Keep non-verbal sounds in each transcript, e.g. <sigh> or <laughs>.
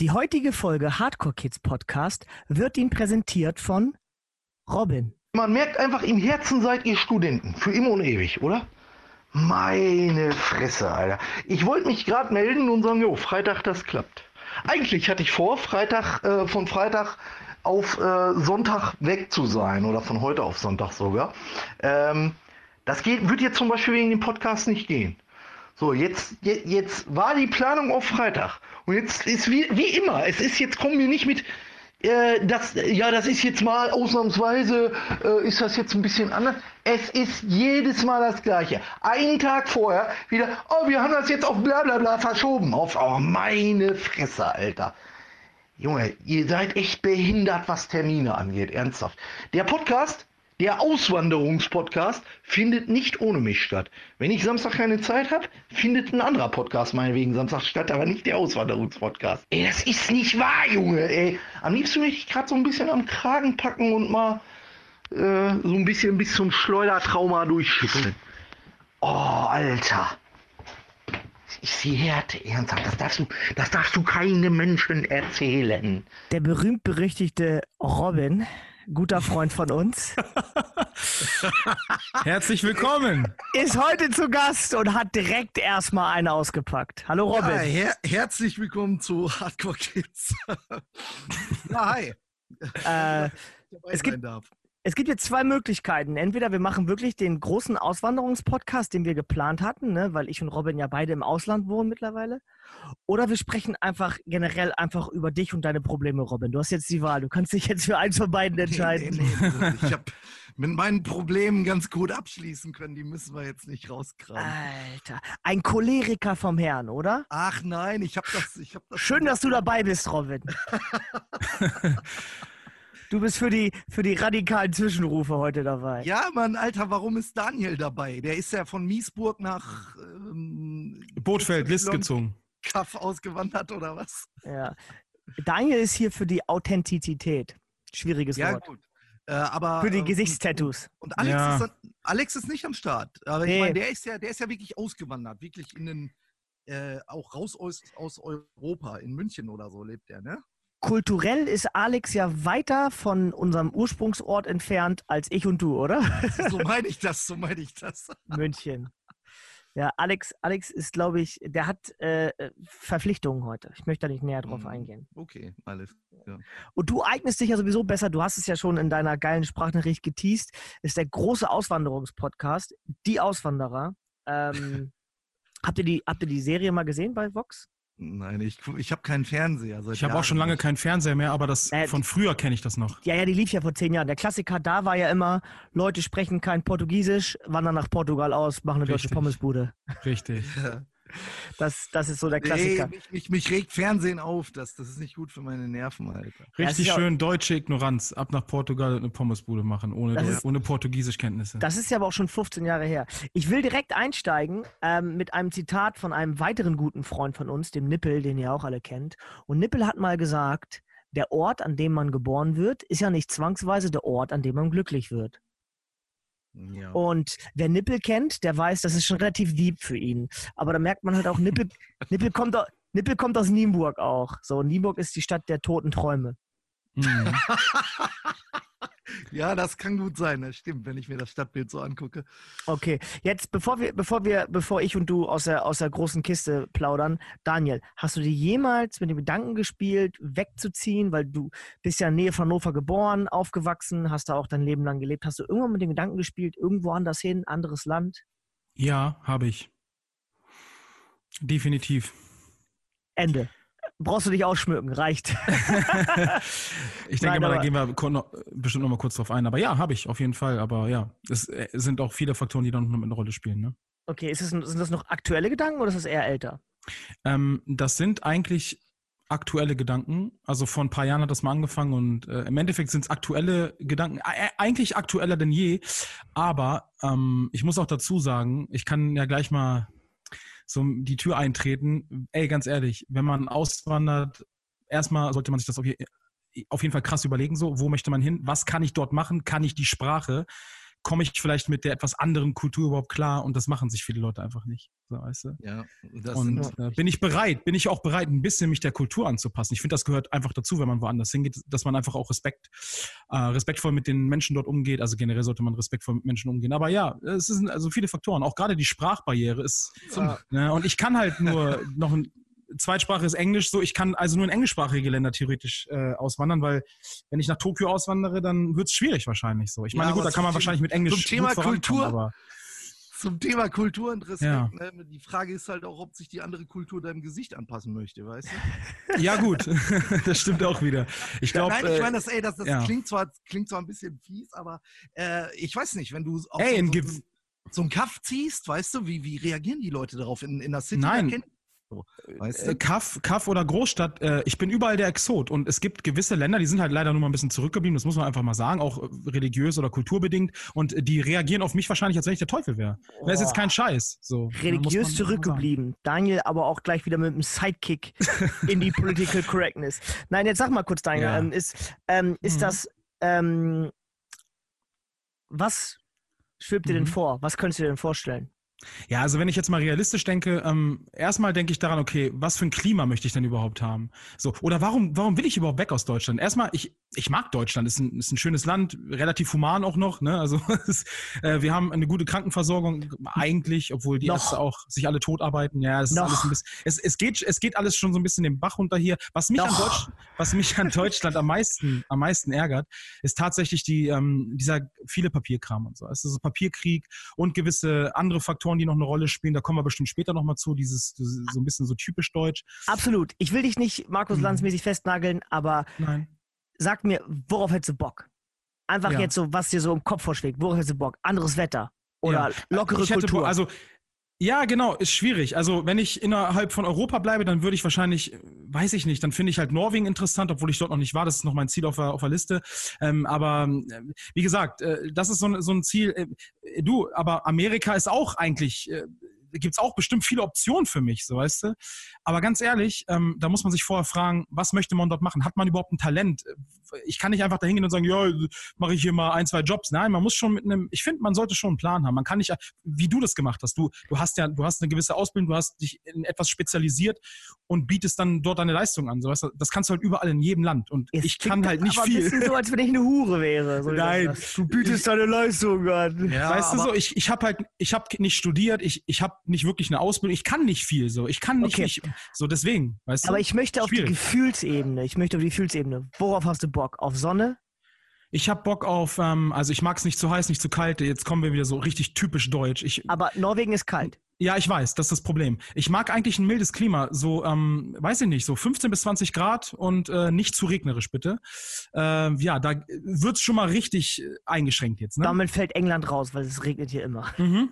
Die heutige Folge Hardcore Kids Podcast wird Ihnen präsentiert von Robin. Man merkt einfach, im Herzen seid ihr Studenten. Für immer und ewig, oder? Meine Fresse, Alter. Ich wollte mich gerade melden und sagen, jo, Freitag, das klappt. Eigentlich hatte ich vor, Freitag, äh, von Freitag auf äh, Sonntag weg zu sein. Oder von heute auf Sonntag sogar. Ähm, das geht, wird jetzt zum Beispiel wegen dem Podcast nicht gehen. So, jetzt, jetzt, jetzt war die Planung auf Freitag. Und jetzt ist wie, wie immer, es ist jetzt, kommen wir nicht mit, äh, das, ja, das ist jetzt mal ausnahmsweise, äh, ist das jetzt ein bisschen anders. Es ist jedes Mal das Gleiche. Einen Tag vorher wieder, oh, wir haben das jetzt auf bla bla bla verschoben. Auf, oh, meine Fresse, Alter. Junge, ihr seid echt behindert, was Termine angeht, ernsthaft. Der Podcast, der Auswanderungspodcast findet nicht ohne mich statt. Wenn ich Samstag keine Zeit habe, findet ein anderer Podcast meinetwegen Samstag statt, aber nicht der Auswanderungspodcast. Ey, das ist nicht wahr, Junge, ey. Am liebsten möchte ich gerade so ein bisschen am Kragen packen und mal äh, so ein bisschen bis zum Schleudertrauma durchschütteln. Oh, Alter. Ich die Härte, ernsthaft, das darfst du, das darfst du keinem Menschen erzählen. Der berühmt-berüchtigte Robin, guter Freund von uns, <laughs> Herzlich willkommen. ist heute zu Gast und hat direkt erstmal einen ausgepackt. Hallo Robin. Ja, her herzlich willkommen zu Hardcore Kids. <laughs> ja, hi. Äh, es gibt- darf. Es gibt jetzt zwei Möglichkeiten. Entweder wir machen wirklich den großen Auswanderungspodcast, den wir geplant hatten, ne, weil ich und Robin ja beide im Ausland wohnen mittlerweile. Oder wir sprechen einfach generell einfach über dich und deine Probleme, Robin. Du hast jetzt die Wahl. Du kannst dich jetzt für eins von beiden entscheiden. Nee, nee, nee. Ich habe mit meinen Problemen ganz gut abschließen können. Die müssen wir jetzt nicht rauskramen. Alter, ein Choleriker vom Herrn, oder? Ach nein, ich habe das, ich habe das. Schön, dass du dabei bist, Robin. <laughs> Du bist für die, für die radikalen Zwischenrufe heute dabei. Ja, Mann, Alter, warum ist Daniel dabei? Der ist ja von Miesburg nach ähm, Bootfeld, List gezogen. Kaff ausgewandert oder was? Ja. Daniel ist hier für die Authentizität. Schwieriges Ja, Wort. gut. Äh, aber, Für die ähm, Gesichtstattoos. Und Alex, Ja. ist, dann, Alex ist nicht am Start. Aber Nee. ich meine, der ist ja, der ist ja wirklich ausgewandert, wirklich in den, äh, auch raus aus, aus Europa, in München oder so lebt er, ne? Kulturell ist Alex ja weiter von unserem Ursprungsort entfernt als ich und du, oder? <laughs> So meine ich das, so meine ich das. München. Ja, Alex, Alex ist, glaube ich, der hat äh, Verpflichtungen heute. Ich möchte da nicht näher drauf Mhm. eingehen. Okay, alles. Und du eignest dich ja sowieso besser, du hast es ja schon in deiner geilen Sprachnachricht geteased, ist der große Auswanderungspodcast, Die Auswanderer. Ähm, <laughs> habt, ihr die, habt ihr die Serie mal gesehen bei Vox? Nein, ich, ich habe keinen Fernseher. Seit Ich habe auch schon lange nicht. keinen Fernseher mehr, aber das Äh, von früher kenne ich das noch. Ja, ja, die lief ja vor zehn Jahren. Der Klassiker da war ja immer, Leute sprechen kein Portugiesisch, wandern nach Portugal aus, machen eine deutsche Richtig. Pommesbude. Richtig. Ja. Das, das ist so der Nee, Klassiker. mich, mich, mich regt Fernsehen auf. Das, das ist nicht gut für meine Nerven, Alter. Richtig ja- schön deutsche Ignoranz. Ab nach Portugal eine Pommesbude machen, ohne, ist- ohne Portugiesischkenntnisse. Das ist ja aber auch schon 15 Jahre her. Ich will direkt einsteigen ähm, mit einem Zitat von einem weiteren guten Freund von uns, dem Nippel, den ihr auch alle kennt. Und Nippel hat mal gesagt, der Ort, an dem man geboren wird, ist ja nicht zwangsweise der Ort, an dem man glücklich wird. Ja. Und wer Nippel kennt, der weiß, das ist schon relativ deep für ihn. Aber da merkt man halt auch, Nippel, <laughs> Nippel, kommt, Nippel kommt aus Nienburg auch. So, Nienburg ist die Stadt der toten Träume. Mhm. <laughs> ja, das kann gut sein. Das stimmt, wenn ich mir das Stadtbild so angucke. Okay, jetzt bevor wir, bevor wir, bevor ich und du aus der, aus der großen Kiste plaudern, Daniel, hast du dir jemals mit dem Gedanken gespielt, wegzuziehen, weil du bist ja in der Nähe von Hannover geboren, aufgewachsen, hast da auch dein Leben lang gelebt. Hast du irgendwann mit dem Gedanken gespielt, irgendwo anders hin, anderes Land? Ja, habe ich. Definitiv. Ende. Brauchst du dich ausschmücken, reicht. <laughs> <laughs> ich Nein, denke mal, aber- da gehen wir noch, bestimmt noch mal kurz drauf ein. Aber ja, habe ich auf jeden Fall. Aber ja, es äh, sind auch viele Faktoren, die da noch eine Rolle spielen. Ne? Okay, ist es, sind das noch aktuelle Gedanken oder ist das eher älter? Ähm, das sind eigentlich aktuelle Gedanken. Also vor ein paar Jahren hat das mal angefangen und äh, im Endeffekt sind es aktuelle Gedanken, äh, eigentlich aktueller denn je. Aber ähm, ich muss auch dazu sagen, ich kann ja gleich mal so die Tür eintreten. Ey, ganz ehrlich, wenn man auswandert, erstmal sollte man sich das auf, auf jeden Fall krass überlegen, so, wo möchte man hin? Was kann ich dort machen? Kann ich die Sprache? Komme ich vielleicht mit der etwas anderen Kultur überhaupt klar und das machen sich viele Leute einfach nicht. So, weißt du? Ja, das Und äh, bin ich bereit, bin ich auch bereit, ein bisschen mich der Kultur anzupassen. Ich finde, das gehört einfach dazu, wenn man woanders hingeht, dass man einfach auch Respekt, äh, respektvoll mit den Menschen dort umgeht. Also generell sollte man respektvoll mit Menschen umgehen. Aber ja, es sind also viele Faktoren. Auch gerade die Sprachbarriere ist. Ja. Ne, und ich kann halt nur noch ein Zweitsprache ist Englisch, so ich kann also nur in englischsprachige Länder theoretisch äh, auswandern, weil wenn ich nach Tokio auswandere, dann wird es schwierig wahrscheinlich so. Ich meine, Ja, gut, da kann man wahrscheinlich mit Englisch zum Thema Kultur- zum Thema Kultur und Respekt. Ja. Ne? Die Frage ist halt auch, ob sich die andere Kultur deinem Gesicht anpassen möchte, weißt du? <laughs> ja gut, <laughs> das stimmt auch wieder. Ich glaube, Nein, ich meine, das, ey, das, das ja. klingt, zwar, klingt zwar ein bisschen fies, aber äh, ich weiß nicht, wenn du auf Ey, so, so, so, einen Kaff ziehst, weißt du, wie, wie reagieren die Leute darauf? In, in der City Nein. so, weißt Äh, du? Kaff, Kaff oder Großstadt, äh, ich bin überall der Exot und es gibt gewisse Länder, die sind halt leider nur mal ein bisschen zurückgeblieben, das muss man einfach mal sagen, auch äh, religiös oder kulturbedingt und äh, die reagieren auf mich wahrscheinlich, als wenn ich der Teufel wäre. Das ist jetzt kein Scheiß. So, Religiös zurückgeblieben. Daniel aber auch gleich wieder mit einem Sidekick in die Political <laughs> Correctness. Nein, jetzt sag mal kurz, Daniel, Ja. ähm, ist, ähm, ist Mhm. das, ähm, was schwebt dir denn Mhm. vor? Was könntest du dir denn vorstellen? Ja, also wenn ich jetzt mal realistisch denke, ähm, erstmal denke ich daran, okay, was für ein Klima möchte ich denn überhaupt haben? So, oder warum, warum will ich überhaupt weg aus Deutschland? Erstmal, ich, ich mag Deutschland, ist ein, ist ein schönes Land, relativ human auch noch, ne? Also <laughs> es, äh, wir haben eine gute Krankenversorgung eigentlich, obwohl die Noch. Ärzte auch sich alle totarbeiten. Ja, es ist Noch. alles ein bisschen, es, es geht, es geht alles schon so ein bisschen den Bach runter hier. Was mich an Noch. Deutsch, was mich an Deutschland am meisten, am meisten ärgert, ist tatsächlich die, ähm, dieser viele Papierkram und so. Es ist so Papierkrieg und gewisse andere Faktoren, die noch eine Rolle spielen. Da kommen wir bestimmt später nochmal zu, dieses, dieses so ein bisschen so typisch deutsch. Absolut. Ich will dich nicht Markus Mhm. Lanz-mäßig festnageln, aber Nein. sag mir, worauf hättest du Bock? Einfach Ja. jetzt so, was dir so im Kopf vorschlägt. Worauf hättest du Bock? Anderes Wetter oder lockere ich hätte, Kultur. Also, ja, genau, ist schwierig. Also, wenn ich innerhalb von Europa bleibe, dann würde ich wahrscheinlich, äh, weiß ich nicht, dann finde ich halt Norwegen interessant, obwohl ich dort noch nicht war. Das ist noch mein Ziel auf der, auf der Liste. Ähm, aber äh, wie gesagt, äh, das ist so, ein- so ein Ziel. Äh, du, aber Amerika ist auch eigentlich. Gibt es auch bestimmt viele Optionen für mich, so weißt du. Aber ganz ehrlich, ähm, da muss man sich vorher fragen, was möchte man dort machen? Hat man überhaupt ein Talent? Ich kann nicht einfach da hingehen und sagen, ja, mache ich hier mal ein, zwei Jobs. Nein, man muss schon mit einem, ich finde, man sollte schon einen Plan haben. Man kann nicht, wie du das gemacht hast. Du, du hast ja, du hast eine gewisse Ausbildung, du hast dich in etwas spezialisiert und bietest dann dort deine Leistung an. So, weißt du, das kannst du halt überall in jedem Land. Und Es ich kann halt nicht aber viel. Ein bisschen so, als wenn ich eine Hure wäre. So Nein. Du bietest deine Leistung an. Ja, weißt du so, ich, ich habe halt, ich habe nicht studiert, ich, ich habe nicht wirklich eine Ausbildung, ich kann nicht viel so. Ich kann nicht, Okay. nicht so deswegen, weißt du? Aber ich möchte auf die Schwierig. Gefühlsebene. Ich möchte auf die Gefühlsebene. Worauf hast du Bock? Auf Sonne? Ich habe Bock auf, ähm, also ich mag es nicht zu heiß, nicht zu kalt. Jetzt kommen wir wieder so richtig typisch deutsch. Ich, Aber Norwegen ist kalt. Ja, ich weiß, das ist das Problem. Ich mag eigentlich ein mildes Klima, so, ähm, weiß ich nicht, so 15 bis 20 Grad und äh, nicht zu regnerisch, bitte. Ähm, ja, da wird's schon mal richtig äh, eingeschränkt jetzt. Ne? Damit fällt England raus, weil es regnet hier immer. Mhm.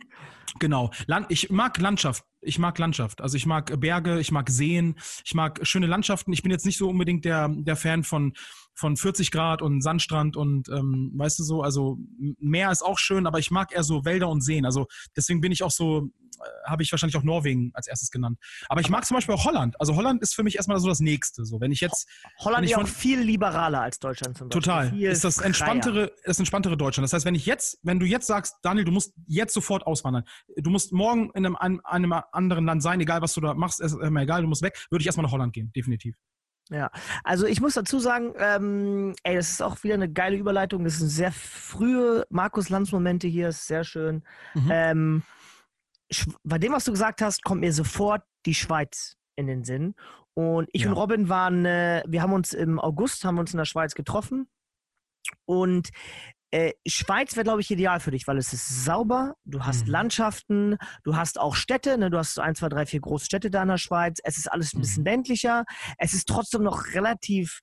Genau. Land, ich mag Landschaft. Ich mag Landschaft. Also ich mag Berge, ich mag Seen, ich mag schöne Landschaften. Ich bin jetzt nicht so unbedingt der, der Fan von, von 40 Grad und Sandstrand und ähm, weißt du so, also Meer ist auch schön, aber ich mag eher so Wälder und Seen. Also deswegen bin ich auch so, äh, habe ich wahrscheinlich auch Norwegen als erstes genannt. Aber ich mag zum Beispiel auch Holland. Also Holland ist für mich erstmal so das Nächste. So, wenn ich jetzt Holland ich ist auch viel liberaler als Deutschland zum Beispiel. Total. Viel Ist das freier. entspanntere, das entspanntere Deutschland. Das heißt, wenn ich jetzt, wenn du jetzt sagst, Daniel, du musst jetzt sofort auswandern, du musst morgen in einem, einem, einem anderen Land sein, egal was du da machst, ist mir egal, du musst weg, würde ich erstmal nach Holland gehen, definitiv. Ja, also ich muss dazu sagen, ähm, ey, das ist auch wieder eine geile Überleitung. Das sind sehr frühe Markus-Lanz-Momente hier, ist sehr schön. Mhm. Ähm, bei dem, was du gesagt hast, kommt mir sofort die Schweiz in den Sinn. Und ich Ja. und Robin waren, äh, wir haben uns im August, haben uns in der Schweiz getroffen. Und äh, Schweiz wäre, glaube ich, ideal für dich, weil es ist sauber, du hast Mhm. Landschaften, du hast auch Städte, ne? du hast so ein, zwei, drei, vier große Städte da in der Schweiz. Es ist alles ein Mhm. bisschen ländlicher. Es ist trotzdem noch relativ,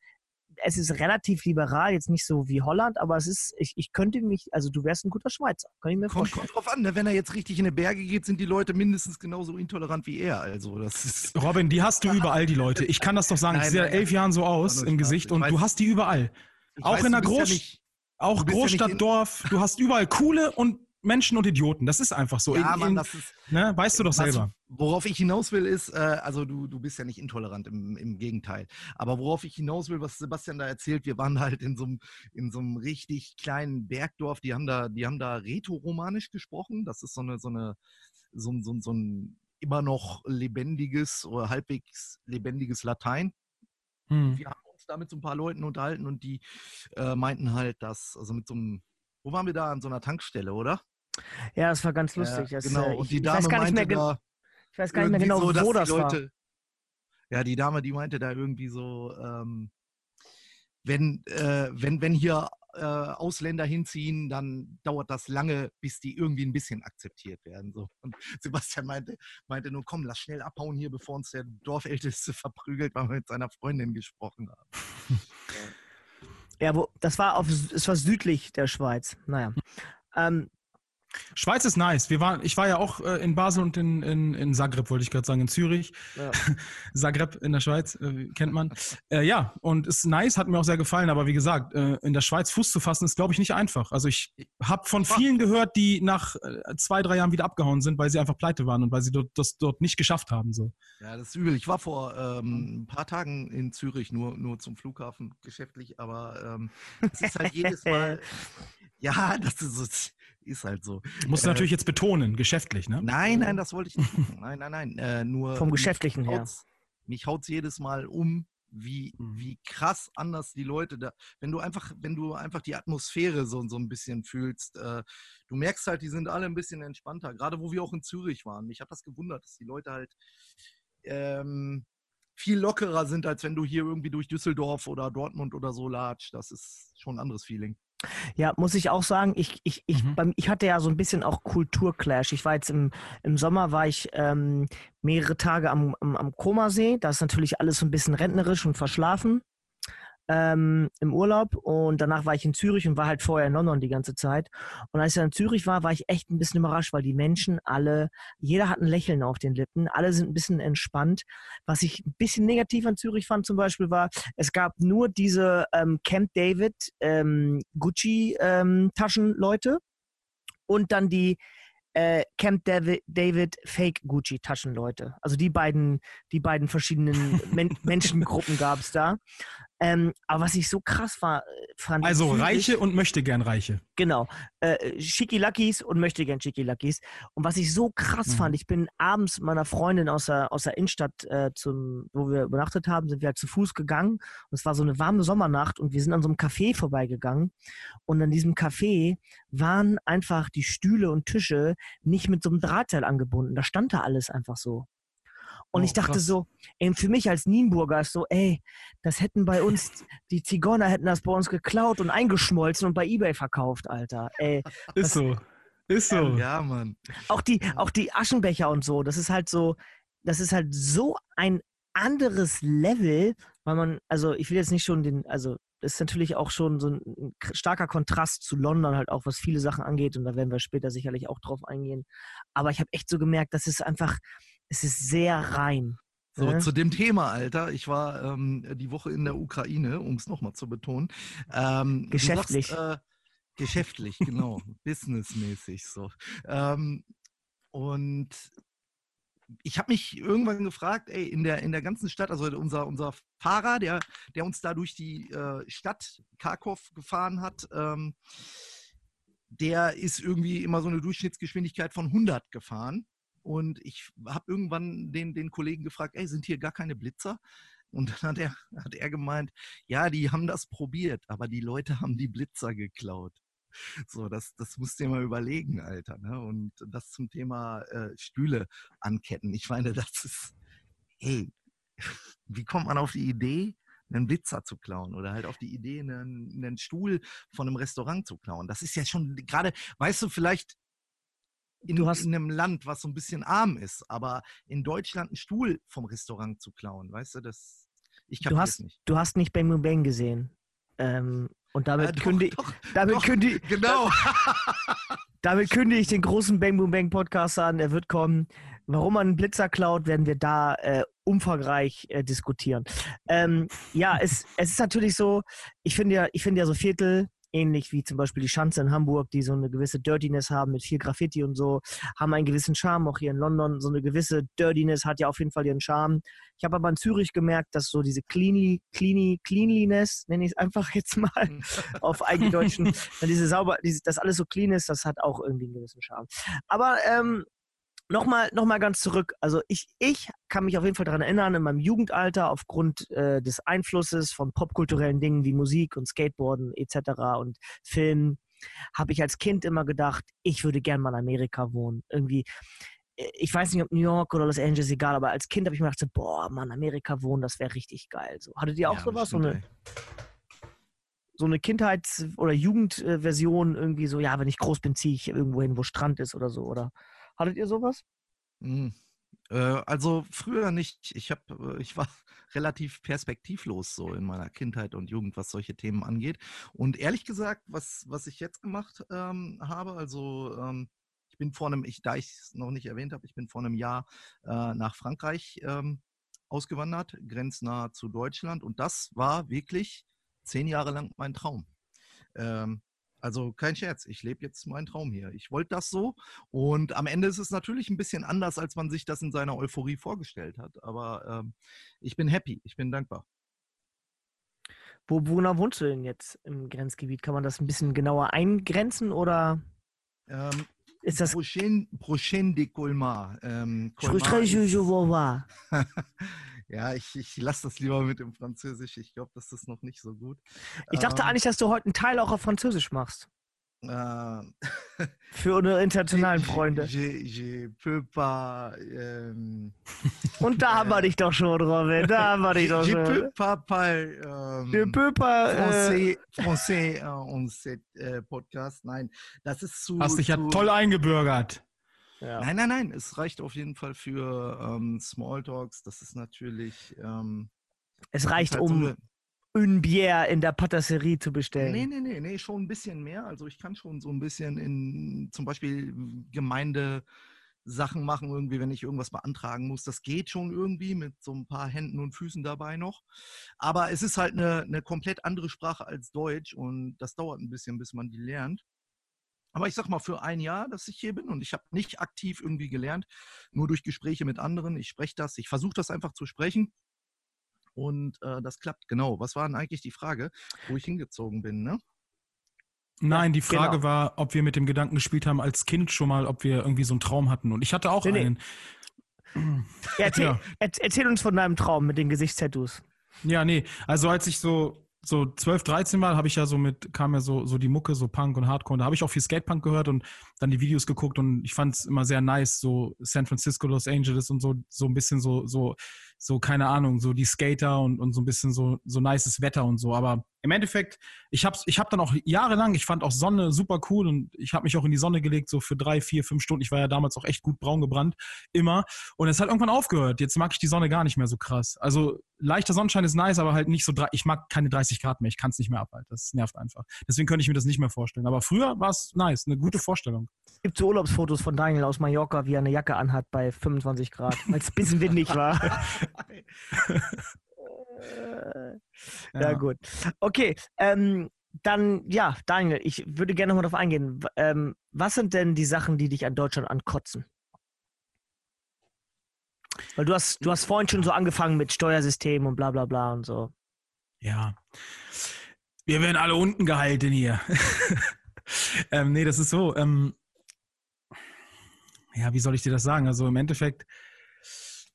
es ist relativ liberal, jetzt nicht so wie Holland, aber es ist, ich, ich könnte mich, also du wärst ein guter Schweizer, kann ich mir Kommt, vorstellen. kommt drauf an, ne? wenn er jetzt richtig in die Berge geht, sind die Leute mindestens genauso intolerant wie er. Also das ist. <laughs> Robin, die hast du <laughs> überall, die Leute. Ich kann das doch sagen. Nein, ich sehe nein, elf Jahren so aus im. Gesicht Ich und weiß- du hast die überall. Ich Auch in du der bist ja Auch Du bist ja nicht Großstadt, in- Dorf, du hast überall coole und Menschen und Idioten. Das ist einfach so. Ja, In- Mann, in- das ist. ne? Weißt du doch Was- selber. Worauf ich hinaus will, ist, äh, also du, du bist ja nicht intolerant, im, im Gegenteil. Aber worauf ich hinaus will, was Sebastian da erzählt, wir waren halt in so einem in so einem richtig kleinen Bergdorf, die haben da, die haben da Rätoromanisch gesprochen. Das ist so eine, so eine, so, ein- so, so ein immer noch lebendiges oder halbwegs lebendiges Latein. Hm. wir haben da mit so ein paar Leuten unterhalten und die äh, meinten halt, dass, also mit so einem, wo waren wir da? An so einer Tankstelle, oder? Ja, das war ganz lustig. Genau. äh, und ich, die ich Dame mehr, meinte da ich weiß gar nicht mehr genau, so, wo die das war. Leute, Ja, die Dame, die meinte da irgendwie so, ähm, wenn, äh, wenn, wenn hier äh, Ausländer hinziehen, dann dauert das lange, bis die irgendwie ein bisschen akzeptiert werden. So. Und <laughs> Sebastian meinte, meinte nur, komm, lass schnell abhauen hier, bevor uns der Dorfälteste <laughs> verprügelt, weil wir mit seiner Freundin gesprochen haben. Ja, wo, das war auf, es war südlich der Schweiz. Naja. Ähm, Schweiz ist nice. Wir waren, ich war ja auch äh, in Basel und in, in, in Zagreb, wollte ich gerade sagen, in Zürich. ja. <laughs> Zagreb in der Schweiz, äh, kennt man. Äh, ja, und ist nice, hat mir auch sehr gefallen, aber wie gesagt, äh, in der Schweiz Fuß zu fassen, ist, glaube ich, nicht einfach. Also ich habe von vielen gehört, die nach äh, zwei, drei Jahren wieder abgehauen sind, weil sie einfach pleite waren und weil sie dort, das dort nicht geschafft haben. So. Ja, das ist übel. Ich war vor ähm, ein paar Tagen in Zürich, nur, nur zum Flughafen geschäftlich, aber ähm, es ist halt jedes Mal, <laughs> ja, das ist, so- ist halt so. Musst du Äh, natürlich jetzt betonen, geschäftlich, ne? Nein, nein, das wollte ich nicht machen. Nein, nein, nein. Äh, nur Vom mich Geschäftlichen her. haut's- Mich haut es jedes Mal um, wie, Mhm. wie krass anders die Leute da, wenn du einfach, wenn du einfach die Atmosphäre so, so ein bisschen fühlst, äh, du merkst halt, die sind alle ein bisschen entspannter. Gerade wo wir auch in Zürich waren. Mich hat das gewundert, dass die Leute halt ähm, viel lockerer sind, als wenn du hier irgendwie durch Düsseldorf oder Dortmund oder so latscht. Das ist schon ein anderes Feeling. Ja, muss ich auch sagen, ich, ich, ich, Mhm. beim, ich hatte ja so ein bisschen auch Kulturclash. Ich war jetzt im, im Sommer, war ich ähm, mehrere Tage am, am, am Komasee. Da ist natürlich alles so ein bisschen rentnerisch und verschlafen ähm, im Urlaub. Und danach war ich in Zürich und war halt vorher in London die ganze Zeit. Und als ich dann in Zürich war, war ich echt ein bisschen überrascht, weil die Menschen alle, jeder hat ein Lächeln auf den Lippen, alle sind ein bisschen entspannt. Was ich ein bisschen negativ an Zürich fand zum Beispiel war, es gab nur diese ähm, Camp David ähm, Gucci ähm, Taschenleute und dann die äh, Camp David, David Fake Gucci Taschenleute. Also die beiden, die beiden verschiedenen <laughs> Men Menschengruppen gab es da. Ähm, aber was ich so krass war, fand Also Reiche und möchte gern Reiche. Genau. Äh, Schickilackies und möchte gern Schickilackies. Und was ich so krass Mhm. fand, ich bin abends mit meiner Freundin aus der, aus der Innenstadt, äh, zum, wo wir übernachtet haben, sind wir halt zu Fuß gegangen. Und es war so eine warme Sommernacht und wir sind an so einem Café vorbeigegangen. Und an diesem Café waren einfach die Stühle und Tische nicht mit so einem Drahtseil angebunden. Da stand da alles einfach so. Und Oh, ich dachte krass. so, ey, für mich als Nienburger ist so, ey, das hätten bei uns, die Zigeuner hätten das bei uns geklaut und eingeschmolzen und bei Ebay verkauft, Alter. Ey, Ist so. Ist so. Ja, Mann. auch die, auch die Aschenbecher und so, das ist halt so, das ist halt so ein anderes Level, weil man, also ich will jetzt nicht schon den, also das ist natürlich auch schon so ein, starker Kontrast zu London, halt auch was viele Sachen angeht und da werden wir später sicherlich auch drauf eingehen. Aber ich habe echt so gemerkt, das ist einfach, es ist sehr rein. So, ne? zu dem Thema, Alter. Ich war ähm, die Woche in der Ukraine, um es nochmal zu betonen. Ähm, Geschäftlich. Sagst, äh, geschäftlich, genau. <laughs> Businessmäßig so. Ähm, und ich habe mich irgendwann gefragt, ey, in der, in der ganzen Stadt, also unser, unser Fahrer, der, der uns da durch die äh, Stadt Kharkov gefahren hat, ähm, der ist irgendwie immer so eine Durchschnittsgeschwindigkeit von 100 gefahren. Und ich habe irgendwann den, den Kollegen gefragt, ey, sind hier gar keine Blitzer? Und dann hat er, <laughs> hat er gemeint, ja, die haben das probiert, aber die Leute haben die Blitzer geklaut. So, das, das musst du dir mal überlegen, Alter. Ne? Und das zum Thema äh, Stühle anketten. Ich meine, <laughs> das ist, hey, <laughs> wie kommt man auf die Idee, einen Blitzer zu klauen oder halt auf die Idee, einen, einen Stuhl von einem Restaurant zu klauen? Das ist ja schon gerade, weißt du, vielleicht Du hast- in einem Land, was so ein bisschen arm ist, aber in Deutschland einen Stuhl vom Restaurant zu klauen, weißt du, das, ich Du kapiere hast, nicht. du hast nicht Bang Boom Bang gesehen. Ähm, und damit, Äh, doch, kündige, doch, damit, doch, kündige, genau. <laughs> damit kündige ich den großen Bang Boom Bang Podcast an. Er wird kommen. Warum man einen Blitzer klaut, werden wir da äh, umfangreich äh, diskutieren. Ähm, ja, es, es ist natürlich so, ich finde ja, ich finde ja so Viertel ähnlich wie zum Beispiel die Schanze in Hamburg, die so eine gewisse Dirtiness haben mit viel Graffiti und so, haben einen gewissen Charme. Auch hier in London, so eine gewisse Dirtiness hat ja auf jeden Fall ihren Charme. Ich habe aber in Zürich gemerkt, dass so diese Cleanly, Cleany, Cleanliness, nenne ich es einfach jetzt mal <laughs> auf Eigendeutschen, <laughs> diese sauber, diese, dass alles so clean ist, das hat auch irgendwie einen gewissen Charme. Aber ähm, Nochmal, noch mal ganz zurück. Also ich, ich kann mich auf jeden Fall daran erinnern, in meinem Jugendalter aufgrund äh, des Einflusses von popkulturellen Dingen wie Musik und Skateboarden etc. und Film, habe ich als Kind immer gedacht, ich würde gern mal in Amerika wohnen. Irgendwie, äh, ich weiß nicht, ob New York oder Los Angeles, egal, aber als Kind habe ich mir gedacht, boah, Mann, Amerika wohnen, das wäre richtig geil. So, hattet ihr auch Ja, sowas? So eine, so eine Kindheits- oder Jugendversion irgendwie so, ja, wenn ich groß bin, ziehe ich irgendwo hin, wo Strand ist oder so, oder? Hattet ihr sowas? Hm. Äh, also früher nicht. Ich hab, äh, ich war <laughs> relativ perspektivlos so in meiner Kindheit und Jugend, was solche Themen angeht. Und ehrlich gesagt, was, was ich jetzt gemacht ähm, habe, also ähm, ich bin vor einem, ich, da ich es noch nicht erwähnt habe, ich bin vor einem Jahr äh, nach Frankreich ähm, ausgewandert, grenznah zu Deutschland. Und das war wirklich zehn Jahre lang mein Traum. Ähm, also kein Scherz, ich lebe jetzt meinen Traum hier. Ich wollte das so und am Ende ist es natürlich ein bisschen anders, als man sich das in seiner Euphorie vorgestellt hat. Aber ähm, ich bin happy, ich bin dankbar. Wo, wo genau wohnst du denn jetzt im Grenzgebiet? Kann man das ein bisschen genauer eingrenzen oder Ähm, ist das Prochain, Prochain de Colmar. Ähm, Colmar? <laughs> <laughs> ja, ich, ich lasse das lieber mit dem Französisch. Ich glaube, das ist noch nicht so gut. Ich dachte Ähm, eigentlich, dass du heute einen Teil auch auf Französisch machst. äh, <laughs> Für unsere internationalen je- Freunde. Je, je peux pas. Ähm, Und da haben wir dich doch schon, Robin. Da haben wir dich doch je schon. peux pas parler. Ähm, Le Pöper, äh, Français, Français äh, und äh, Podcast. Nein, das ist zu. Hast dich ja zu, toll eingebürgert. Ja. Nein, nein, nein. Es reicht auf jeden Fall für ähm, Smalltalks. Das ist natürlich. Ähm, Es reicht, halt so um eine- une Bière in der Patisserie zu bestellen. Nee, nee, nee, nee, schon ein bisschen mehr. Also ich kann schon so ein bisschen in zum Beispiel Gemeinde. Sachen machen, irgendwie, wenn ich irgendwas beantragen muss. Das geht schon irgendwie mit so ein paar Händen und Füßen dabei noch. Aber es ist halt eine, eine komplett andere Sprache als Deutsch und das dauert ein bisschen, bis man die lernt. Aber ich sag mal, für ein Jahr, dass ich hier bin und ich habe nicht aktiv irgendwie gelernt, nur durch Gespräche mit anderen. Ich spreche das, ich versuche das einfach zu sprechen. Und äh, das klappt, genau. Was war denn eigentlich die Frage, wo ich hingezogen bin, ne? Nein, die Frage genau. war, ob wir mit dem Gedanken gespielt haben als Kind schon mal, ob wir irgendwie so einen Traum hatten. Und ich hatte auch Nee, nee. einen. Ja, erzähl, Ja. erz- erzähl uns von deinem Traum mit den Gesichtstattoos. Ja, nee. Also als ich so so 12, 13 war, habe ich ja so mit, kam ja so, so die Mucke, so Punk und Hardcore. Und da habe ich auch viel Skatepunk gehört und dann die Videos geguckt und ich fand es immer sehr nice, so San Francisco, Los Angeles und so, so ein bisschen so, so, so, keine Ahnung, so die Skater und, und so ein bisschen so, so nices Wetter und so. Aber im Endeffekt, ich habe ich hab dann auch jahrelang, ich fand auch Sonne super cool und ich habe mich auch in die Sonne gelegt, so für drei, vier, fünf Stunden. Ich war ja damals auch echt gut braun gebrannt, immer. Und es hat irgendwann aufgehört. Jetzt mag ich die Sonne gar nicht mehr so krass. Also leichter Sonnenschein ist nice, aber halt nicht so, drei- ich mag keine 30 Grad mehr. Ich kann es nicht mehr abhalten. Das nervt einfach. Deswegen könnte ich mir das nicht mehr vorstellen. Aber früher war es nice, eine gute Vorstellung. Es gibt so Urlaubsfotos von Daniel aus Mallorca, wie er eine Jacke anhat bei 25 Grad, weil es ein bisschen windig war. <laughs> Äh, <laughs> ja. gut. Okay, ähm, dann, ja, Daniel, ich würde gerne nochmal darauf eingehen. Ähm, was sind denn die Sachen, die dich an Deutschland ankotzen? Weil du hast, du hast vorhin schon so angefangen mit Steuersystem und bla bla bla und so. Ja. Wir werden alle unten gehalten hier. <laughs> ähm, nee, das ist so. Ähm, ja, wie soll ich dir das sagen? Also im Endeffekt,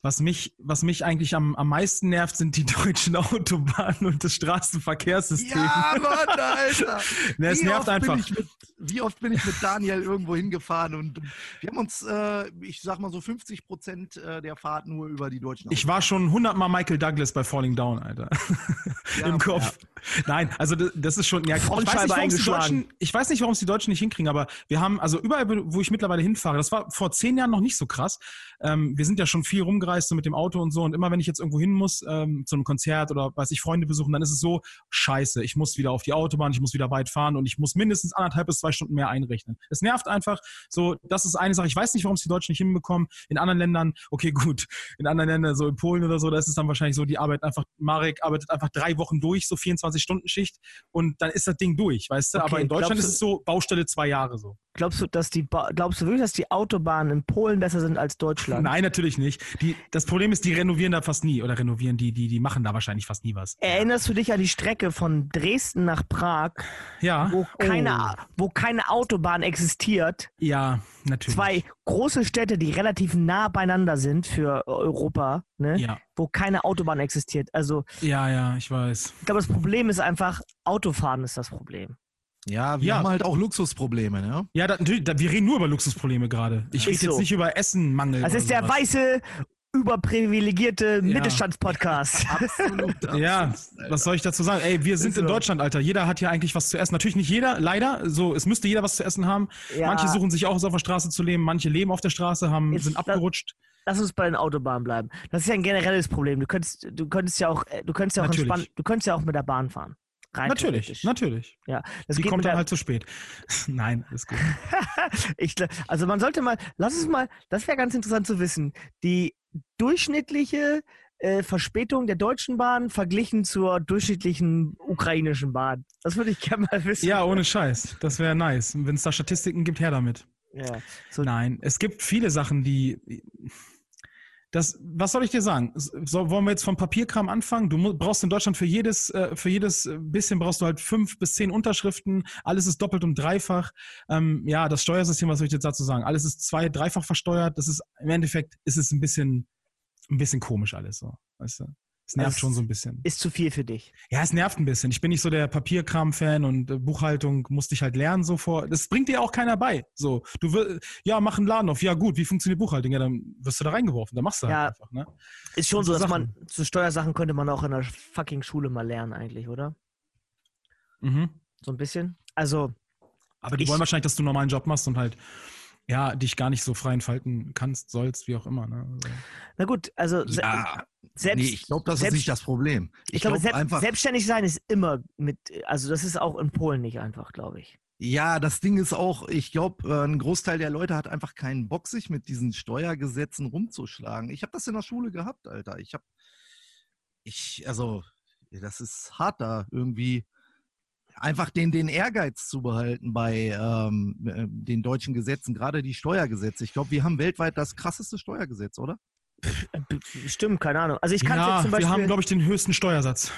was mich, was mich eigentlich am, am meisten nervt, sind die <laughs> deutschen Autobahnen und das Straßenverkehrssystem. Ja, Mann, Alter. <laughs> Ne, es Wie nervt oft einfach. Bin ich mit, wie oft bin ich mit Daniel irgendwo hingefahren und wir haben uns, äh, ich sag mal so 50 Prozent äh, der Fahrt nur über die deutschen Ich war schon hundertmal Michael Douglas bei Falling Down, Alter. Ja, <laughs> Im Kopf. Nein, also das, das ist schon. Ja, ich, weiß nicht, eingeschlagen. Ich weiß nicht, warum es die Deutschen nicht hinkriegen, aber wir haben, also überall, wo ich mittlerweile hinfahre, das war vor zehn Jahren noch nicht so krass. Ähm, wir sind ja schon viel rumgereist angereist, so mit dem Auto und so. Und immer wenn ich jetzt irgendwo hin muss, ähm, zu einem Konzert oder weiß ich, Freunde besuchen, dann ist es so, scheiße, ich muss wieder auf die Autobahn, ich muss wieder weit fahren und ich muss mindestens anderthalb bis zwei Stunden mehr einrechnen. Es nervt einfach. So, das ist eine Sache. Ich weiß nicht, warum es die Deutschen nicht hinbekommen. In anderen Ländern, okay, <laughs> gut, in anderen Ländern, so in Polen oder so, da ist es dann wahrscheinlich so, die arbeiten einfach, Marek arbeitet einfach drei Wochen durch, so 24-Stunden-Schicht und dann ist das Ding durch, weißt du? Okay, Aber in Deutschland glaubst ist es so, Baustelle zwei Jahre so. Glaubst du, dass die ba glaubst du wirklich, dass die Autobahnen in Polen besser sind als Deutschland? Nein, natürlich nicht. Die, das Problem ist, die renovieren da fast nie oder renovieren die, die, die machen da wahrscheinlich fast nie was. Erinnerst du dich an die Strecke von Dresden nach Prag, Ja. wo keine, Oh. wo keine Autobahn existiert? Ja, natürlich. Zwei große Städte, die relativ nah beieinander sind für Europa, ne? Ja, wo keine Autobahn existiert. Also ja, ja, ich weiß. ich glaube, das Problem ist einfach, Autofahren ist das Problem. Ja, wir Ja. haben halt auch Luxusprobleme, ne? Ja, da, natürlich, da, wir reden nur über Luxusprobleme gerade. Ich Ist rede jetzt so. nicht über Essenmangel. Das ist der sowas. weiße, überprivilegierte Mittelstandspodcast. <laughs> Absolut. Ja, absolut, was soll ich dazu sagen? Ey, wir sind Ist in so. Deutschland, Alter. Jeder hat hier eigentlich was zu essen. Natürlich nicht jeder, leider. So, es müsste jeder was zu essen haben. Ja. Manche suchen sich auch es auf der Straße zu leben, manche leben auf der Straße, haben, Jetzt sind abgerutscht. Lass uns bei den Autobahnen bleiben. Das ist ja ein generelles Problem. Du könntest, du könntest ja auch, äh, du könntest ja auch entspannt, du könntest ja auch mit der Bahn fahren. Rein Natürlich, natürlich. Ja, das Die kommt dann halt zu spät. <laughs> Nein, alles gut. <laughs> ich, also man sollte mal, lass uns mal, das wäre ganz interessant zu wissen, die durchschnittliche äh, Verspätung der Deutschen Bahn verglichen zur durchschnittlichen ukrainischen Bahn. Das würde ich <laughs> gerne mal wissen. Ja, ohne Scheiß. Das wäre nice. Wenn es da Statistiken gibt, her damit. Ja, so, Nein, es gibt viele Sachen, die. Das, was soll ich dir sagen? So, wollen wir jetzt vom Papierkram anfangen? Du brauchst in Deutschland für jedes, äh, für jedes bisschen brauchst du halt fünf bis zehn Unterschriften. Alles ist doppelt und dreifach. Ähm, ja, das Steuersystem, was soll ich jetzt dazu sagen? Alles ist zwei, dreifach versteuert. Das ist im Endeffekt ist es ein bisschen, ein bisschen komisch alles so. Weißt du? Es nervt Das schon so ein bisschen. ist zu viel für dich. Ja, es nervt ein bisschen. Ich bin nicht so der Papierkram-Fan und äh, Buchhaltung musste ich halt lernen so vor. Das bringt dir auch keiner bei. So, du will, ja, mach einen Laden auf. Ja, gut, wie funktioniert Buchhaltung? Ja, dann wirst du da reingeworfen. Dann machst du Ja. halt einfach, ne? Ist schon So so, dass Sachen. man, zu Steuersachen könnte man auch in der fucking Schule mal lernen eigentlich, oder? Mhm. So ein bisschen. Also, Aber die Ich- wollen wahrscheinlich, dass du einen normalen Job machst und halt, ja, dich gar nicht so frei entfalten kannst, sollst, wie auch immer. Ne? Also, na gut, also se- Ja, selbst, nee, ich glaube, das ist selbst- nicht das Problem. ich glaube, glaub selbst, selbstständig sein ist immer mit, also das ist auch in Polen nicht einfach, glaube ich. Ja, das Ding ist auch, ich glaube, äh, ein Großteil der Leute hat einfach keinen Bock, sich mit diesen Steuergesetzen rumzuschlagen. Ich habe das in der Schule gehabt, Alter. Ich habe, ich, also, das ist hart da irgendwie einfach den, den Ehrgeiz zu behalten bei ähm, äh, den deutschen Gesetzen, gerade die Steuergesetze. Ich glaube, wir haben weltweit das krasseste Steuergesetz, oder? Äh, Stimmt, keine Ahnung. Also ich kann ja, jetzt zum wir haben, Beispiel, glaube ich, den höchsten Steuersatz.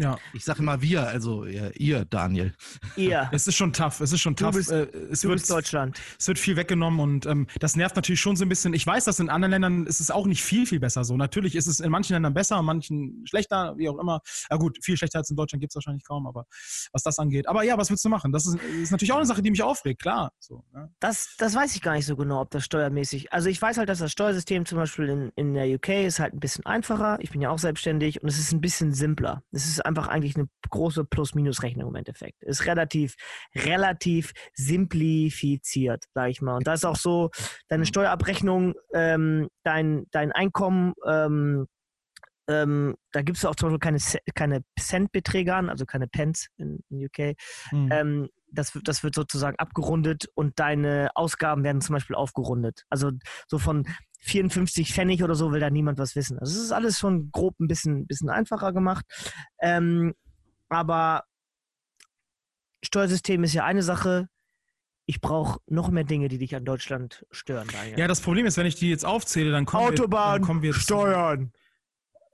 Ja, Ich sage immer wir, also ja, ihr, Daniel. ihr, <laughs> es ist schon tough. Es ist schon Du tough. bist- äh, es du wird, bist Deutschland. es wird viel weggenommen und ähm, das nervt natürlich schon so ein bisschen. Ich weiß, dass in anderen Ländern ist es auch nicht viel, viel besser so. Natürlich ist es in manchen Ländern besser, in manchen schlechter, wie auch immer. Ja gut, viel schlechter als in Deutschland gibt es wahrscheinlich kaum, aber was das angeht. Aber ja, was willst du machen? Das ist, ist natürlich auch eine Sache, die mich aufregt, klar. So, ne? Das, das weiß ich gar nicht so genau, ob das steuermäßig. Also ich weiß halt, dass das Steuersystem zum Beispiel in, in der UK ist halt ein bisschen einfacher. Ich bin ja auch selbstständig und es ist ein bisschen simpler. Es ist einfach eigentlich eine große Plus-Minus-Rechnung im Endeffekt. Ist relativ, relativ simplifiziert, sag ich mal. Und da ist auch so, deine Steuerabrechnung, ähm, dein, dein Einkommen, ähm, ähm, da gibst du auch zum Beispiel keine, keine Centbeträge an, also keine Pence in, in UK. Hm. Ähm, das, das wird sozusagen abgerundet und deine Ausgaben werden zum Beispiel aufgerundet. Also so von 54 Pfennig oder so will da niemand was wissen. Also es ist alles schon grob ein bisschen, bisschen einfacher gemacht. Ähm, aber Steuersystem ist ja eine Sache. Ich brauche noch mehr Dinge, die dich an Deutschland stören. Daniel. Ja, das Problem ist, wenn ich die jetzt aufzähle, dann kommen wir, dann kommen wir zu- Steuern.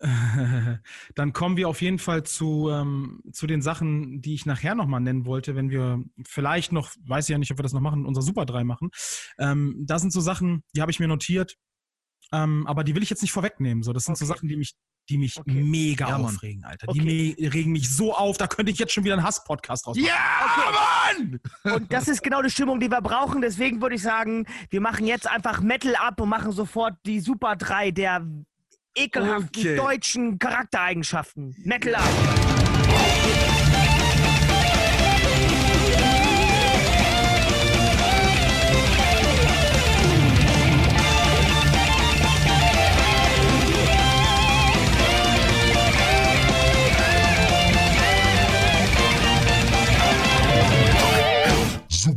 <laughs> dann kommen wir auf jeden Fall zu, ähm, zu den Sachen, die ich nachher nochmal nennen wollte, wenn wir vielleicht noch, weiß ich ja nicht, ob wir das noch machen, unser Super 3 machen. Ähm, da sind so Sachen, die habe ich mir notiert, ähm, aber die will ich jetzt nicht vorwegnehmen. So, das sind so Okay. Sachen, die mich, die mich Okay. mega Ja, Mann. aufregen, Alter. Okay. Die me regen mich so auf, da könnte ich jetzt schon wieder einen Hass-Podcast draus machen. Ja, Mann! Und das ist genau die Stimmung, die wir brauchen. Deswegen würde ich sagen, wir machen jetzt einfach Metal ab und machen sofort die Super 3 der ekelhaften Okay. deutschen Charaktereigenschaften. Metal ab.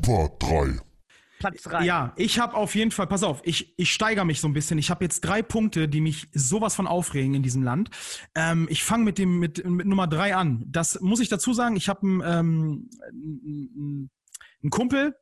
3. Platz 3. Ja, ich habe auf jeden Fall, pass auf, ich, ich steigere mich so ein bisschen. Ich habe jetzt drei Punkte, die mich sowas von aufregen in diesem Land. Ähm, ich fange mit dem mit, mit Nummer drei an. Das muss ich dazu sagen. Ich habe einen, ähm, einen einen Kumpel,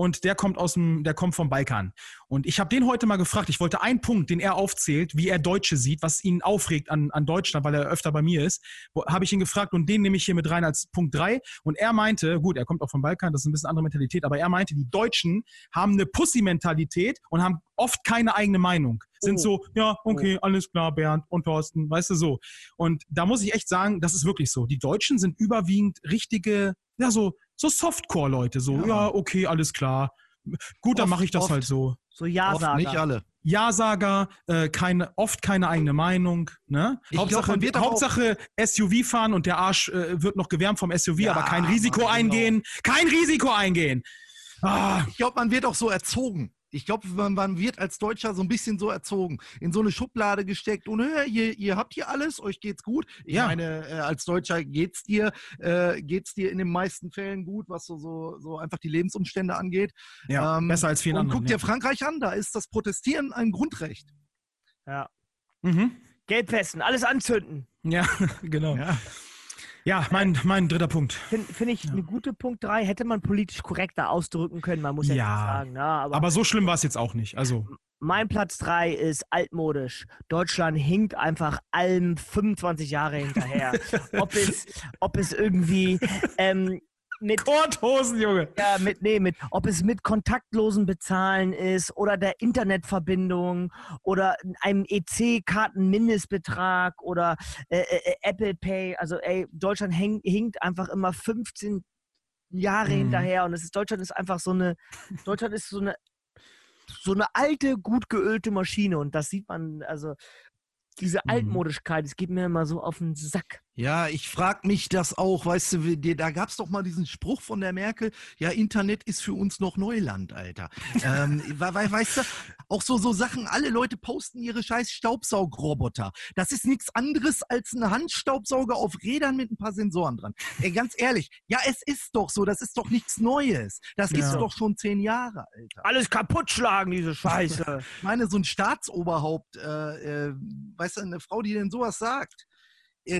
und der kommt aus dem, der kommt vom Balkan. Und ich habe den heute mal gefragt, ich wollte einen Punkt, den er aufzählt, wie er Deutsche sieht, was ihn aufregt an, an Deutschland, weil er öfter bei mir ist, habe ich ihn gefragt und den nehme ich hier mit rein als Punkt drei. Und er meinte, gut, er kommt auch vom Balkan, das ist ein bisschen andere Mentalität, aber er meinte, die Deutschen haben eine Pussy-Mentalität und haben oft keine eigene Meinung. Sind Oh. so, ja, okay, alles klar, Bernd und Thorsten, weißt du so. Und da muss ich echt sagen, das ist wirklich so. Die Deutschen sind überwiegend richtige, ja, so, so Softcore-Leute, so, Ja. ja, okay, alles klar. Gut, dann mache ich das oft. halt so. So Oft Ja-Sager. nicht alle. Ja-Sager, äh, keine, oft keine eigene Meinung. Ne? Ich glaub, Hauptsache, Hauptsache SUV fahren und der Arsch äh, wird noch gewärmt vom SUV, Ja, aber kein Risiko Mann, genau. eingehen. Kein Risiko eingehen. Ah, Ich glaube, man wird auch so erzogen. Ich glaube, man, man wird als Deutscher so ein bisschen so erzogen, in so eine Schublade gesteckt und hör, ihr, ihr habt hier alles, euch geht's gut. Ich Ja. meine, äh, als Deutscher geht's dir, äh, geht's dir in den meisten Fällen gut, was so, so, so einfach die Lebensumstände angeht. ja, Ähm, besser als vielen und anderen. guck dir Frankreich an, da ist das Protestieren ein Grundrecht. Ja. ja. Mhm. Gelbwesten, alles anzünden. ja, <laughs> genau. Ja. Ja, mein, mein dritter Punkt. Finde find ich eine gute Punkt 3. Hätte man politisch korrekter ausdrücken können, man muss ja, Ja. nicht sagen. Na, aber, Aber so schlimm war es jetzt auch nicht. Also, mein Platz 3 ist altmodisch. Deutschland hinkt einfach allem 25 Jahre hinterher. <laughs> ob, es, ob es irgendwie ähm, mit Korthosen, Junge. Ja, mit, nee, mit, ob es mit kontaktlosen Bezahlen ist oder der Internetverbindung oder einem EC-Karten-Mindestbetrag oder äh, äh, Apple Pay. Also, ey, Deutschland häng, hinkt einfach immer 15 Jahre Mhm. hinterher und es ist, Deutschland ist einfach so eine, <laughs> Deutschland ist so eine, so eine alte, gut geölte Maschine und das sieht man, also, diese Mhm. Altmodischkeit, es geht mir immer so auf den Sack. Ja, ich frage mich das auch, weißt du, da gab es doch mal diesen Spruch von der Merkel, ja, Internet ist für uns noch Neuland, Alter. <laughs> ähm, we- we- weißt du, auch so, so Sachen, alle Leute posten ihre scheiß Staubsaugroboter. Das ist nichts anderes als ein Handstaubsauger auf Rädern mit ein paar Sensoren dran. Ey, ganz ehrlich, ja, es ist doch so, das ist doch nichts Neues. Das ist Ja. doch schon zehn Jahre, Alter. Alles kaputt schlagen, diese Scheiße. <laughs> Ich meine, so ein Staatsoberhaupt, äh, äh, weißt du, eine Frau, die denn sowas sagt,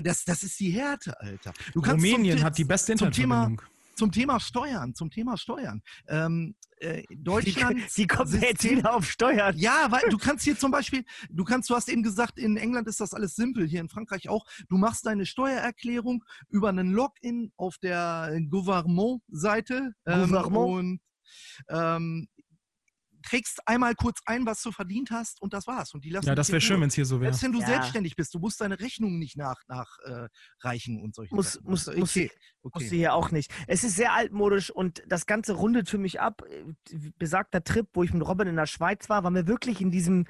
das, das ist die Härte, Alter. Du kannst Rumänien zum, hat die beste zum Thema- Internetverbindung. zum Thema Steuern, zum Thema Steuern. Ähm, äh, Deutschland. Wie kommt der jetzt wieder auf Steuern? Ja, weil du kannst hier zum Beispiel, du kannst, du hast eben gesagt, in England ist das alles simpel, hier in Frankreich auch. Du machst deine Steuererklärung über einen Login auf der Gouvernement-Seite ähm, Gouvernement? und ähm, trägst einmal kurz ein, was du verdient hast und das war's. Und die lassen Ja, das wäre schön, wenn es hier so wäre. Selbst wenn du Ja. selbstständig bist, du musst deine Rechnungen nicht nachreichen nach, äh, reichen und solche Muss- Sachen. muss- okay. muss- okay. Musst du hier auch nicht. Es ist sehr altmodisch und das Ganze rundet für mich ab. Besagter Trip, wo ich mit Robin in der Schweiz war, waren wir wirklich in diesem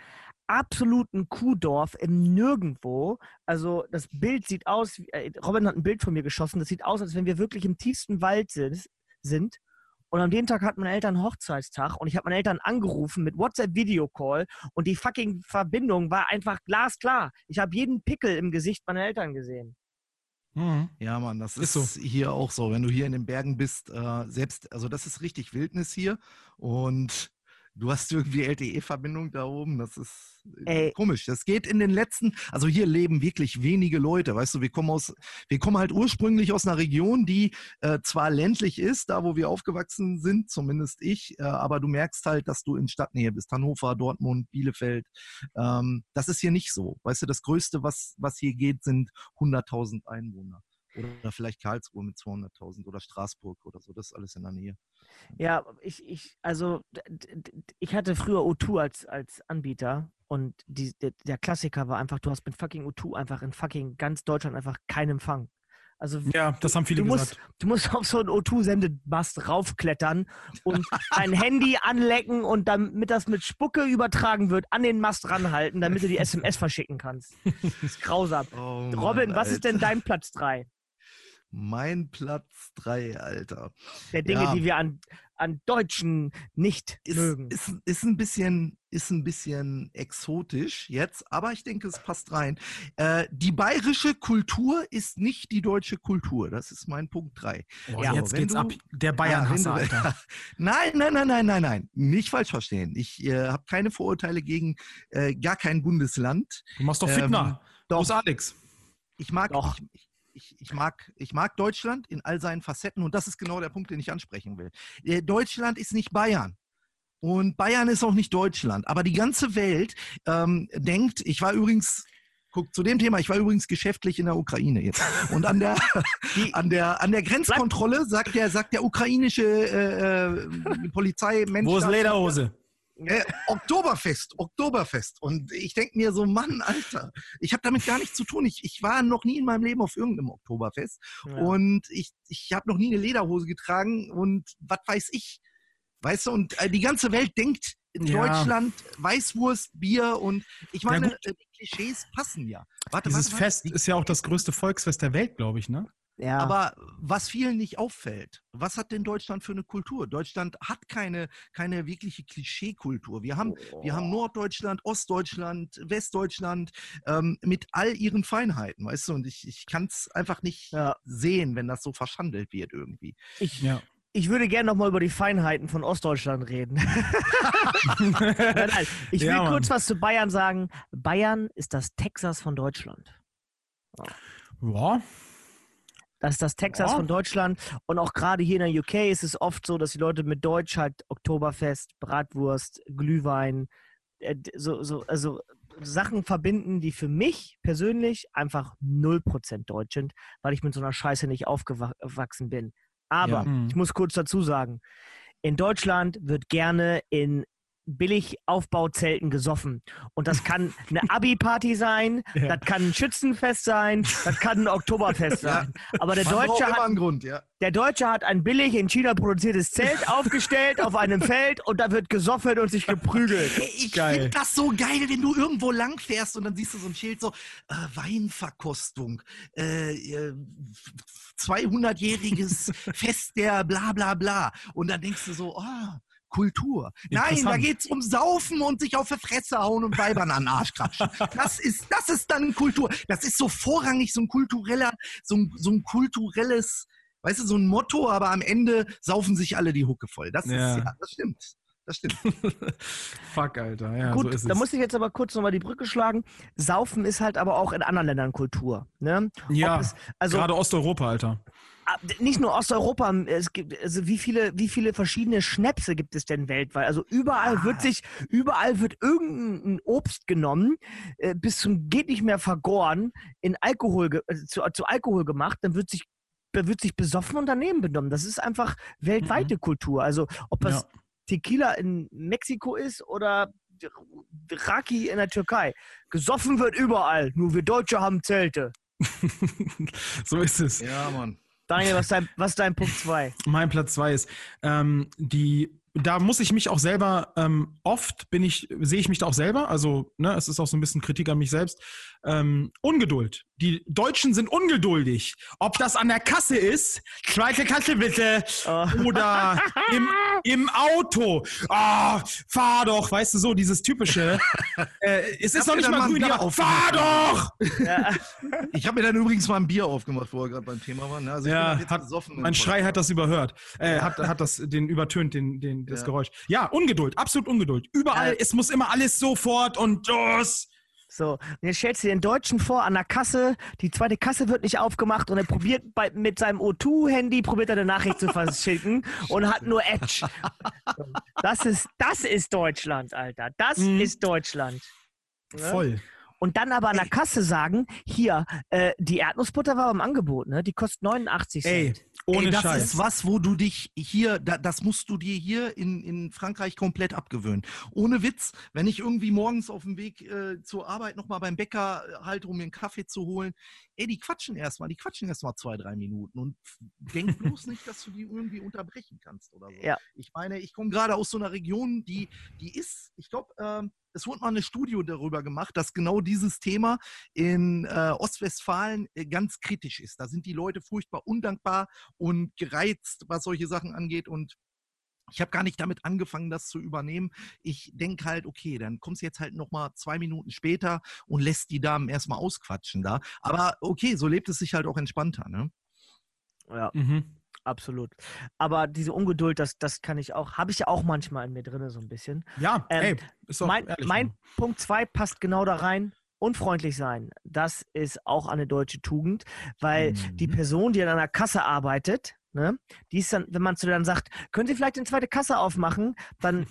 absoluten Kuhdorf im Nirgendwo. Also das Bild sieht aus, wie- äh, Robin hat ein Bild von mir geschossen, das sieht aus, als wenn wir wirklich im tiefsten Wald sind. Und an dem Tag hatten meine Eltern einen Hochzeitstag und ich habe meine Eltern angerufen mit WhatsApp-Video-Call und die fucking Verbindung war einfach glasklar. Ich habe jeden Pickel im Gesicht meiner Eltern gesehen. Mhm. Ja, Mann, das ist, Ist so. hier auch so. Wenn du hier in den Bergen bist, äh, selbst, also das ist richtig Wildnis hier und du hast irgendwie LTE-Verbindung da oben. Das ist äh, Ey. komisch. Das geht in den letzten, also hier leben wirklich wenige Leute. Weißt du, wir kommen aus, wir kommen halt ursprünglich aus einer Region, die äh, zwar ländlich ist, da wo wir aufgewachsen sind, zumindest ich, äh, aber du merkst halt, dass du in Stadtnähe bist. Hannover, Dortmund, Bielefeld. Ähm, das ist hier nicht so. Weißt du, das Größte, was, was hier geht, sind 100.000 Einwohner. Oder vielleicht Karlsruhe mit 200.000 oder Straßburg oder so. Das ist alles in der Nähe. Ja, ich, ich, also ich hatte früher O2 als, als Anbieter und die, der, Klassiker war einfach, du hast mit fucking O2 einfach in fucking ganz Deutschland einfach keinen Empfang. Also Ja, das haben viele du gesagt. musst, du musst <laughs> auf so einen O2-Sendemast raufklettern und dein Handy anlecken und damit das mit Spucke übertragen wird, an den Mast ranhalten, damit du die SMS verschicken kannst. Das <laughs> ist grausam. Oh Robin, was ist denn dein Platz 3? Mein Platz 3, Alter. Der Dinge, Ja. die wir an, an Deutschen nicht ist, mögen. ist, ist ein bisschen ist ein bisschen exotisch jetzt, aber ich denke, es passt rein. Äh, die bayerische Kultur ist nicht die deutsche Kultur. Das ist mein Punkt 3. Oh, Ja, jetzt geht's du- ab. Der Ja, Bayern-Hasser, wenn du- Alter. <laughs> Nein, nein, nein, nein, nein, nein. Nicht falsch verstehen. Ich äh, habe keine Vorurteile gegen äh, gar kein Bundesland. Du machst doch Ähm, Fitner. doch. Wo ist Alex? Ich mag, Doch. ich, ich, ich, mag, ich mag Deutschland in all seinen Facetten und das ist genau der Punkt, den ich ansprechen will. Äh, Deutschland ist nicht Bayern. Und Bayern ist auch nicht Deutschland. Aber die ganze Welt ähm, denkt, ich war übrigens, guck, zu dem Thema, ich war übrigens geschäftlich in der Ukraine jetzt. Und an der, <laughs> an der, an der Grenzkontrolle sagt der, sagt der ukrainische äh, äh, Polizeimensch. Wo ist Lederhose? Äh, Oktoberfest, Oktoberfest. Und ich denke mir so, Mann, Alter, ich habe damit gar nichts zu tun. Ich, ich war noch nie in meinem Leben auf irgendeinem Oktoberfest. Ja. Und ich, ich habe noch nie eine Lederhose getragen und was weiß ich. Weißt du, und äh, die ganze Welt denkt, in Ja. Deutschland, Weißwurst, Bier und ich meine, äh, die Klischees passen ja. Warte, Dieses warte, warte. Fest ist ja auch das größte Volksfest der Welt, glaube ich, ne? Ja. Aber was vielen nicht auffällt, was hat denn Deutschland für eine Kultur? Deutschland hat keine, keine wirkliche Klischeekultur. Wir haben, wir haben Norddeutschland, Ostdeutschland, Westdeutschland ähm, mit all ihren Feinheiten, weißt du? Und ich, ich kann es einfach nicht Ja. sehen, wenn das so verschandelt wird irgendwie. ich, Ja. ich würde gerne nochmal über die Feinheiten von Ostdeutschland reden. <laughs> nein, nein. Ich will Ja, kurz was zu Bayern sagen. Bayern ist das Texas von Deutschland. Ja. Das ist das Texas Ja. von Deutschland. Und auch gerade hier in der UK ist es oft so, dass die Leute mit Deutsch halt Oktoberfest, Bratwurst, Glühwein, äh, so, so, also Sachen verbinden, die für mich persönlich einfach 0% deutsch sind, weil ich mit so einer Scheiße nicht aufgewachsen bin. Aber Ja. Ich muss kurz dazu sagen, in Deutschland wird gerne in Billig-Aufbauzelten gesoffen. Und das kann eine <laughs> Abi-Party sein, Ja. das kann ein Schützenfest sein, das kann ein Oktoberfest <laughs> Ja. sein. Aber der Man Deutsche, hat, einen Grund, ja. der Deutsche hat ein billig in China produziertes Zelt aufgestellt auf einem Feld und da wird gesoffen und sich geprügelt. Ich finde das so geil, wenn du irgendwo lang fährst und dann siehst du so ein Schild so äh, Weinverkostung, äh, äh, 200-jähriges <laughs> Fest der bla bla bla. Und dann denkst du so, oh, Kultur. Nein, da Interessant. geht's um Saufen und sich auf die Fresse hauen und Weibern an den Arsch kratschen. Das ist, das ist dann Kultur. Das ist so vorrangig so ein kultureller, so ein, so ein kulturelles, weißt du, so ein Motto, aber am Ende saufen sich alle die Hucke voll. Das Ja. ist, ja, das stimmt. Das stimmt. <laughs> Fuck, Alter. Ja, Gut, so ist da es. muss ich jetzt aber kurz nochmal die Brücke schlagen. Saufen ist halt aber auch in anderen Ländern Kultur. Ne? ja, es, also gerade Osteuropa, Alter. Ah, nicht nur Osteuropa, es gibt, also wie viele, wie viele verschiedene Schnäpse gibt es denn weltweit? Also überall Ah. wird sich, überall wird irgendein Obst genommen, äh, bis zum geht nicht mehr vergoren, in Alkohol, äh, zu, zu Alkohol gemacht, dann wird sich, wird sich besoffen und daneben benommen. Das ist einfach weltweite Kultur. Also ob das Mhm. Ja. Tequila in Mexiko ist oder Raki in der Türkei. Gesoffen wird überall. Nur wir Deutsche haben Zelte. <laughs> so ist es. Ja, Mann. Daniel, was dein, was dein Punkt 2? Mein Platz zwei ist, ähm, die, da muss ich mich auch selber, ähm, oft bin ich, sehe ich mich da auch selber, also, ne, es ist auch so ein bisschen Kritik an mich selbst, ähm, Ungeduld. Die Deutschen sind ungeduldig. Ob das an der Kasse ist, zweite Kasse bitte, Oh. oder im, im Auto. Ah, fahr doch, weißt du, so dieses typische. <laughs> Äh, es ist noch nicht mal grün, aber fahr doch! Ja. <laughs> Ich habe mir dann übrigens mal ein Bier aufgemacht, wo wir gerade beim Thema waren. ne? Also ich Ja, jetzt hat- Mein Schrei hat das überhört. Äh, hat, hat das den übertönt, den, den, das Ja. Geräusch. Ja, Ungeduld, absolut Ungeduld. Überall, es muss immer alles sofort und das. So, und jetzt stellst du dir den Deutschen vor an der Kasse, die zweite Kasse wird nicht aufgemacht und er probiert bei, mit seinem O2-Handy, probiert er eine Nachricht zu verschicken <laughs> und hat nur Edge. Das ist, das ist Deutschland, Alter. Das Mhm. ist Deutschland. Ne? Voll. Und dann aber an der Kasse sagen, hier, äh, die Erdnussbutter war im Angebot, ne? Die kostet 89 Ey, Cent. Ohne Ey, das Scheiß. ist was, wo du dich hier, da, das musst du dir hier in, in Frankreich komplett abgewöhnen. Ohne Witz, wenn ich irgendwie morgens auf dem Weg äh, zur Arbeit nochmal beim Bäcker äh, halte, um mir einen Kaffee zu holen, ey, die quatschen erstmal, die quatschen erstmal zwei, drei Minuten und denk bloß nicht, dass du die irgendwie unterbrechen kannst oder so. Ja. Ich meine, ich komme gerade aus so einer Region, die, die ist, ich glaube, ähm, es wurde mal eine Studie darüber gemacht, dass genau dieses Thema in äh, Ostwestfalen äh, ganz kritisch ist. Da sind die Leute furchtbar undankbar und gereizt, was solche Sachen angeht. Und Ich habe gar nicht damit angefangen, das zu übernehmen. Ich denke halt, okay, dann kommst du jetzt halt nochmal zwei Minuten später und lässt die Damen erstmal ausquatschen da. Aber okay, so lebt es sich halt auch entspannter, ne? Ja, Mhm. absolut. Aber diese Ungeduld, das, das kann ich auch, habe ich ja auch manchmal in mir drin, so ein bisschen. Ja, Ähm, ey, ist doch mein ehrlich. mein Mann. Punkt 2 passt genau da rein. Unfreundlich sein. Das ist auch eine deutsche Tugend, weil die Mhm. Person, die an einer Kasse arbeitet, ne, die ist dann, wenn man zu dann sagt, können Sie vielleicht eine zweite Kasse aufmachen, dann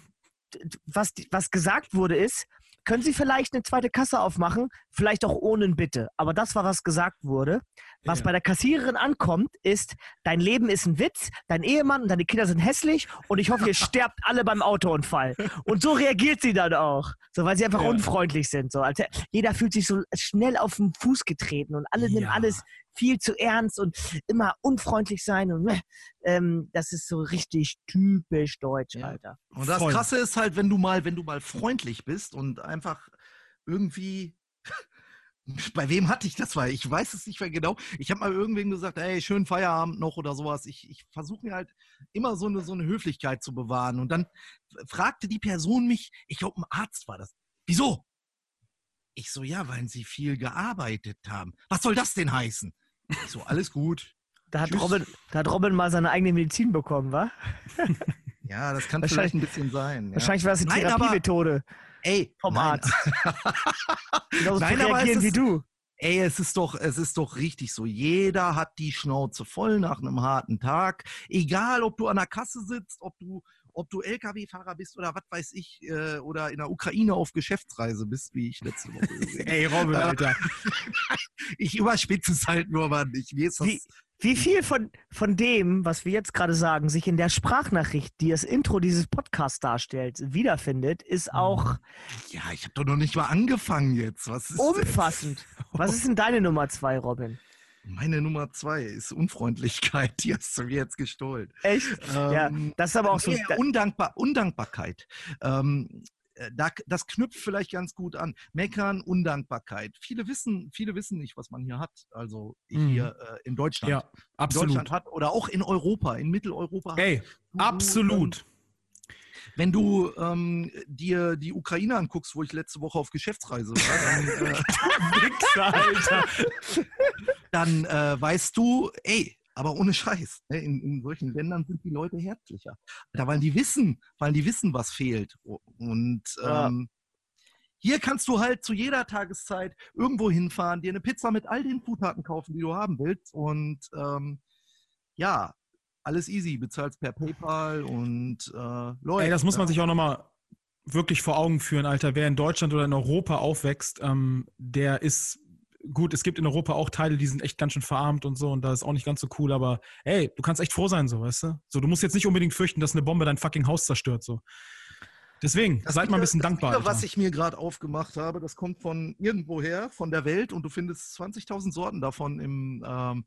was, was gesagt wurde ist, können Sie vielleicht eine zweite Kasse aufmachen, vielleicht auch ohne Bitte. Aber das war, was gesagt wurde. Was Ja. bei der Kassiererin ankommt, ist, dein Leben ist ein Witz, dein Ehemann und deine Kinder sind hässlich und ich hoffe, ihr <laughs> sterbt alle beim Autounfall. Und so reagiert sie dann auch. So, weil sie einfach Ja. unfreundlich sind. So, als, jeder fühlt sich so schnell auf den Fuß getreten und alle nehmen Ja. alles viel zu ernst und immer unfreundlich sein. Und äh, ähm, das ist so richtig typisch deutsch, Ja. Alter. Und das Voll. Krasse ist halt, wenn du mal, wenn du mal freundlich bist und einfach irgendwie. Bei wem hatte ich das? Weil ich weiß es nicht mehr genau. Ich habe mal irgendwem gesagt, hey, schönen Feierabend noch oder sowas. Ich, ich versuche mir halt immer so eine, so eine Höflichkeit zu bewahren. Und dann fragte die Person mich, ich glaube, ein Arzt war das. Wieso? Ich so, ja, weil sie viel gearbeitet haben. Was soll das denn heißen? Ich so, alles gut. Da hat, Tschüss. Robin, da hat Robin mal seine eigene Medizin bekommen, wa? Ja, das kann <laughs> Wahrscheinlich- vielleicht ein bisschen sein. Ja. Wahrscheinlich war das die Nein, aber- Therapiemethode Ey, vom nein. Arzt. <laughs> Genauso Nein, zu aber es wie ist- du. Ey, es ist doch, es ist doch richtig so. Jeder hat die Schnauze voll nach einem harten Tag. Egal, ob du an der Kasse sitzt, ob du, ob du LKW-Fahrer bist oder was weiß ich, äh, oder in der Ukraine auf Geschäftsreise bist, wie ich letzte Woche <laughs> gesehen habe. Ey, Robin, Alter. <laughs> Ich überspitze es halt nur mal nicht. Mir ist das, Wie, wie viel von, von dem, was wir jetzt gerade sagen, sich in der Sprachnachricht, die das Intro dieses Podcasts darstellt, wiederfindet, ist auch ja, ich habe doch noch nicht mal angefangen jetzt. Was umfassend. Was ist denn deine Nummer zwei, Robin? Meine Nummer zwei ist Unfreundlichkeit. <laughs> Die hast du mir jetzt gestohlen. Echt? ja, Ähm, das ist aber auch so. Undankbar, Undankbarkeit. Ähm, äh, da, das knüpft vielleicht ganz gut an. Meckern, Undankbarkeit. Viele wissen, viele wissen nicht, was man hier hat. Also Mhm. hier äh, in Deutschland. Ja, in absolut. Deutschland hat oder auch in Europa, in Mitteleuropa. Ey, du, absolut. Ähm, wenn du ähm, dir die Ukraine anguckst, wo ich letzte Woche auf Geschäftsreise war, dann, äh, <laughs> Wichser, <laughs> dann äh, weißt du, ey, aber ohne Scheiß, ne, in, in solchen Ländern sind die Leute herzlicher. Da, weil die wissen, weil die wissen, was fehlt. Und Ja. ähm, hier kannst du halt zu jeder Tageszeit irgendwo hinfahren, dir eine Pizza mit all den Zutaten kaufen, die du haben willst. Und ähm, ja, alles easy, bezahlst per PayPal und äh, läuft. Ey, das muss man ne? sich auch nochmal wirklich vor Augen führen, Alter. Wer in Deutschland oder in Europa aufwächst, ähm, der ist gut. Es gibt in Europa auch Teile, die sind echt ganz schön verarmt und so und da ist auch nicht ganz so cool, aber ey, du kannst echt froh sein, so, weißt du? So, du musst jetzt nicht unbedingt fürchten, dass eine Bombe dein fucking Haus zerstört, so. Deswegen, Das seid mal ein bisschen das dankbar. Alter. was ich mir gerade aufgemacht habe, das kommt von irgendwoher, von der Welt und du findest 20.000 Sorten davon im, ähm,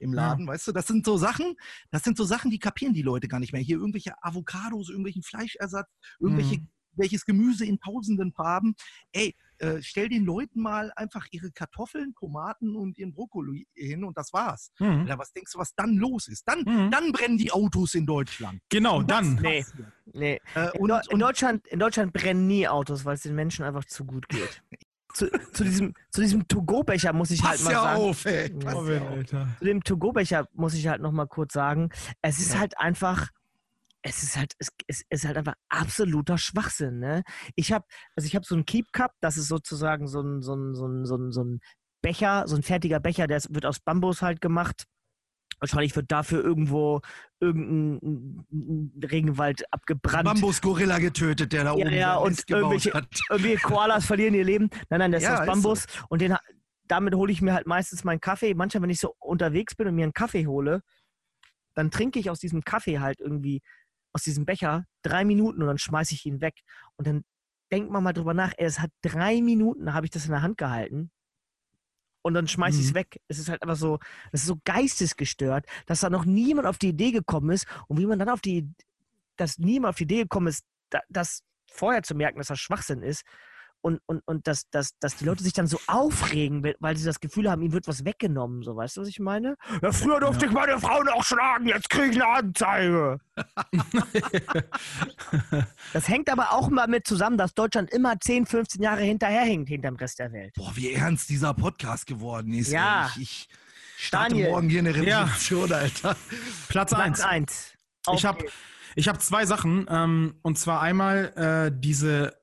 im Laden, weißt du? Das sind so Sachen, das sind so Sachen, die kapieren die Leute gar nicht mehr. Hier irgendwelche Avocados, irgendwelchen Fleischersatz, irgendwelche, Mhm. welches Gemüse in tausenden Farben. Ey, äh, stell den Leuten mal einfach ihre Kartoffeln, Tomaten und ihren Brokkoli hin und das war's. Mhm. Alter, was denkst du, was dann los ist? Dann, Mhm. dann brennen die Autos in Deutschland. Genau, dann. Nee. Nee. Äh, In, und, in, und Deutschland, in Deutschland brennen nie Autos, weil es den Menschen einfach zu gut geht. <laughs> zu, zu diesem, zu diesem To-Go-Becher muss ich halt pass mal ja sagen. auf, ey. Pass Robin, ja auf. Alter. Zu dem To-Go-Becher muss ich halt noch mal kurz sagen, es ist Ja. halt einfach, es ist halt, es, es ist halt einfach absoluter Schwachsinn, ne? Ich habe, also ich habe so einen Keep Cup, das ist sozusagen so ein, so ein, so ein, so ein, so ein Becher, so ein fertiger Becher, der ist- wird aus Bambus halt gemacht. Wahrscheinlich wird dafür irgendwo irgendein ein Regenwald abgebrannt. Bambus-Gorilla getötet, der da Ja, oben ja, sein und irgendwelche- hat. irgendwie Koalas verlieren ihr Leben. Nein, nein, das Ja, ist aus ist Bambus. Und den, damit hole ich mir halt meistens meinen Kaffee. Manchmal, wenn ich so unterwegs bin und mir einen Kaffee hole, dann trinke ich aus diesem Kaffee halt irgendwie, aus diesem Becher, drei Minuten und dann schmeiße ich ihn weg. Und dann denkt man mal drüber nach, ey, es hat drei Minuten, habe ich das in der Hand gehalten. Und dann schmeiße ich es Mhm. weg. Es ist halt einfach so, es ist so geistesgestört, dass da noch niemand auf die Idee gekommen ist und wie man dann auf die, dass niemand auf die Idee gekommen ist, da, das vorher zu merken, dass das Schwachsinn ist und, und, und dass, dass, dass die Leute sich dann so aufregen, weil sie das Gefühl haben, ihnen wird was weggenommen. So, weißt du, was ich meine? Ja, früher durfte ja. ich meine Frau noch schlagen, jetzt kriege ich eine Anzeige. <laughs> das hängt aber auch mal mit zusammen, dass Deutschland immer 10, 15 Jahre hinterherhinkt hinterm Rest der Welt. Boah, wie ernst dieser Podcast geworden ist. Ja. Ich, ich starte Daniel. morgen hier eine Revolution, ja. Alter. Platz 1. Platz 1. Ich habe ich hab zwei Sachen. Ähm, und zwar einmal äh, diese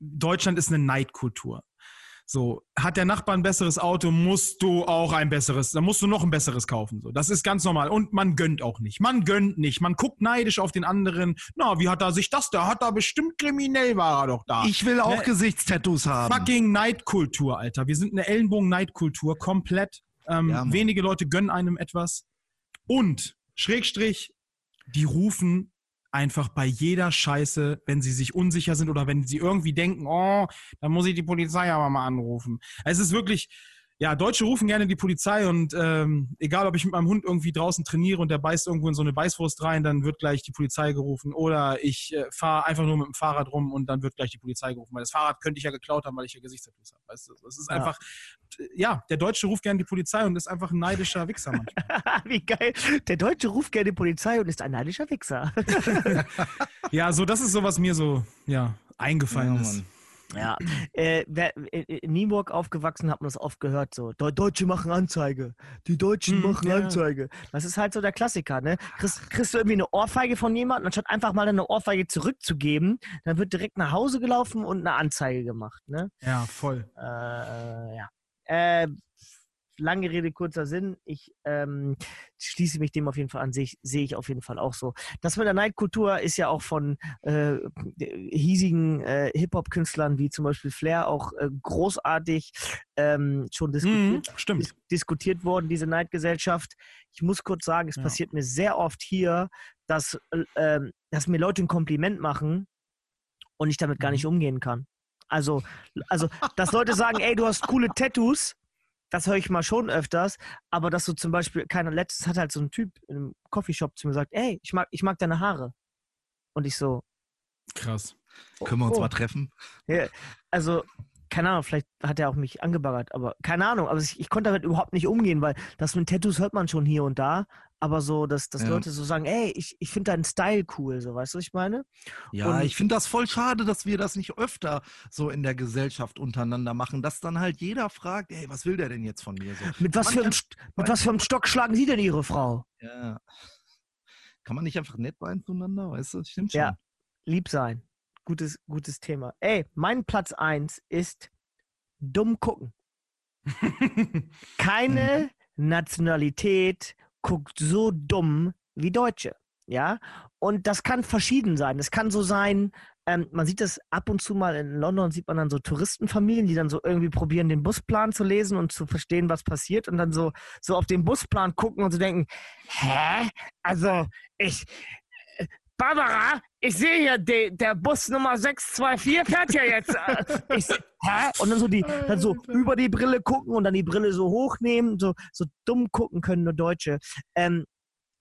Deutschland ist eine Neidkultur. So, hat der Nachbar ein besseres Auto, musst du auch ein besseres, dann musst du noch ein besseres kaufen. So, das ist ganz normal. Und man gönnt auch nicht. Man gönnt nicht. Man guckt neidisch auf den anderen. Na, wie hat er sich das da? Hat er bestimmt kriminell, war er doch da. Ich will auch ne? Gesichtstattoos haben. Fucking Neidkultur, Alter. Wir sind eine Ellenbogen-Neidkultur, komplett. Ähm, ja, wenige Leute gönnen einem etwas. Und, Schrägstrich, die rufen einfach bei jeder Scheiße, wenn sie sich unsicher sind oder wenn sie irgendwie denken, oh, dann muss ich die Polizei aber mal anrufen. Es ist wirklich, ja, Deutsche rufen gerne die Polizei und ähm, egal, ob ich mit meinem Hund irgendwie draußen trainiere und der beißt irgendwo in so eine Beißwurst rein, dann wird gleich die Polizei gerufen. Oder ich äh, fahre einfach nur mit dem Fahrrad rum und dann wird gleich die Polizei gerufen. Weil das Fahrrad könnte ich ja geklaut haben, weil ich ja Gesichtstattoos habe. Weißt du, es ist ja. einfach, ja, der Deutsche ruft gerne die Polizei und ist einfach ein neidischer Wichser <laughs> manchmal. Wie geil. Der Deutsche ruft gerne die Polizei und ist ein neidischer Wichser. <laughs> ja, so, das ist so, was mir so, ja, eingefallen ja, ist. Ja, äh, wer, äh, in Nienburg aufgewachsen, hat man das oft gehört, so, Deutsche machen Anzeige, die Deutschen hm, machen ja. Anzeige. Das ist halt so der Klassiker, ne? Kriegst, kriegst du irgendwie eine Ohrfeige von jemandem, anstatt einfach mal eine Ohrfeige zurückzugeben, dann wird direkt nach Hause gelaufen und eine Anzeige gemacht, ne? Ja, voll. Äh, äh ja. Äh, lange Rede, kurzer Sinn. Ich ähm, schließe mich dem auf jeden Fall an, sehe ich, seh ich auf jeden Fall auch so. Das mit der Neidkultur ist ja auch von äh, hiesigen äh, Hip-Hop-Künstlern wie zum Beispiel Flair auch äh, großartig ähm, schon diskutiert, mm, dis diskutiert worden, diese Neidgesellschaft. Ich muss kurz sagen, es ja. passiert mir sehr oft hier, dass, äh, ähm, dass mir Leute ein Kompliment machen und ich damit gar nicht mhm. umgehen kann. Also, also, dass Leute sagen, ey, du hast coole Tattoos das höre ich mal schon öfters, aber dass du zum Beispiel, keiner, letztes hat halt so ein Typ in einem Coffeeshop zu mir gesagt, ey, ich mag, ich mag deine Haare. Und ich so. Krass. Oh, Können wir uns oh. mal treffen? Ja, also, keine Ahnung, vielleicht hat er auch mich angebaggert, aber keine Ahnung, aber ich, ich konnte damit überhaupt nicht umgehen, weil das mit Tattoos hört man schon hier und da, aber so, dass, dass ja. Leute so sagen, ey, ich, ich finde deinen Style cool, so, weißt du, was ich meine? Ja, und ich finde das voll schade, dass wir das nicht öfter so in der Gesellschaft untereinander machen, dass dann halt jeder fragt, ey, was will der denn jetzt von mir? So, mit, was für, einem, mit was für einem Stock schlagen Sie denn Ihre Frau? Ja. <laughs> Kann man nicht einfach nett sein zueinander, weißt du? Stimmt schon. Ja, lieb sein. Gutes, gutes Thema. Ey, mein Platz 1 ist dumm gucken. <laughs> Keine mhm. Nationalität guckt so dumm wie Deutsche. Ja, und das kann verschieden sein. Es kann so sein, ähm, man sieht das ab und zu mal in London, sieht man dann so Touristenfamilien, die dann so irgendwie probieren, den Busplan zu lesen und zu verstehen, was passiert und dann so, so auf den Busplan gucken und so denken, hä? Also, ich, Barbara, ich sehe hier, de, der Bus Nummer 624 fährt ja jetzt. <laughs> Äh, ich, hä? Und dann so die, dann so über die Brille gucken und dann die Brille so hochnehmen, so, so dumm gucken können nur Deutsche. Ähm,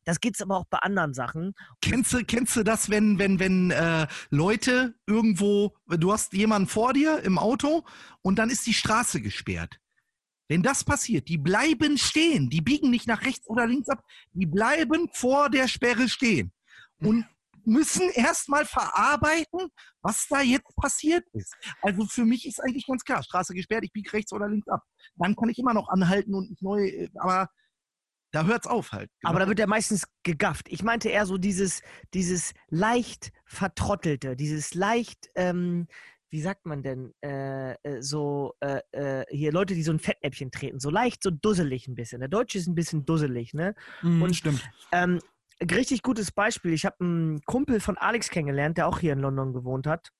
das gibt's aber auch bei anderen Sachen. Kennst du, kennst du das, wenn, wenn, wenn äh, Leute irgendwo, du hast jemanden vor dir im Auto und dann ist die Straße gesperrt. Wenn das passiert, die bleiben stehen, die biegen nicht nach rechts oder links ab, die bleiben vor der Sperre stehen. Und müssen erstmal verarbeiten, was da jetzt passiert ist. Also für mich ist eigentlich ganz klar, Straße gesperrt, ich biege rechts oder links ab. Dann kann ich immer noch anhalten und mich neu, äh, aber da hört es auf halt. Genau. Aber da wird ja meistens gegafft. Ich meinte eher so dieses, dieses leicht vertrottelte, dieses leicht, ähm, wie sagt man denn, äh, äh so äh, äh, hier Leute, die so ein Fettnäpfchen treten, so leicht, so dusselig ein bisschen. Der Deutsche ist ein bisschen dusselig, ne? Mm, und stimmt. Ähm, richtig gutes Beispiel. Ich habe einen Kumpel von Alex kennengelernt, der auch hier in London gewohnt hat.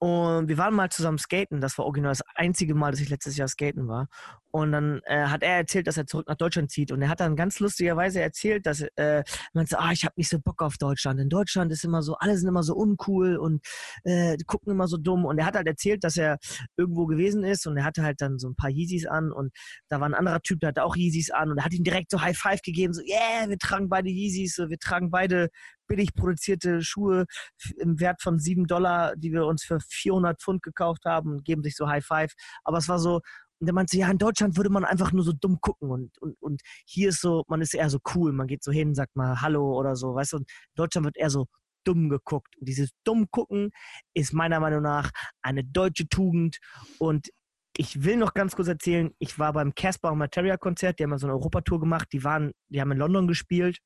Und wir waren mal zusammen skaten. Das war original das einzige Mal, dass ich letztes Jahr skaten war. Und dann äh, hat er erzählt, dass er zurück nach Deutschland zieht. Und er hat dann ganz lustigerweise erzählt, dass äh, man sagt, ah, ich habe nicht so Bock auf Deutschland. In Deutschland ist immer so, alle sind immer so uncool und äh, gucken immer so dumm. Und er hat halt erzählt, dass er irgendwo gewesen ist und er hatte halt dann so ein paar Yeezys an und da war ein anderer Typ, der hatte auch Yeezys an und er hat ihm direkt so High Five gegeben, so, yeah, wir tragen beide Yeezys, so, wir tragen beide billig produzierte Schuhe im Wert von 7 Dollar, die wir uns für 400 Pfund gekauft haben und geben sich so High Five. Aber es war so, und der meinte, ja, in Deutschland würde man einfach nur so dumm gucken und, und, und hier ist so, man ist eher so cool, man geht so hin, sagt mal Hallo oder so, weißt du, und in Deutschland wird eher so dumm geguckt. Und dieses dumm gucken ist meiner Meinung nach eine deutsche Tugend und ich will noch ganz kurz erzählen, ich war beim Casper und Materia Konzert, die haben so eine Europatour gemacht, die waren, die haben in London gespielt.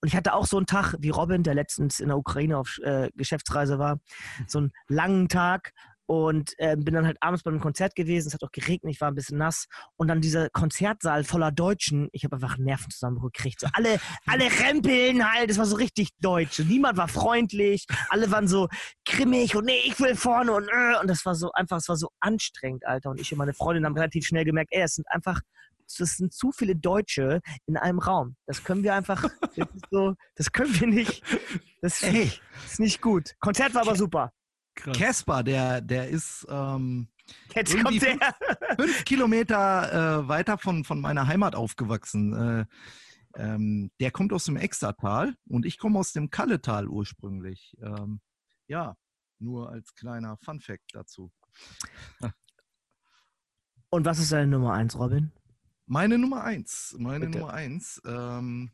Und ich hatte auch so einen Tag wie Robin, der letztens in der Ukraine auf äh, Geschäftsreise war, so einen langen Tag und äh, bin dann halt abends beim Konzert gewesen. Es hat auch geregnet, ich war ein bisschen nass. Und dann dieser Konzertsaal voller Deutschen. Ich habe einfach einen Nervenzusammenbruch gekriegt. So alle, <laughs> alle rempeln halt. Es war so richtig deutsch. Und niemand war freundlich. Alle waren so grimmig und nee, ich will vorne und äh. Und das war so einfach, es war so anstrengend, Alter. Und ich und meine Freundin haben relativ schnell gemerkt, ey, es sind einfach das sind zu viele Deutsche in einem Raum. Das können wir einfach, das, so, das können wir nicht. Das ist, ist nicht gut. Konzert war aber super. Casper, der, der ist ähm, Jetzt kommt der. Fünf, fünf Kilometer äh, weiter von, von meiner Heimat aufgewachsen. Äh, ähm, der kommt aus dem Extertal und ich komme aus dem Kalletal ursprünglich. Ähm, ja, nur als kleiner Fun-Fact dazu. Und was ist deine Nummer eins, Robin? Meine Nummer eins, meine Bitte. Nummer eins ähm,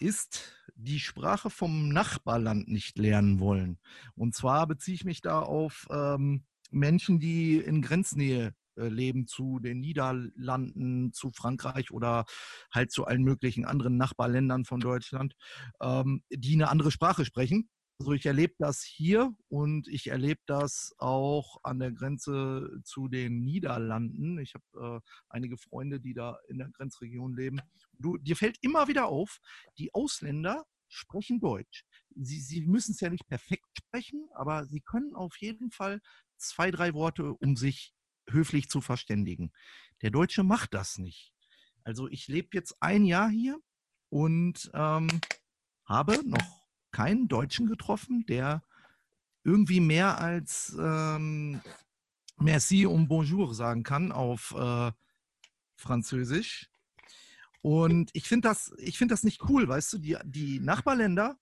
ist die Sprache vom Nachbarland nicht lernen wollen. Und zwar beziehe ich mich da auf ähm, Menschen, die in Grenznähe äh, leben zu den Niederlanden, zu Frankreich oder halt zu allen möglichen anderen Nachbarländern von Deutschland, ähm, die eine andere Sprache sprechen. Also ich erlebe das hier und ich erlebe das auch an der Grenze zu den Niederlanden. Ich habe äh, einige Freunde, die da in der Grenzregion leben. Du, dir fällt immer wieder auf, die Ausländer sprechen Deutsch. Sie, sie müssen es ja nicht perfekt sprechen, aber sie können auf jeden Fall zwei, drei Worte, um sich höflich zu verständigen. Der Deutsche macht das nicht. Also ich lebe jetzt ein Jahr hier und ähm, habe noch keinen Deutschen getroffen, der irgendwie mehr als ähm, Merci und Bonjour sagen kann auf äh, Französisch. Und ich finde das, find das nicht cool, weißt du, die, die Nachbarländer,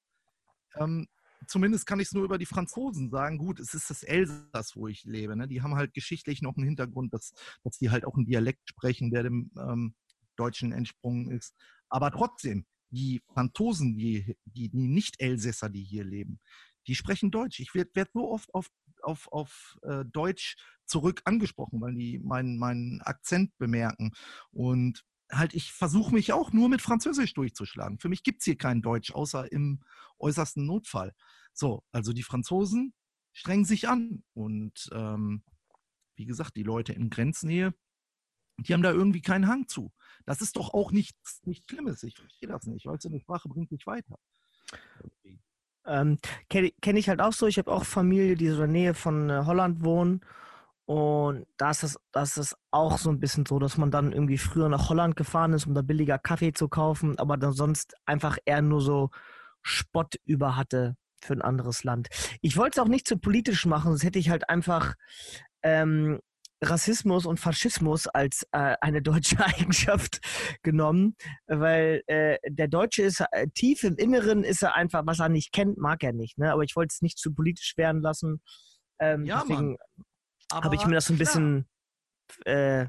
ähm, zumindest kann ich es nur über die Franzosen sagen, gut, es ist das Elsass, wo ich lebe. Ne? Die haben halt geschichtlich noch einen Hintergrund, dass, dass die halt auch einen Dialekt sprechen, der dem ähm, Deutschen entsprungen ist. Aber trotzdem, die Franzosen, die, die, die Nicht-Elsässer, die hier leben, die sprechen Deutsch. Ich werde werd so oft auf, auf, auf äh, Deutsch zurück angesprochen, weil die meinen, meinen Akzent bemerken. Und halt, ich versuche mich auch nur mit Französisch durchzuschlagen. Für mich gibt es hier kein Deutsch, außer im äußersten Notfall. So, also die Franzosen strengen sich an. Und ähm, wie gesagt, die Leute in Grenznähe, die haben da irgendwie keinen Hang zu. Das ist doch auch nichts, nichts Schlimmes. Ich verstehe das nicht. Weißt du, eine Sprache bringt dich weiter. Ähm, Kenne kenn ich halt auch so. Ich habe auch Familie, die so in der Nähe von äh, Holland wohnen. Und da ist, es, das ist auch so ein bisschen so, dass man dann irgendwie früher nach Holland gefahren ist, um da billiger Kaffee zu kaufen, aber dann sonst einfach eher nur so Spott über hatte für ein anderes Land. Ich wollte es auch nicht zu politisch machen, sonst hätte ich halt einfach ähm, Rassismus und Faschismus als äh, eine deutsche <laughs> Eigenschaft genommen, weil äh, der Deutsche ist äh, tief im Inneren ist er einfach, was er nicht kennt, mag er nicht. Ne? Aber ich wollte es nicht zu politisch werden lassen. Ähm, ja, deswegen habe ich mir das so ein bisschen äh,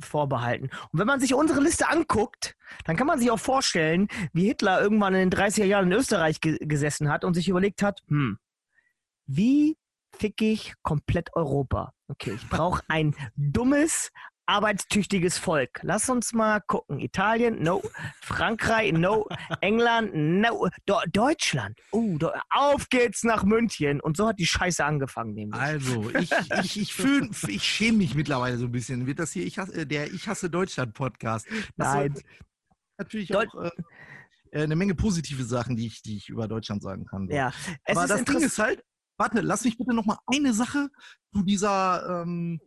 vorbehalten. Und wenn man sich unsere Liste anguckt, dann kann man sich auch vorstellen, wie Hitler irgendwann in den 30er Jahren in Österreich ge gesessen hat und sich überlegt hat, hm, wie fick ich komplett Europa. Okay, ich brauche <laughs> ein dummes, arbeitstüchtiges Volk. Lass uns mal gucken. Italien, no. Frankreich, no. <laughs> England, no. Do Deutschland, oh, do auf geht's nach München. Und so hat die Scheiße angefangen. Nämlich. Also, ich, ich, ich, <laughs> fühl, ich schäme mich mittlerweile so ein bisschen. Wird das hier ich hasse, der Ich hasse Deutschland Podcast? Das Nein. Natürlich auch äh, äh, eine Menge positive Sachen, die ich, die ich über Deutschland sagen kann. Ja, aber das Ding ist halt, Warte, lass mich bitte noch mal eine Sache zu dieser ähm,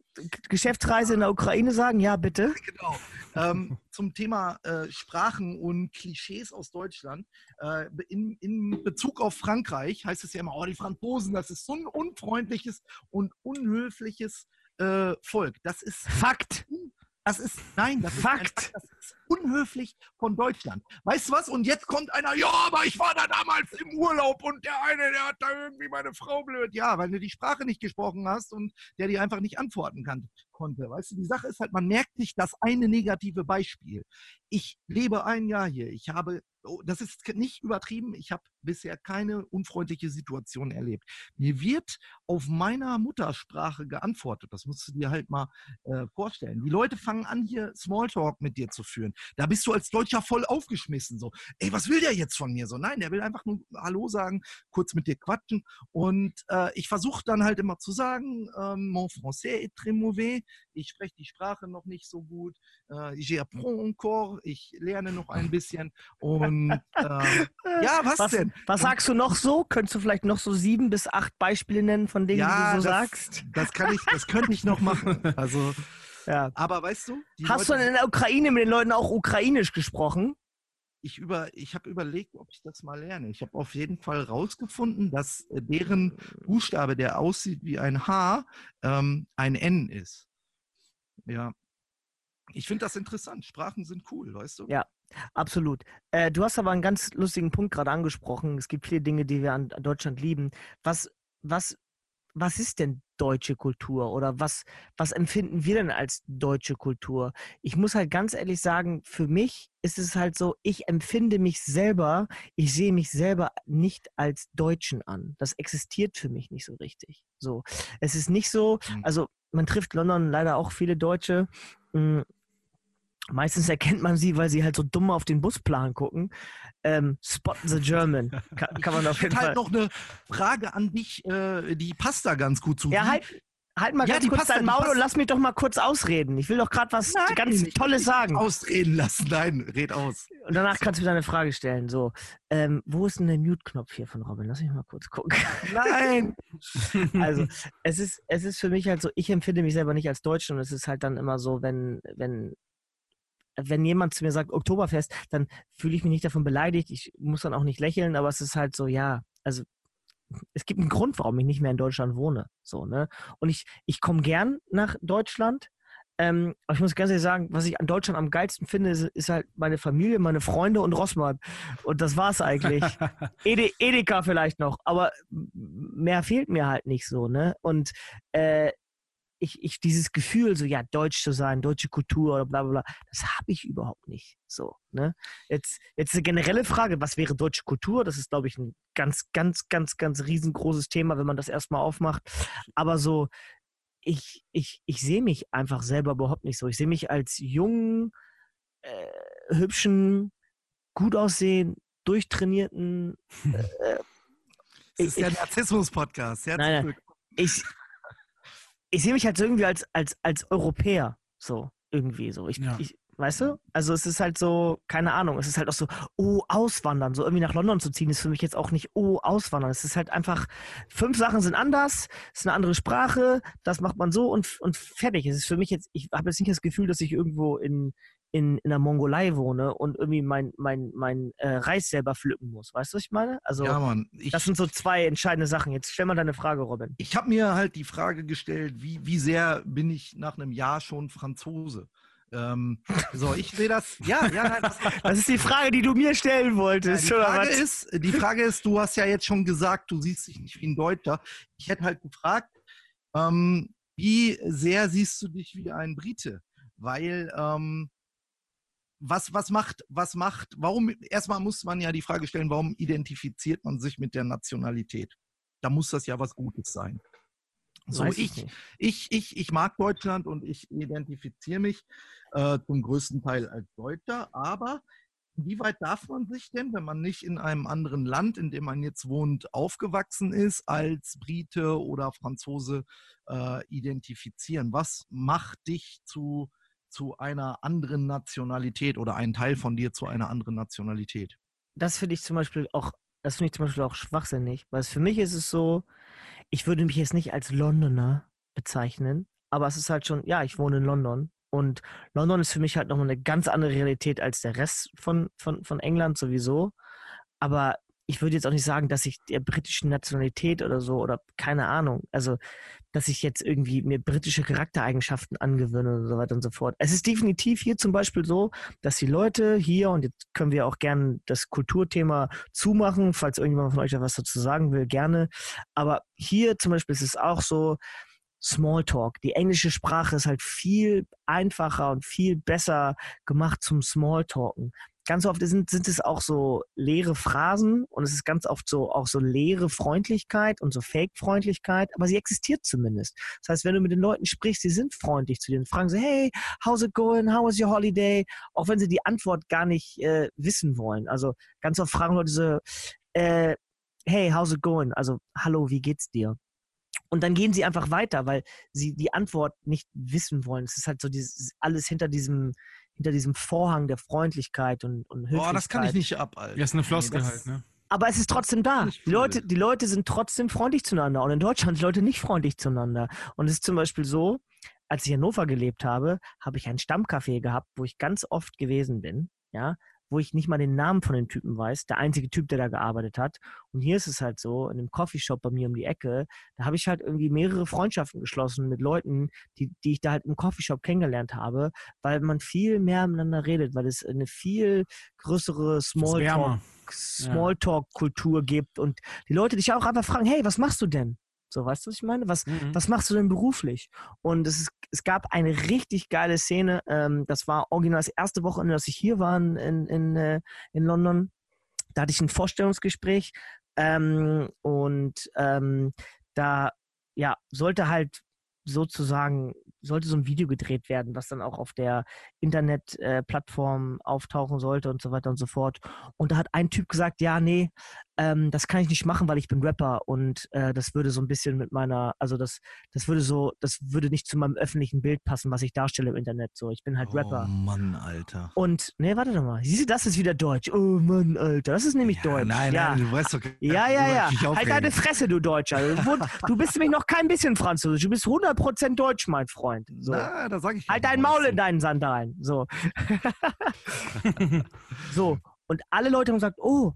Geschäftsreise in der Ukraine sagen. Ja, bitte. <laughs> Genau. Ähm, zum Thema äh, Sprachen und Klischees aus Deutschland. Äh, in, in Bezug auf Frankreich heißt es ja immer, oh, die Franzosen, das ist so ein unfreundliches und unhöfliches äh, Volk. Das ist Fakt. Das ist, nein, das Fakt. Ist, das ist unhöflich von Deutschland. Weißt du was? Und jetzt kommt einer, ja, aber ich war da damals im Urlaub und der eine, der hat da irgendwie meine Frau blöd. Ja, weil du die Sprache nicht gesprochen hast und der dir einfach nicht antworten kann, konnte. Weißt du, die Sache ist halt, man merkt sich das eine negative Beispiel. Ich lebe ein Jahr hier. Ich habe oh, das ist nicht übertrieben, ich habe bisher keine unfreundliche Situation erlebt. Mir wird auf meiner Muttersprache geantwortet. Das musst du dir halt mal äh, vorstellen. Die Leute fangen an, hier Smalltalk mit dir zu führen. Da bist du als Deutscher voll aufgeschmissen. So, ey, was will der jetzt von mir? So, nein, der will einfach nur Hallo sagen, kurz mit dir quatschen. Und äh, ich versuche dann halt immer zu sagen, ähm, mon français est très mauvais. Ich spreche die Sprache noch nicht so gut. Äh, j'apprends encore. Ich lerne noch ein bisschen. Und <laughs> äh, ja, was, Was, denn? was sagst du noch so? Könntest du vielleicht noch so sieben bis acht Beispiele nennen von Dingen, die du so das, sagst? Das kann ich, das könnte ich noch machen. <laughs> Also, Ja. aber weißt du, Hast du Leute- denn in der Ukraine mit den Leuten auch ukrainisch gesprochen? ich über, ich habe überlegt, ob ich das mal lerne. Ich habe auf jeden Fall rausgefunden, dass äh, deren Buchstabe, der aussieht wie ein H, ähm, ein N ist. Ja. Ich finde das interessant. Sprachen sind cool, weißt du? Ja. Absolut. Äh, du hast aber einen ganz lustigen Punkt gerade angesprochen. Es gibt viele Dinge, die wir an Deutschland lieben. Was, was, was ist denn deutsche Kultur oder was, was empfinden wir denn als deutsche Kultur? Ich muss halt ganz ehrlich sagen, für mich ist es halt so, ich empfinde mich selber, ich sehe mich selber nicht als Deutschen an. Das existiert für mich nicht so richtig. So. Es ist nicht so, Mhm. also man trifft London leider auch viele Deutsche. mh, Meistens erkennt man sie, weil sie halt so dumm auf den Busplan gucken. Ähm, Spot the German. Kann, <laughs> kann man auf Ich jeden hätte Fall. halt noch eine Frage an dich, äh, die passt da ganz gut zu. Ja, halt, halt mal Ja, ganz die kurz dein Maul und lass mich doch mal kurz ausreden. Ich will doch gerade was Nein, ganz ich Tolles sagen. Ausreden lassen. Nein, red aus. Und danach kannst du mir deine Frage stellen. So, ähm, wo ist denn der Mute-Knopf hier von Robin? Lass mich mal kurz gucken. Nein. <laughs> Also, <laughs> es ist, es ist für mich halt so, ich empfinde mich selber nicht als Deutsch und es ist halt dann immer so, wenn, wenn, wenn jemand zu mir sagt Oktoberfest, dann fühle ich mich nicht davon beleidigt. Ich muss dann auch nicht lächeln, aber es ist halt so, ja, also es gibt einen Grund, warum ich nicht mehr in Deutschland wohne. So, ne? Und ich, ich komme gern nach Deutschland. Ähm, aber ich muss ganz ehrlich sagen, was ich an Deutschland am geilsten finde, ist, ist halt meine Familie, meine Freunde und Rossmann. Und das war's eigentlich. <laughs> Ede, Edeka vielleicht noch, aber mehr fehlt mir halt nicht so, ne? Und äh, ich, ich dieses Gefühl, so ja, deutsch zu sein, deutsche Kultur oder bla bla bla, das habe ich überhaupt nicht. So, ne? Jetzt, jetzt eine generelle Frage, was wäre deutsche Kultur? Das ist, glaube ich, ein ganz, ganz, ganz, ganz riesengroßes Thema, wenn man das erstmal aufmacht. Aber so, ich, ich, ich sehe mich einfach selber überhaupt nicht so. Ich sehe mich als jungen, äh, hübschen, gut aussehen, durchtrainierten, <laughs> äh, Es ist Ich- der Narzissmus-Podcast. Nein, nein. ich, ich sehe mich halt so irgendwie als, als, als Europäer. So, irgendwie so. Ich, Ja. ich, weißt du? Also es ist halt so, keine Ahnung, es ist halt auch so, oh, auswandern, so irgendwie nach London zu ziehen, ist für mich jetzt auch nicht, oh, auswandern. Es ist halt einfach, fünf Sachen sind anders, es ist eine andere Sprache, das macht man so und, und fertig. Es ist für mich jetzt, ich habe jetzt nicht das Gefühl, dass ich irgendwo in, in, in der Mongolei wohne und irgendwie mein, mein, mein äh, Reis selber pflücken muss. Weißt du, was ich meine? Also, Ja, Mann. Ich, das sind so zwei entscheidende Sachen. Jetzt stell mal deine Frage, Robin. ich habe mir halt die Frage gestellt, wie, wie sehr bin ich nach einem Jahr schon Franzose? Ähm, so, ich sehe das. Ja, ja, nein, das, <laughs> Das ist die Frage, die du mir stellen Ja, wolltest, die, oder Frage ist, die Frage ist, du hast ja jetzt schon gesagt, du siehst dich nicht wie ein Deutscher. Ich hätte halt gefragt, ähm, wie sehr siehst du dich wie ein Brite? Weil, ähm, was, was macht, was macht, warum, erstmal muss man ja die Frage stellen, warum identifiziert man sich mit der Nationalität? Da muss das ja was Gutes sein. So, Weiß ich, ich, ich, ich mag Deutschland und ich identifiziere mich äh, zum größten Teil als Deutscher, aber wie weit darf man sich denn, wenn man nicht in einem anderen Land, in dem man jetzt wohnt, aufgewachsen ist, als Brite oder Franzose äh, identifizieren? Was macht dich zu, zu einer anderen Nationalität oder einen Teil von dir zu einer anderen Nationalität? Das finde ich zum Beispiel auch, das finde ich zum Beispiel auch schwachsinnig, weil für mich ist es so, ich würde mich jetzt nicht als Londoner bezeichnen, aber es ist halt schon, ja, ich wohne in London und London ist für mich halt nochmal eine ganz andere Realität als der Rest von, von, von England sowieso. Aber ich würde jetzt auch nicht sagen, dass ich der britischen Nationalität oder so oder keine Ahnung, also dass ich jetzt irgendwie mir britische Charaktereigenschaften angewöhne und so weiter und so fort. Es ist definitiv hier zum Beispiel so, dass die Leute hier, und jetzt können wir auch gerne das Kulturthema zumachen, falls irgendjemand von euch da was dazu sagen will, gerne. Aber hier zum Beispiel ist es auch so, Smalltalk. Die englische Sprache ist halt viel einfacher und viel besser gemacht zum Smalltalken ganz oft sind, sind es auch so leere Phrasen und es ist ganz oft so auch so leere Freundlichkeit und so Fake-Freundlichkeit, aber sie existiert zumindest. Das heißt, wenn du mit den Leuten sprichst, sie sind freundlich zu dir, fragen sie, hey, how's it going? How was your holiday? Auch wenn sie die Antwort gar nicht äh, wissen wollen. Also ganz oft fragen Leute so, äh, hey, how's it going? Also, hallo, wie geht's dir? Und dann gehen sie einfach weiter, weil sie die Antwort nicht wissen wollen. Es ist halt so dieses, alles hinter diesem, hinter diesem Vorhang der Freundlichkeit und, und Höflichkeit. Boah, das kann ich nicht ab, Alter. Ja, ist eine Floskel das- halt, ne? Aber es ist trotzdem da. Die Leute, die Leute sind trotzdem freundlich zueinander. Und in Deutschland sind Leute nicht freundlich zueinander. Und es ist zum Beispiel so, als ich in Hannover gelebt habe, habe ich ein Stammcafé gehabt, wo ich ganz oft gewesen bin, ja, wo ich nicht mal den Namen von den Typen weiß, der einzige Typ, der da gearbeitet hat. Und hier ist es halt so, in einem Coffeeshop bei mir um die Ecke, da habe ich halt irgendwie mehrere Freundschaften geschlossen mit Leuten, die, die ich da halt im Coffeeshop kennengelernt habe, weil man viel mehr miteinander redet, weil es eine viel größere Smalltalk. Smalltalk-Kultur gibt und die Leute dich auch einfach fragen, hey, was machst du denn? So, weißt du, was ich meine? Was, Mhm. was machst du denn beruflich? Und es, ist, es gab eine richtig geile Szene. Ähm, das war original das erste Wochenende, dass ich hier war in, in, äh, in London. Da hatte ich ein Vorstellungsgespräch ähm, und ähm, da ja, sollte halt sozusagen, sollte so ein Video gedreht werden, was dann auch auf der Internetplattform auftauchen sollte und so weiter und so fort. Und da hat ein Typ gesagt, ja, nee, ähm, das kann ich nicht machen, weil ich bin Rapper und äh, das würde so ein bisschen mit meiner, also das, das würde so, das würde nicht zu meinem öffentlichen Bild passen, was ich darstelle im Internet. So, ich bin halt Oh Rapper. Mann, Alter. Und, nee, warte doch mal. Siehst du, das ist wieder Deutsch. Oh Mann, Alter, das ist nämlich Ja, Deutsch. Nein, ja. nein, du weißt doch. Ja, ja, ja. ich mich Halt deine Fresse, du Deutscher. Du bist nämlich noch kein bisschen Französisch. Du bist 100% Deutsch, mein Freund. So. Na, da sag ich Halt dein Maul in deinen Sandalen. So. <laughs> so. Und alle Leute haben gesagt, oh,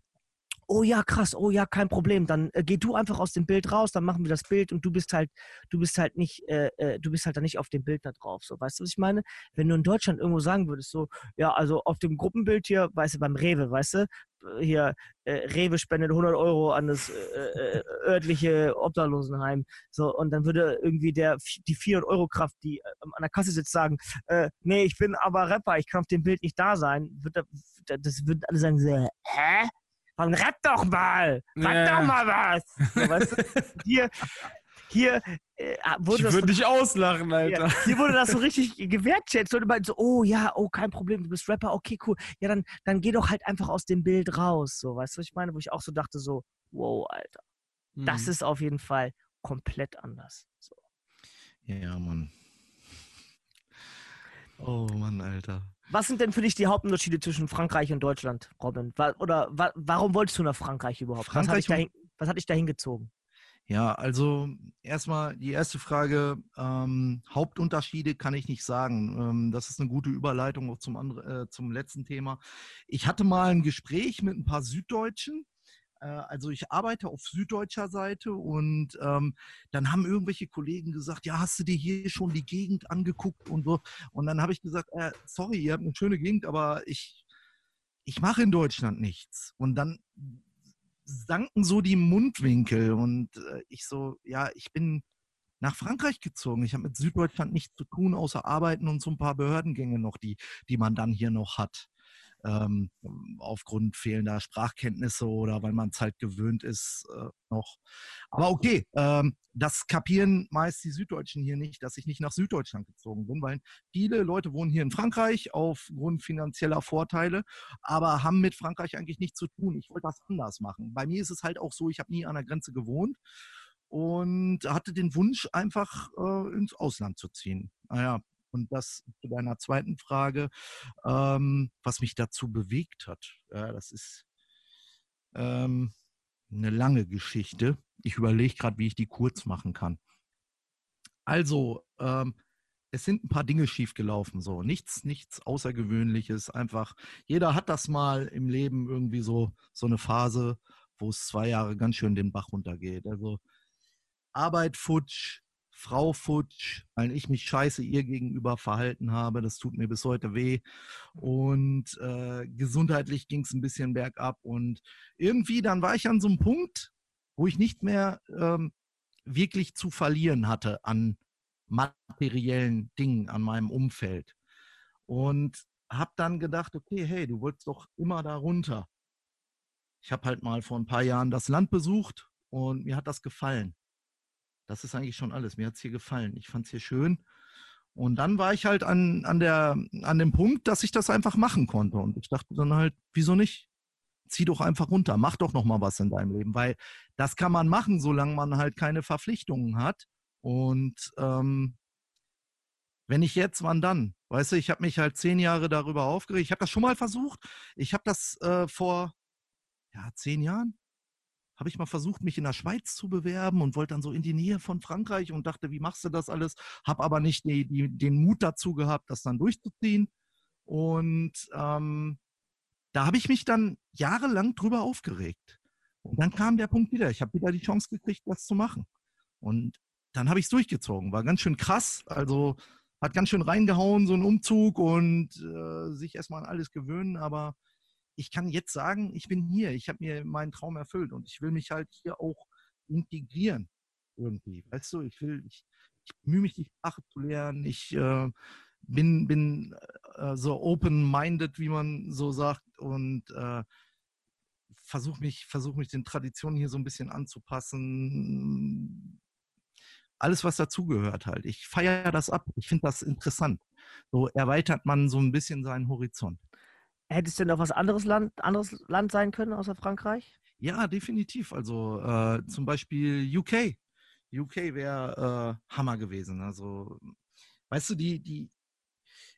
oh ja, krass, oh ja, kein Problem. Dann äh, geh du einfach aus dem Bild raus, dann machen wir das Bild und du bist halt, du bist halt nicht, äh, äh, du bist halt da nicht auf dem Bild da drauf. So, weißt du, was ich meine? Wenn du in Deutschland irgendwo sagen würdest, so, ja, also auf dem Gruppenbild hier, weißt du, beim Rewe, weißt du, hier, äh, Rewe spendet 100 Euro an das äh, äh, örtliche Obdachlosenheim. So, und dann würde irgendwie der, die 400-Euro-Kraft, die äh, an der Kasse sitzt, sagen, äh, nee, ich bin aber Rapper, ich kann auf dem Bild nicht da sein. Wird da, das würden alle sagen, hä? Dann rapp doch mal! Sag Ja. doch mal was! So, weißt du? <laughs> Hier, hier äh, wurde Ich das würde dich auslachen, Alter. ja, hier wurde das so richtig gewertschätzt. Meinten so, oh ja, oh, kein Problem, du bist Rapper, okay, cool. Ja, dann, dann geh doch halt einfach aus dem Bild raus. So, weißt du, was ich meine? Wo ich auch so dachte, so, wow, Alter, das Mhm. ist auf jeden Fall komplett anders. So. Ja, Mann. Oh Mann, Alter. Was sind denn für dich die Hauptunterschiede zwischen Frankreich und Deutschland, Robin? Oder wa warum wolltest du nach Frankreich überhaupt? was, hat Frankreich dich dahin, was hat dahin gezogen? Ja, also erstmal die erste Frage. Ähm, Hauptunterschiede kann ich nicht sagen. Ähm, das ist eine gute Überleitung auch zum, andre, äh, zum letzten Thema. Ich hatte mal ein Gespräch mit ein paar Süddeutschen. Äh, also ich arbeite auf süddeutscher Seite und ähm, dann haben irgendwelche Kollegen gesagt, ja, hast du dir hier schon die Gegend angeguckt und so. Und dann habe ich gesagt, äh, sorry, ihr habt eine schöne Gegend, aber ich, ich mache in Deutschland nichts. Und dann sanken so die Mundwinkel und äh, ich so, ja, ich bin nach Frankreich gezogen. Ich habe mit Süddeutschland nichts zu tun, außer arbeiten und so ein paar Behördengänge noch, die, die man dann hier noch hat. Ähm, aufgrund fehlender Sprachkenntnisse oder weil man es halt gewöhnt ist äh, noch. Aber okay, ähm, das kapieren meist die Süddeutschen hier nicht, dass ich nicht nach Süddeutschland gezogen bin, weil viele Leute wohnen hier in Frankreich aufgrund finanzieller Vorteile aber haben mit Frankreich eigentlich nichts zu tun. Ich wollte das anders machen. Bei mir ist es halt auch so, ich habe nie an der Grenze gewohnt und hatte den Wunsch, einfach äh, ins Ausland zu ziehen. Naja, und das zu deiner zweiten Frage, ähm, was mich dazu bewegt hat. Ja, das ist ähm, eine lange Geschichte. Ich überlege gerade, wie ich die kurz machen kann. Also, ähm, es sind ein paar Dinge schiefgelaufen, so nichts, nichts Außergewöhnliches. Einfach, jeder hat das mal im Leben irgendwie so so eine Phase, wo es zwei Jahre ganz schön den Bach runtergeht. Also Arbeit futsch, Frau futsch, weil ich mich scheiße ihr gegenüber verhalten habe. Das tut mir bis heute weh. Und äh, gesundheitlich ging es ein bisschen bergab. Und irgendwie, dann war ich an so einem Punkt, wo ich nicht mehr ähm, wirklich zu verlieren hatte an materiellen Dingen, an meinem Umfeld. Und habe dann gedacht, okay, hey, du wolltest doch immer da runter. Ich habe halt mal vor ein paar Jahren das Land besucht und mir hat das gefallen. Das ist eigentlich schon alles. Mir hat es hier gefallen. Ich fand es hier schön. Und dann war ich halt an, an, der, an dem Punkt, dass ich das einfach machen konnte. Und ich dachte dann halt, wieso nicht? Zieh doch einfach runter, mach doch noch mal was in deinem Leben, weil das kann man machen, solange man halt keine Verpflichtungen hat. Und ähm, wenn ich jetzt, wann dann? Weißt du, ich habe mich halt zehn Jahre darüber aufgeregt. Ich habe das schon mal versucht. Ich habe das äh, vor ja, zehn Jahren, habe ich mal versucht, mich in der Schweiz zu bewerben und wollte dann so in die Nähe von Frankreich und dachte, wie machst du das alles? Habe aber nicht die, die, den Mut dazu gehabt, das dann durchzuziehen. Und ähm, da habe ich mich dann jahrelang drüber aufgeregt. Und dann kam der Punkt wieder. Ich habe wieder die Chance gekriegt, das zu machen. Und dann habe ich es durchgezogen. War ganz schön krass. Also hat ganz schön reingehauen, so ein Umzug und äh, sich erstmal an alles gewöhnen. Aber ich kann jetzt sagen, ich bin hier, ich habe mir meinen Traum erfüllt und ich will mich halt hier auch integrieren irgendwie. Weißt du, ich will, ich, ich bemühe mich, die Sprache zu lernen. Ich äh, bin, bin äh, so open-minded, wie man so sagt, und äh, versuche mich, versuch mich den Traditionen hier so ein bisschen anzupassen. Alles, was dazugehört halt. Ich feiere das ab. Ich finde das interessant. So erweitert man so ein bisschen seinen Horizont. Hätte es denn noch was anderes Land, anderes Land sein können außer Frankreich? Ja, definitiv. Also äh, zum Beispiel UK. UK wäre äh, Hammer gewesen. Also, weißt du, die, die,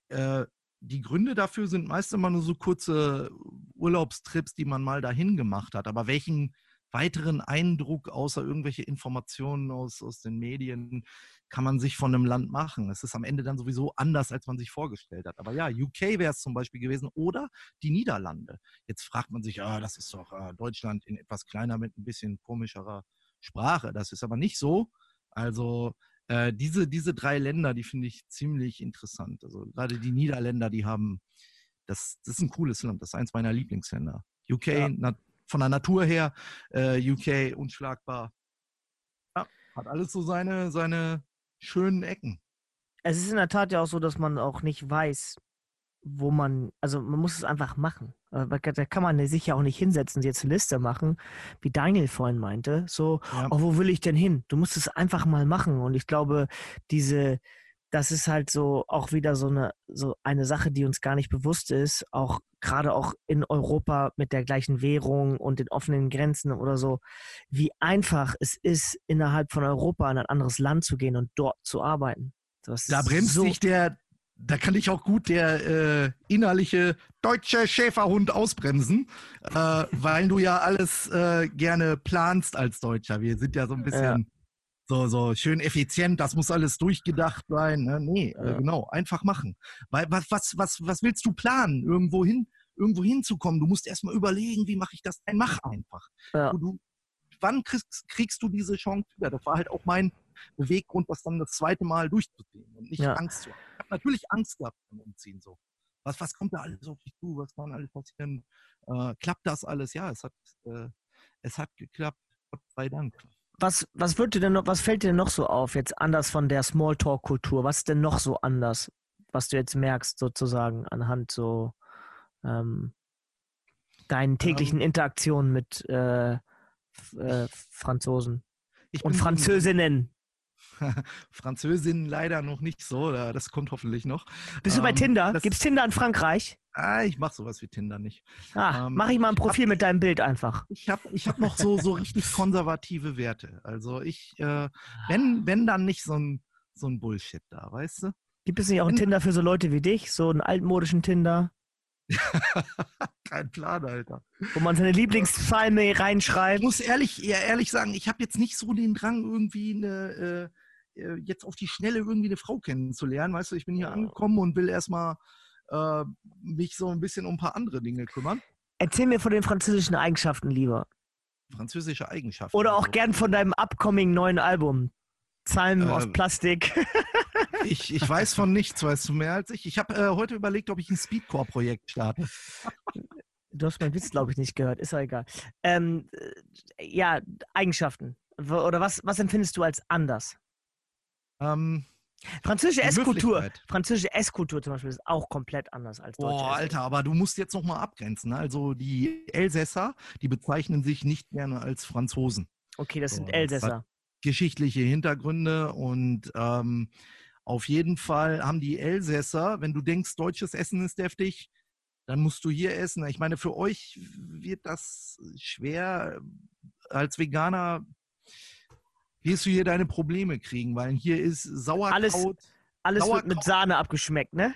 äh, die Gründe dafür sind meist immer nur so kurze Urlaubstrips, die man mal dahin gemacht hat. Aber welchen weiteren Eindruck außer irgendwelche Informationen aus, aus den Medien kann man sich von einem Land machen. Es ist am Ende dann sowieso anders, als man sich vorgestellt hat. Aber ja, UK wäre es zum Beispiel gewesen oder die Niederlande. Jetzt fragt man sich, ah, das ist doch äh, Deutschland in etwas kleiner mit ein bisschen komischerer Sprache. Das ist aber nicht so. Also äh, diese, diese drei Länder, die finde ich ziemlich interessant. Also gerade die Niederländer, die haben, das, das ist ein cooles Land. Das ist eins meiner Lieblingsländer. UK, ja. na, von der Natur her, äh, UK unschlagbar. Ja, hat alles so seine, seine schönen Ecken. Es ist in der Tat ja auch so, dass man auch nicht weiß, wo man, also man muss es einfach machen. Da kann man sich ja auch nicht hinsetzen, jetzt eine Liste machen, wie Daniel vorhin meinte. So, ja. oh, wo will ich denn hin? Du musst es einfach mal machen. Und ich glaube, diese, das ist halt so auch wieder so eine, so eine Sache, die uns gar nicht bewusst ist, auch gerade auch in Europa mit der gleichen Währung und den offenen Grenzen oder so, wie einfach es ist, innerhalb von Europa in ein anderes Land zu gehen und dort zu arbeiten. Das da bremst so sich der, da kann ich auch gut der äh, innerliche deutsche Schäferhund ausbremsen, äh, weil du ja alles äh, gerne planst als Deutscher. Wir sind ja so ein <laughs> bisschen ja so, so schön effizient, das muss alles durchgedacht sein. Ne? Nee, äh, ja. genau, einfach machen. Weil was, was, was, was willst du planen, irgendwo hin, irgendwo hinzukommen? Du musst erstmal überlegen, wie mache ich das? Nein, mach einfach. Ja. Du, wann kriegst, kriegst du diese Chance wieder? Das war halt auch mein Beweggrund, das dann das zweite Mal durchzuziehen und nicht ja. Angst zu haben. Ich habe natürlich Angst gehabt beim Umziehen so. Was, was kommt da alles auf dich zu? Was kann alles passieren? Äh, klappt das alles? Ja, es hat, äh, es hat geklappt. Gott sei Dank was, was wird dir denn noch, was fällt dir noch so auf, jetzt anders von der Smalltalk-Kultur? Was ist denn noch so anders, was du jetzt merkst, sozusagen, anhand so ähm, deinen täglichen um, ähm. Interaktionen mit äh, äh, Franzosen und Französinnen? <laughs> Französinnen leider noch nicht so, das kommt hoffentlich noch. Bist du bei ähm, Tinder? Gibt es Tinder in Frankreich? Ah, ich mache sowas wie Tinder nicht. Ah, ähm, mache ich mal ein Profil hab, mit deinem Bild einfach. Ich habe ich hab noch so, so richtig <laughs> konservative Werte. Also ich, äh, wenn, wenn dann nicht so ein, so ein Bullshit da, weißt du? Gibt es nicht auch ein Tinder für so Leute wie dich? So einen altmodischen Tinder? <laughs> Kein Plan, Alter. Wo man seine Lieblingspsalme reinschreibt. Ich muss ehrlich, ehrlich sagen, ich habe jetzt nicht so den Drang, irgendwie eine, äh, äh, jetzt auf die Schnelle irgendwie eine Frau kennenzulernen. Weißt du, ich bin hier angekommen und will erstmal äh, mich so ein bisschen um ein paar andere Dinge kümmern. Erzähl mir von den französischen Eigenschaften lieber. französische Eigenschaften. Oder auch Also, gern von deinem upcoming neuen Album. Psalmen aus Ähm, Plastik. <laughs> Ich, ich weiß von nichts, weißt du mehr als ich. Ich habe äh, heute überlegt, ob ich ein Speedcore-Projekt starte. Du hast meinen Witz, glaube ich, nicht gehört. Ist ja egal. Ähm, äh, ja, Eigenschaften. Oder was, was empfindest du als anders? Ähm, Französische Esskultur. Französische Esskultur zum Beispiel ist auch komplett anders als deutsche. Boah, Alter, aber du musst jetzt nochmal abgrenzen. ne? Also die Elsässer, die bezeichnen sich nicht gerne als Franzosen. Okay, das sind Boah, Elsässer. Geschichtliche Hintergründe und ähm, auf jeden Fall haben die Elsässer, wenn du denkst, deutsches Essen ist deftig, dann musst du hier essen. Ich meine, für euch wird das schwer. Als Veganer wirst du hier deine Probleme kriegen, weil hier ist Sauerkraut. Alles- Alles wird mit Sauerkraut. Sahne abgeschmeckt, ne?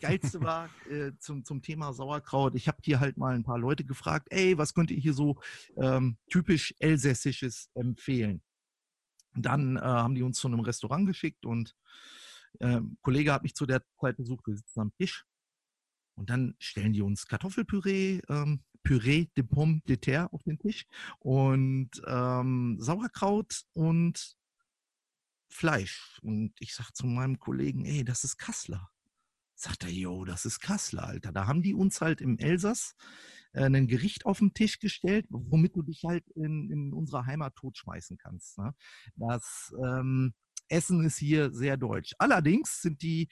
Geilste war <laughs> äh, zum, zum Thema Sauerkraut. Ich habe hier halt mal ein paar Leute gefragt, ey, was könnt ihr hier so ähm, typisch Elsässisches empfehlen? Und dann äh, haben die uns zu einem Restaurant geschickt und ähm, ein Kollege hat mich zu der Zeit besucht, wir sitzen am Tisch. Und dann stellen die uns Kartoffelpüree, ähm, Püree de Pomme de terre auf den Tisch und ähm, Sauerkraut und Fleisch. Und ich sag zu meinem Kollegen, ey, das ist Kassler. Sagt er, yo, das ist Kassler, Alter. Da haben die uns halt im Elsass äh, ein Gericht auf den Tisch gestellt, womit du dich halt in, in unserer Heimat totschmeißen kannst. Ne? Das ähm, Essen ist hier sehr deutsch. Allerdings sind die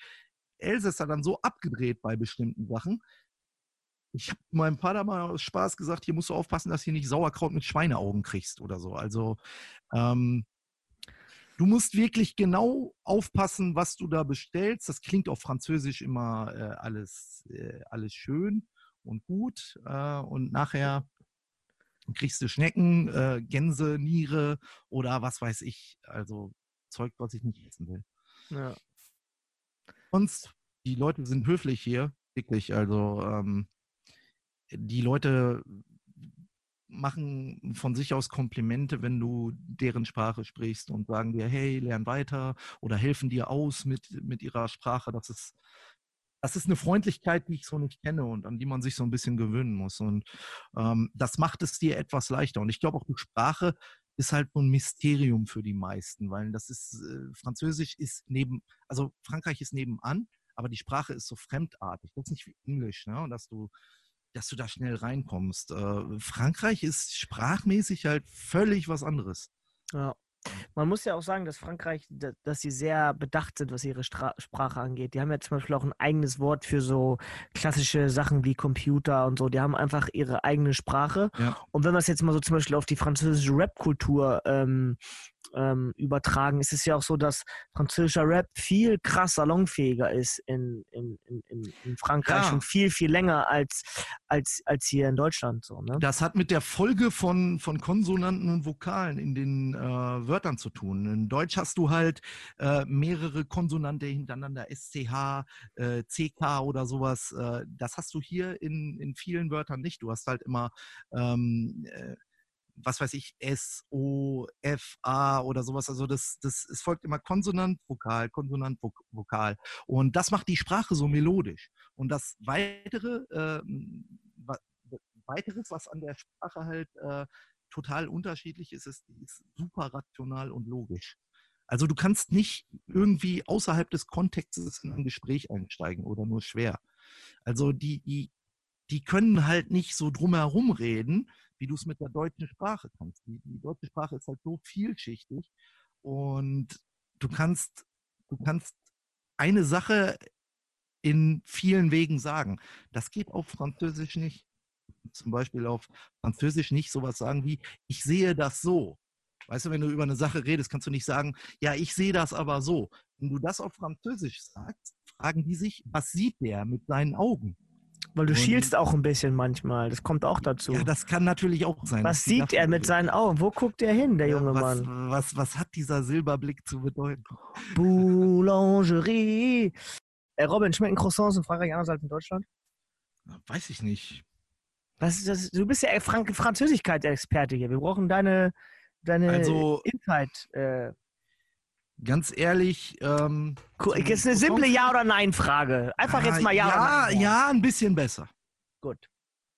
Elsässer dann so abgedreht bei bestimmten Sachen. Ich habe meinem Vater mal aus Spaß gesagt, hier musst du aufpassen, dass du hier nicht Sauerkraut mit Schweineaugen kriegst oder so. Also ähm, du musst wirklich genau aufpassen, was du da bestellst. Das klingt auf Französisch immer äh, alles, äh, alles schön und gut. Äh, und nachher kriegst du Schnecken, äh, Gänse, Niere oder was weiß ich. Also Zeug, was ich nicht essen will. Ja. Sonst, die Leute sind höflich hier, wirklich. Also ähm, die Leute machen von sich aus Komplimente, wenn du deren Sprache sprichst und sagen dir, hey, lern weiter oder helfen dir aus mit, mit ihrer Sprache. Das ist, das ist eine Freundlichkeit, die ich so nicht kenne und an die man sich so ein bisschen gewöhnen muss. Und ähm, das macht es dir etwas leichter. Und ich glaube auch, die Sprache ist halt so ein Mysterium für die meisten, weil das ist, äh, Französisch ist neben, also Frankreich ist nebenan, aber die Sprache ist so fremdartig. Das ist nicht wie Englisch, ne? Dass du, dass du da schnell reinkommst. Äh, Frankreich ist sprachmäßig halt völlig was anderes. Ja. Man muss ja auch sagen, dass Frankreich, da- dass sie sehr bedacht sind, was ihre Stra Sprache angeht. Die haben ja zum Beispiel auch ein eigenes Wort für so klassische Sachen wie Computer und so. Die haben einfach ihre eigene Sprache. Ja. Und wenn wir es jetzt mal so zum Beispiel auf die französische Rap-Kultur ähm, ähm, übertragen, ist es ja auch so, dass französischer Rap viel krass salonfähiger ist in, in, in, in, Frankreich Ja. und viel, viel länger als, als, als hier in Deutschland. So, ne? Das hat mit der Folge von, von Konsonanten und Vokalen in den äh, Wörtern zu tun. In Deutsch hast du halt äh, mehrere Konsonante hintereinander, SCH, äh, CK oder sowas. Äh, das hast du hier in, in vielen Wörtern nicht. Du hast halt immer, ähm, äh, was weiß ich, S, O, F, A oder sowas. Also das, das, es folgt immer Konsonant, Vokal, Konsonant, Vok Vokal. Und das macht die Sprache so melodisch. Und das weitere, wa- weiteres, was an der Sprache halt äh, total unterschiedlich ist, ist, ist super rational und logisch. Also du kannst nicht irgendwie außerhalb des Kontextes in ein Gespräch einsteigen oder nur schwer. Also die, die, die können halt nicht so drumherum reden, wie du es mit der deutschen Sprache kannst. Die, die deutsche Sprache ist halt so vielschichtig und du kannst, du kannst eine Sache in vielen Wegen sagen. Das geht auf Französisch nicht. Zum Beispiel auf Französisch nicht sowas sagen wie, ich sehe das so. Weißt du, wenn du über eine Sache redest, kannst du nicht sagen, ja, ich sehe das aber so. Wenn du das auf Französisch sagst, fragen die sich, was sieht der mit seinen Augen? Weil du und- schielst auch ein bisschen manchmal. Das kommt auch dazu. Ja, das kann natürlich auch sein. Was sieht er mit seinen Augen? Wo guckt er hin, der Ja, junge was, Mann? Was, was hat dieser Silberblick zu bedeuten? Boulangerie. Äh, Robin, schmecken Croissants in Frankreich anders als in Deutschland? Weiß ich nicht. Was ist das? Du bist ja Frank Französischkeit-Experte hier. Wir brauchen deine, deine Also- Insight. Äh, Ganz ehrlich, ähm, das ist eine simple Ja- oder Nein-Frage. Einfach jetzt mal Ja, oder ja, Nein. ja, ein bisschen besser. Gut.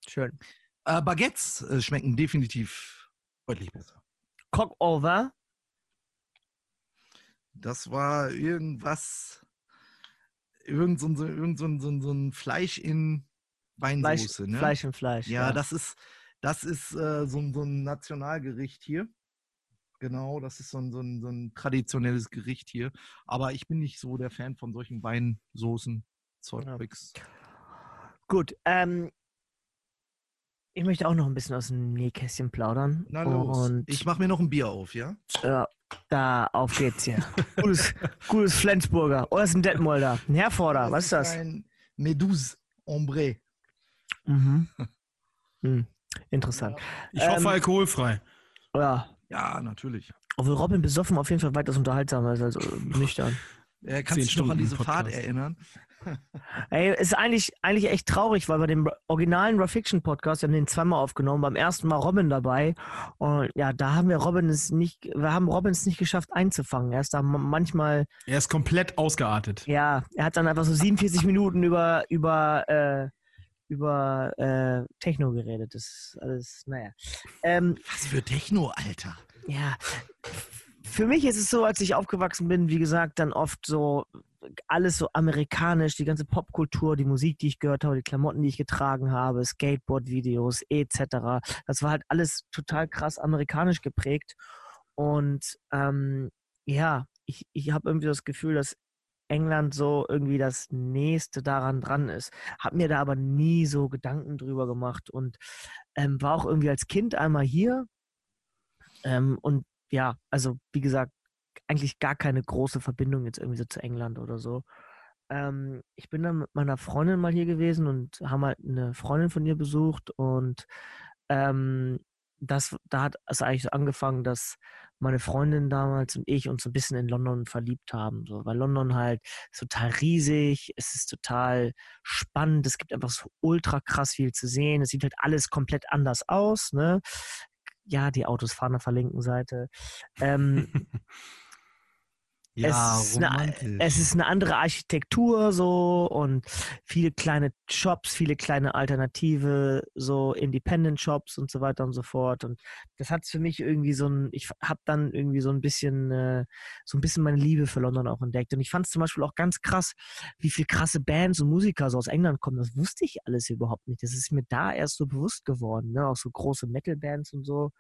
Schön. Äh, Baguettes äh, schmecken definitiv Deutlich besser. Cockover. Das war irgendwas, irgend so, irgend so, so, so ein Fleisch in Fleisch, Weinsoße. Ne? Fleisch und Fleisch. Ja, das ist, das ist äh, so, so ein Nationalgericht hier. Genau, das ist so ein, so, ein, so ein traditionelles Gericht hier. Aber ich bin nicht so der Fan von solchen Weinsoßen. Zeugs. Gut. Ähm, ich möchte auch noch ein bisschen aus dem Nähkästchen plaudern. Na los. Und ich mache mir noch ein Bier auf, ja? Ja, da, auf geht's hier. gutes, <laughs> gutes Flensburger. Oder ist ein Detmolder. Ein Herforder, was ist das? Ein Meduse Ombre. Mhm. <laughs> Hm. Interessant. Ich hoffe Ähm, alkoholfrei. Ja. Ja, natürlich. Obwohl Robin besoffen auf jeden Fall weitaus unterhaltsamer ist als nüchtern. Äh, <laughs> kannst Zehn du dich noch an diese Fahrt Podcast. erinnern? <laughs> Ey, ist eigentlich, eigentlich echt traurig, weil bei dem originalen Raw Fiction Podcast, wir haben den zweimal aufgenommen, beim ersten Mal Robin dabei. Und ja, da haben wir Robin es nicht, wir haben Robin es nicht geschafft einzufangen. Er ist da manchmal, Er ist komplett ausgeartet. ja, er hat dann einfach so 47 Minuten über, über, äh, über äh, Techno geredet. Das ist alles, naja. Ähm, Was für Techno, Alter. ja, für mich ist es so, als ich aufgewachsen bin, wie gesagt, dann oft so alles so amerikanisch, die ganze Popkultur, die Musik, die ich gehört habe, die Klamotten, die ich getragen habe, Skateboard-Videos etc. Das war halt alles total krass amerikanisch geprägt. Und ähm, ja, ich, ich habe irgendwie das Gefühl, dass England so irgendwie das nächste daran dran ist. Hab mir da aber nie so Gedanken drüber gemacht und ähm, war auch irgendwie als Kind einmal hier. Ähm, und ja, also wie gesagt, eigentlich gar keine große Verbindung jetzt irgendwie so zu England oder so. Ähm, ich bin dann mit meiner Freundin mal hier gewesen und haben halt eine Freundin von ihr besucht und ähm, das, da hat es eigentlich so angefangen, dass meine Freundin damals und ich uns so ein bisschen in London verliebt haben. So, weil London halt total riesig, es ist total spannend, es gibt einfach so ultra krass viel zu sehen, es sieht halt alles komplett anders aus, ne? Ja, die Autos fahren auf der linken Seite. Ähm, <laughs> <laughs> Ja, es, ist eine, es ist eine andere Architektur so und viele kleine Shops, viele kleine alternative, so Independent Shops und so weiter und so fort. Und das hat für mich irgendwie so ein, ich habe dann irgendwie so ein bisschen, äh, so ein bisschen meine Liebe für London auch entdeckt. Und ich fand es zum Beispiel auch ganz krass, wie viele krasse Bands und Musiker so aus England kommen. Das wusste ich alles überhaupt nicht. Das ist mir da erst so bewusst geworden, ne? Auch so große Metal-Bands und so.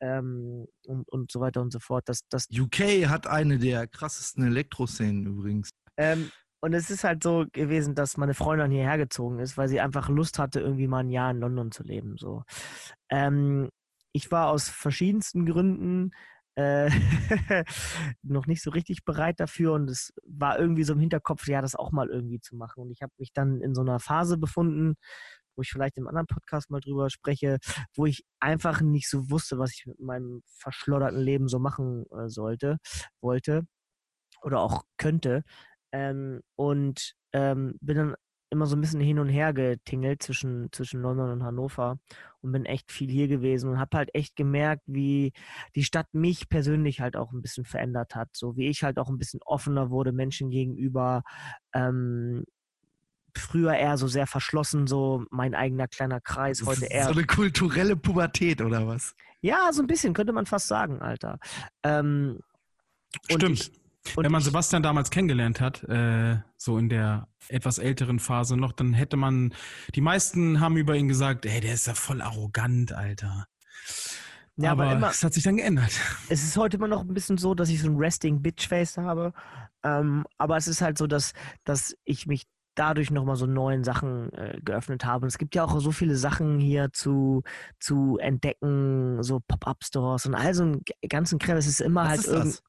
Ähm, und, und so weiter und so fort. Das, das UK hat eine der krassesten Elektroszenen übrigens. Ähm, und es ist halt so gewesen, dass meine Freundin hierher gezogen ist, weil sie einfach Lust hatte, irgendwie mal ein Jahr in London zu leben. So. Ähm, ich war aus verschiedensten Gründen äh, <laughs> noch nicht so richtig bereit dafür und es war irgendwie so im Hinterkopf, ja, das auch mal irgendwie zu machen. Und ich habe mich dann in so einer Phase befunden, wo ich vielleicht im anderen Podcast mal drüber spreche, wo ich einfach nicht so wusste, was ich mit meinem verschlodderten Leben so machen äh, sollte, wollte oder auch könnte. Ähm, und ähm, bin dann immer so ein bisschen hin und her getingelt zwischen, zwischen London und Hannover und bin echt viel hier gewesen und habe halt echt gemerkt, wie die Stadt mich persönlich halt auch ein bisschen verändert hat. So wie ich halt auch ein bisschen offener wurde Menschen gegenüber. Ähm, früher eher so sehr verschlossen, so mein eigener kleiner Kreis, heute eher. So eine kulturelle Pubertät oder was? Ja, so ein bisschen, könnte man fast sagen, Alter. Ähm, und Stimmt. ich- Wenn man Sebastian damals kennengelernt hat, äh, so in der etwas älteren Phase noch, dann hätte man, die meisten haben über ihn gesagt, ey, der ist ja voll arrogant, Alter. Ja, aber aber immer- es hat sich dann geändert. <laughs> es ist heute immer noch ein bisschen so, dass ich so ein Resting Bitch Face habe. Ähm, aber es ist halt so, dass, dass ich mich dadurch nochmal so neuen Sachen äh, geöffnet habe. Und es gibt ja auch so viele Sachen hier zu, zu entdecken, so Pop-Up-Stores und all so einen ganzen Krempel. Es ist immer Was halt ist irgend- das?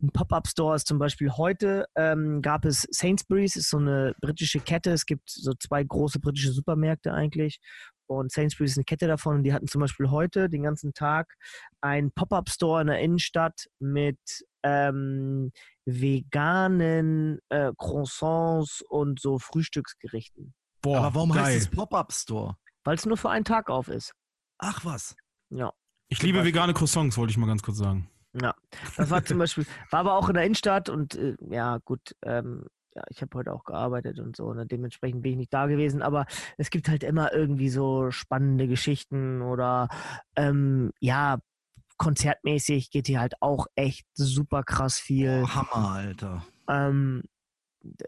ein Pop-Up-Store ist zum Beispiel heute, ähm, gab es Sainsbury's, ist so eine britische Kette. Es gibt so zwei große britische Supermärkte eigentlich. Und Sainsbury's ist eine Kette davon. Und die hatten zum Beispiel heute den ganzen Tag einen Pop-Up-Store in der Innenstadt mit ähm, veganen äh, Croissants und so Frühstücksgerichten. Boah, Aber warum geil. heißt es Pop-Up-Store? Weil es nur für einen Tag auf ist. Ach was. Ja. Ich liebe vegane Croissants, wollte ich mal ganz kurz sagen. Ja, das war zum Beispiel, war aber auch in der Innenstadt und äh, ja, gut, ähm, ja, ich habe heute auch gearbeitet und so, ne, dementsprechend bin ich nicht da gewesen, aber es gibt halt immer irgendwie so spannende Geschichten oder ähm, ja, konzertmäßig geht hier halt auch echt super krass viel. Oh, Hammer, Alter. Ähm,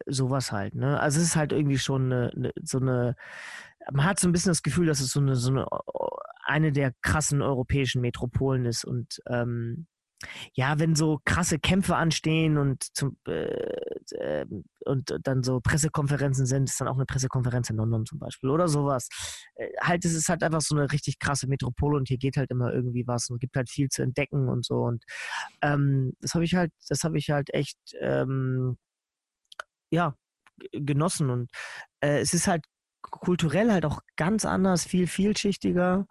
sowas halt, ne? Also es ist halt irgendwie schon eine, eine, so eine, man hat so ein bisschen das Gefühl, dass es so eine, so eine, eine der krassen europäischen Metropolen ist und ähm, ja, wenn so krasse Kämpfe anstehen und zum, äh, äh, und dann so Pressekonferenzen sind, ist dann auch eine Pressekonferenz in London zum Beispiel oder sowas. Äh, halt, es ist halt einfach so eine richtig krasse Metropole und hier geht halt immer irgendwie was und gibt halt viel zu entdecken und so. Und ähm, das habe ich halt, das habe ich halt echt ähm, ja, genossen. Und äh, es ist halt kulturell halt auch ganz anders, viel vielschichtiger.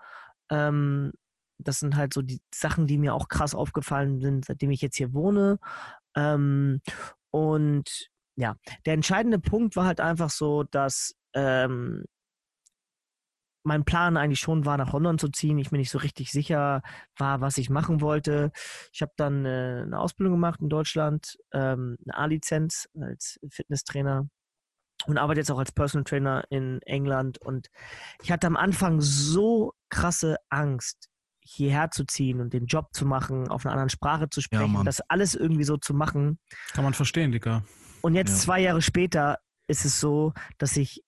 Ähm, das sind halt so die Sachen, die mir auch krass aufgefallen sind, seitdem ich jetzt hier wohne. Ähm, und ja, der entscheidende Punkt war halt einfach so, dass ähm, mein Plan eigentlich schon war, nach London zu ziehen. Ich mir nicht so richtig sicher war, was ich machen wollte. Ich habe dann äh, eine Ausbildung gemacht in Deutschland, ähm, eine A-Lizenz als Fitnesstrainer und arbeite jetzt auch als Personal Trainer in England. Und ich hatte am Anfang so krasse Angst, hierher zu ziehen und den Job zu machen, auf einer anderen Sprache zu sprechen, ja, das alles irgendwie so zu machen. Kann man verstehen, Dicker. Und jetzt ja. zwei Jahre später ist es so, dass ich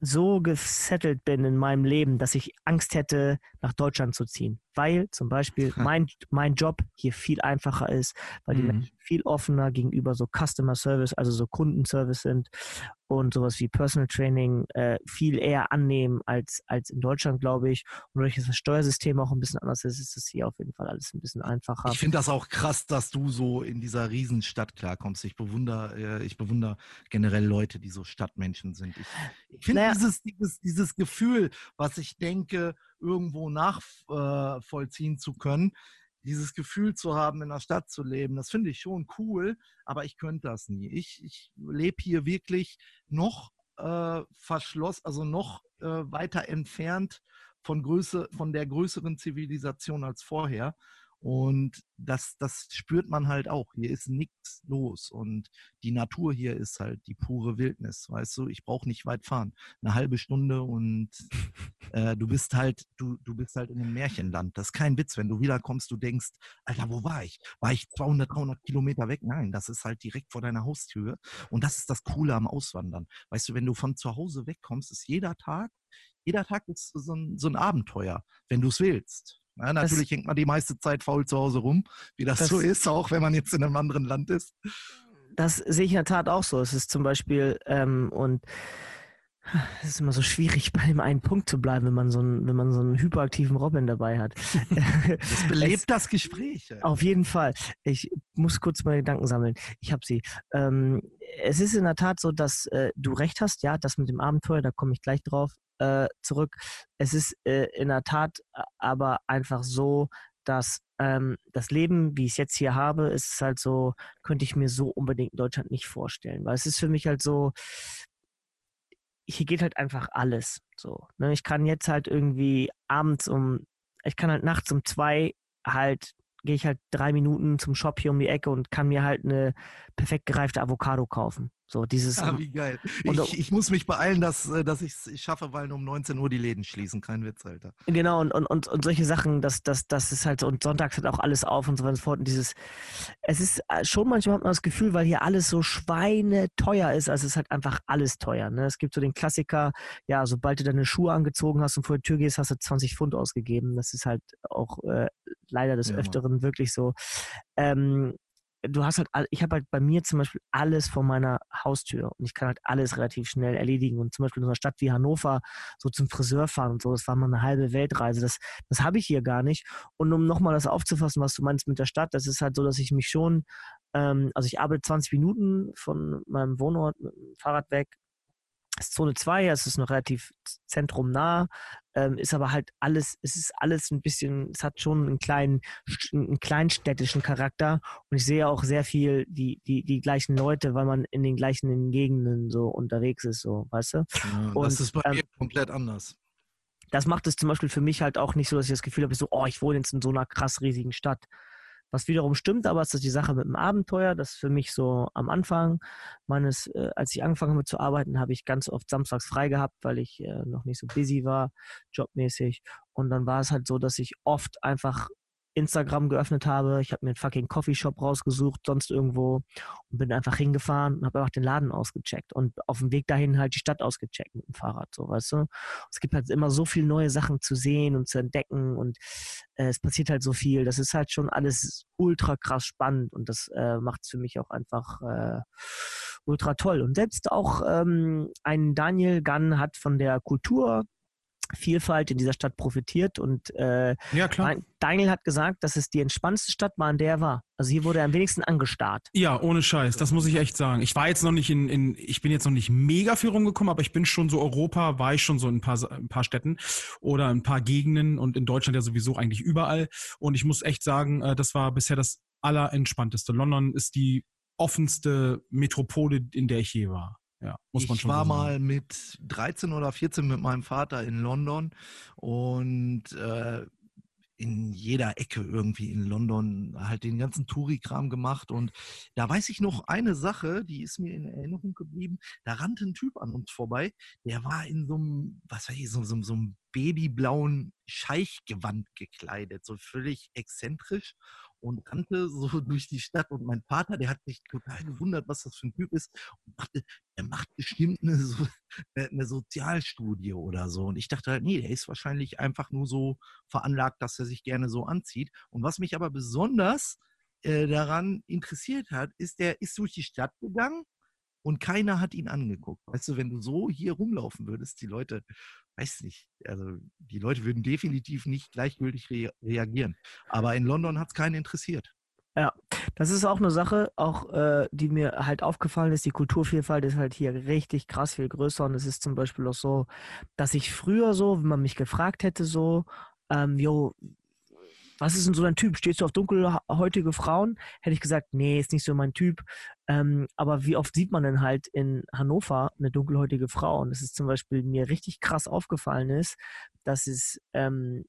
so gesettelt bin in meinem Leben, dass ich Angst hätte, nach Deutschland zu ziehen. Weil zum Beispiel <laughs> mein, mein Job hier viel einfacher ist, weil die mhm. Menschen viel offener gegenüber so Customer Service, also so Kundenservice sind und sowas wie Personal Training äh, viel eher annehmen als, als in Deutschland, glaube ich. Und durch das Steuersystem auch ein bisschen anders ist, ist es hier auf jeden Fall alles ein bisschen einfacher. Ich finde das auch krass, dass du so in dieser Riesenstadt klarkommst. Ich bewundere, äh, ich bewundere generell Leute, die so Stadtmenschen sind. Ich, ich finde naja. dieses, dieses, dieses Gefühl, was ich denke, irgendwo nachvollziehen äh, zu können, dieses Gefühl zu haben, in der Stadt zu leben, das finde ich schon cool, aber ich könnte das nie. Ich, ich lebe hier wirklich noch äh, verschlossen, also noch äh, weiter entfernt von Größe, von der größeren Zivilisation als vorher. Und das, das spürt man halt auch. Hier ist nichts los. Und die Natur hier ist halt die pure Wildnis. Weißt du, ich brauche nicht weit fahren. Eine halbe Stunde und äh, du bist halt, du, du bist halt in einem Märchenland. Das ist kein Witz. Wenn du wiederkommst, du denkst, Alter, wo war ich? War ich 200, 300 Kilometer weg? Nein, das ist halt direkt vor deiner Haustür. Und das ist das Coole am Auswandern. Weißt du, wenn du von zu Hause wegkommst, ist jeder Tag, jeder Tag ist so ein, so ein Abenteuer, wenn du es willst. Ja, natürlich das, hängt man die meiste Zeit faul zu Hause rum, wie das, das, so ist, auch wenn man jetzt in einem anderen Land ist. Das sehe ich in der Tat auch so. Es ist zum Beispiel, ähm, und es ist immer so schwierig, bei dem einen Punkt zu bleiben, wenn man so einen, wenn man so einen hyperaktiven Robin dabei hat. Das <laughs> belebt es, das Gespräch. Ey. Auf jeden Fall. Ich muss kurz meine Gedanken sammeln. Ich habe sie. Ähm, es ist in der Tat so, dass äh, du recht hast, ja, das mit dem Abenteuer, da komme ich gleich drauf äh, zurück. Es ist äh, in der Tat aber einfach so, dass ähm, das Leben, wie ich es jetzt hier habe, ist halt so, könnte ich mir so unbedingt in Deutschland nicht vorstellen. Weil es ist für mich halt so, hier geht halt einfach alles. So, ne? Ich kann jetzt halt irgendwie abends um, ich kann halt nachts um zwei halt gehe ich halt drei Minuten zum Shop hier um die Ecke und kann mir halt eine perfekt gereifte Avocado kaufen. So dieses. Ah, wie geil. Ich, ich, muss mich beeilen, dass, äh, dass ich es schaffe, weil um 19 Uhr die Läden schließen. Kein Witz, Alter. Genau, und, und, und, und solche Sachen, das, das, das ist halt so, und sonntags hat auch alles auf und so weiter und so fort. Und dieses, es ist äh, schon manchmal hat man das Gefühl, weil hier alles so schweineteuer ist, also es ist halt einfach alles teuer. Ne? Es gibt so den Klassiker, ja, sobald du deine Schuhe angezogen hast und vor die Tür gehst, hast du 20 Pfund ausgegeben. Das ist halt auch äh, leider des ja, Öfteren Mann. wirklich so. Ähm, du hast halt, ich habe halt bei mir zum Beispiel alles vor meiner Haustür und ich kann halt alles relativ schnell erledigen. Und zum Beispiel in einer Stadt wie Hannover so zum Friseur fahren und so, das war mal eine halbe Weltreise. Das, das habe ich hier gar nicht. Und um nochmal das aufzufassen, was du meinst mit der Stadt, das ist halt so, dass ich mich schon, ähm, also ich arbeite 20 Minuten von meinem Wohnort mit dem Fahrrad weg ist Zone 2, es ist noch relativ zentrumnah, ähm, ist aber halt alles, es ist alles ein bisschen, es hat schon einen kleinen, einen kleinstädtischen Charakter und ich sehe auch sehr viel die, die, die gleichen Leute, weil man in den gleichen Gegenden so unterwegs ist, so, weißt du? Ja, und, das ist bei ähm, mir komplett anders. Das macht es zum Beispiel für mich halt auch nicht so, dass ich das Gefühl habe, so, oh, ich wohne jetzt in so einer krass riesigen Stadt. Was wiederum stimmt, aber ist das die Sache mit dem Abenteuer. Das für mich so am Anfang meines, äh, als ich angefangen habe zu arbeiten, habe ich ganz oft samstags frei gehabt, weil ich äh, noch nicht so busy war, jobmäßig. Und dann war es halt so, dass ich oft einfach Instagram geöffnet habe. Ich habe mir einen fucking Coffeeshop rausgesucht, sonst irgendwo und bin einfach hingefahren und habe einfach den Laden ausgecheckt und auf dem Weg dahin halt die Stadt ausgecheckt mit dem Fahrrad, so weißt du. Es gibt halt immer so viele neue Sachen zu sehen und zu entdecken und äh, es passiert halt so viel. Das ist halt schon alles ultra krass spannend und das äh, macht es für mich auch einfach äh, ultra toll. Und selbst auch ähm, ein Daniel Gunn hat von der Kultur Vielfalt in dieser Stadt profitiert und äh, Ja, klar. Daniel hat gesagt, dass es die entspannendste Stadt war, in der er war. Also hier wurde er am wenigsten angestarrt. Ja, ohne Scheiß, das muss ich echt sagen. Ich war jetzt noch nicht in, in ich bin jetzt noch nicht mega viel rumgekommen, aber ich bin schon so Europa, war ich schon so in ein paar, ein paar Städten oder ein paar Gegenden und in Deutschland ja sowieso eigentlich überall. Und ich muss echt sagen, äh, das war bisher das allerentspannteste. London ist die offenste Metropole, in der ich je war. Ja, muss man ich schon war so mal mit 13 oder 14 mit meinem Vater in London und äh, in jeder Ecke irgendwie in London halt den ganzen Touri-Kram gemacht. Und da weiß ich noch eine Sache, die ist mir in Erinnerung geblieben. Da rannte ein Typ an uns vorbei, der war in so einem, was weiß ich, so, so, so einem babyblauen Scheichgewand gekleidet, so völlig exzentrisch und rannte <laughs> so durch die Stadt. Und mein Vater, der hat sich total gewundert, was das für ein Typ ist und dachte, er macht bestimmt eine, so, eine <laughs> eine Sozialstudie oder so. Und ich dachte halt, nee, der ist wahrscheinlich einfach nur so veranlagt, dass er sich gerne so anzieht. Und was mich aber besonders äh, daran interessiert hat, ist, der ist durch die Stadt gegangen und keiner hat ihn angeguckt. Weißt du, wenn du so hier rumlaufen würdest, die Leute, weiß nicht, also die Leute würden definitiv nicht gleichgültig rea reagieren. Aber in London hat es keinen interessiert. Das ist auch eine Sache, auch äh, die mir halt aufgefallen ist. Die Kulturvielfalt ist halt hier richtig krass viel größer. Und es ist zum Beispiel auch so, dass ich früher so, wenn man mich gefragt hätte, so, ähm, jo, was ist denn so dein Typ? Stehst du auf dunkelhäutige Frauen? Hätte ich gesagt, nee, ist nicht so mein Typ. Ähm, aber wie oft sieht man denn halt in Hannover eine dunkelhäutige Frau? Und es ist zum Beispiel mir richtig krass aufgefallen ist, dass es ähm,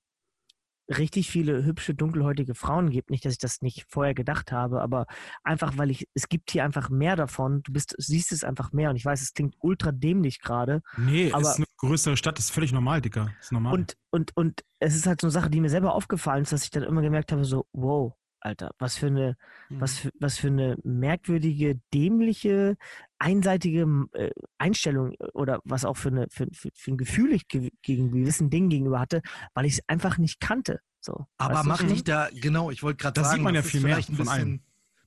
richtig viele hübsche dunkelhäutige Frauen gibt. Nicht, dass ich das nicht vorher gedacht habe, aber einfach, weil ich, es gibt hier einfach mehr davon. Du bist, siehst es einfach mehr. Und ich weiß, es klingt ultra dämlich gerade. Nee, aber- ist eine größere Stadt, das ist völlig normal, Dicker. Ist normal. Und, und, und es ist halt so eine Sache, die mir selber aufgefallen ist, dass ich dann immer gemerkt habe, so, wow, Alter, was für eine, Mhm. was für, was für eine merkwürdige, dämliche, einseitige äh, Einstellung oder was auch für, eine, für, für, für ein Gefühl ich ge gegen gewissen Dingen gegenüber hatte, weil ich es einfach nicht kannte. So, Aber ich dich da, genau, ich wollte gerade Da sagen, sieht man ja das ist viel mehr vielleicht ein von bisschen, einem.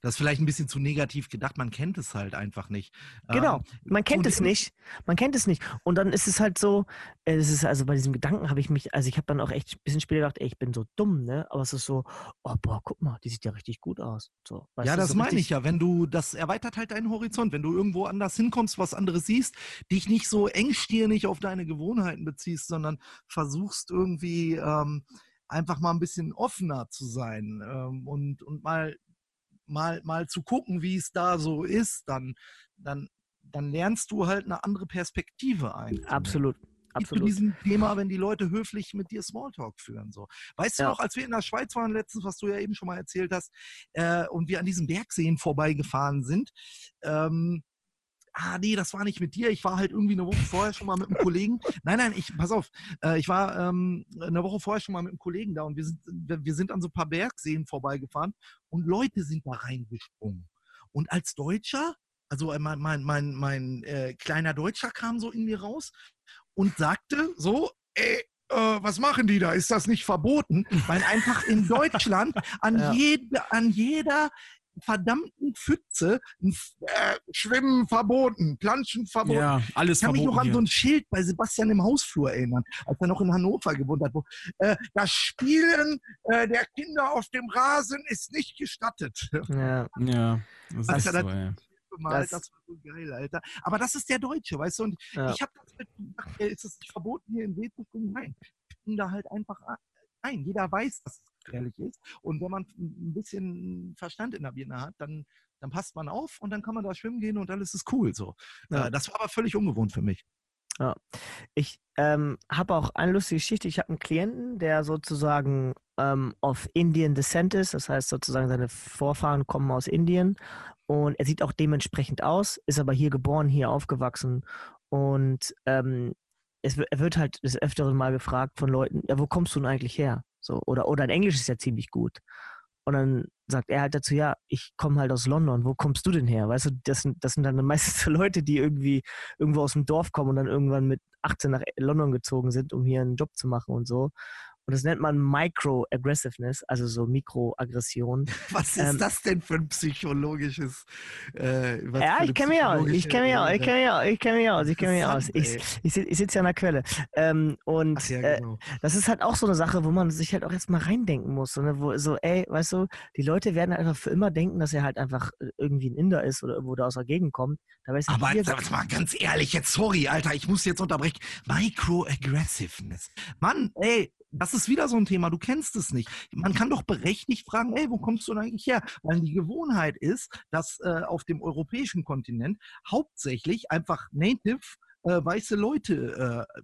Das ist vielleicht ein bisschen zu negativ gedacht, man kennt es halt einfach nicht. Genau, Ähm, man kennt es nicht. Man kennt es nicht. Und dann ist es halt so, äh, es ist also bei diesem Gedanken habe ich mich, also ich habe dann auch echt ein bisschen später gedacht, ey, ich bin so dumm, ne? Aber es ist so, oh boah, guck mal, die sieht ja richtig gut aus. So, Ja, du, das so meine ich ja. Wenn du, das erweitert halt deinen Horizont. Wenn du irgendwo anders hinkommst, was anderes siehst, dich nicht so engstirnig auf deine Gewohnheiten beziehst, sondern versuchst irgendwie ähm, einfach mal ein bisschen offener zu sein ähm, und, und mal, mal, mal zu gucken, wie es da so ist, dann, dann, dann lernst du halt eine andere Perspektive ein. Absolut. zu Absolut. diesem Thema, wenn die Leute höflich mit dir Smalltalk führen. So. Weißt Ja. du noch, als wir in der Schweiz waren letztens, was du ja eben schon mal erzählt hast, äh, und wir an diesen Bergseen vorbeigefahren sind, ähm, ah nee, das war nicht mit dir, ich war halt irgendwie eine Woche vorher schon mal mit einem Kollegen. Nein, nein, ich, pass auf, äh, ich war ähm, eine Woche vorher schon mal mit einem Kollegen da und wir sind, wir sind an so ein paar Bergseen vorbeigefahren und Leute sind da reingesprungen. Und als Deutscher, also mein, mein, mein, mein äh, kleiner Deutscher kam so in mir raus und sagte so, ey, äh, was machen die da? Ist das nicht verboten? Weil einfach in <laughs> Deutschland an, Ja. jede, an jeder verdammten Pfütze äh, Schwimmen verboten, Planschen verboten. ja, alles Ich kann mich noch verboten an so hier. ein Schild bei Sebastian im Hausflur erinnern, als er noch in Hannover gewohnt hat. Wo, äh, das Spielen äh, der Kinder auf dem Rasen ist nicht gestattet. Ja, <laughs> Ja, das Was ist so, ey. Gemalt, Das- das, war so geil, Alter. Aber das ist der Deutsche, weißt du? Und ja. ich habe das mit gedacht, ist es nicht verboten, hier in See zu schwimmen? Nein. Ich bin da halt einfach ein. Jeder weiß, dass es gefährlich ist. Und wenn man ein bisschen Verstand in der Birne hat, dann, dann passt man auf und dann kann man da schwimmen gehen und alles ist cool. So. Ja. Äh, das war aber völlig ungewohnt für mich. Ich ähm, habe auch eine lustige Geschichte. Ich habe einen Klienten, der sozusagen ähm, of Indian Descent ist. Das heißt sozusagen, seine Vorfahren kommen aus Indien. Und er sieht auch dementsprechend aus, ist aber hier geboren, hier aufgewachsen. Und ähm, es, er wird halt des Öfteren mal gefragt von Leuten, ja, wo kommst du denn eigentlich her? So, oder, oder dein Englisch ist ja ziemlich gut. Und dann sagt er halt dazu, ja, ich komme halt aus London, wo kommst du denn her? Weißt du, das sind, das sind dann <laughs> meistens so Leute, die irgendwie irgendwo aus dem Dorf kommen und dann irgendwann mit 18 nach London gezogen sind, um hier einen Job zu machen und so. Und das nennt man Microaggressiveness, also so Mikroaggression. <laughs> Was ist ähm, das denn für ein psychologisches? Äh, ja, ich kenne mich aus. Ich kenne mich aus. Ich kenne mich aus. Ich kenne mich aus. Ich kenne mich aus. Ich, ich, ich sitze ja an der Quelle. Ähm, und Ach, ja, äh, genau. äh, das ist halt auch so eine Sache, wo man sich halt auch jetzt mal reindenken muss. So, ne? wo, so, ey, weißt du, die Leute werden halt einfach für immer denken, dass er halt einfach äh, irgendwie ein Inder ist oder irgendwo da aus der Gegend kommt. Dabei ist Aber jetzt mal ganz ehrlich, jetzt sorry, Alter, ich muss jetzt unterbrechen. Microaggressiveness. Mann, ey, das ist wieder so ein Thema, du kennst es nicht. Man kann doch berechtigt fragen, ey, wo kommst du denn eigentlich her? Weil die Gewohnheit ist, dass äh, auf dem europäischen Kontinent hauptsächlich einfach native äh, weiße Leute äh,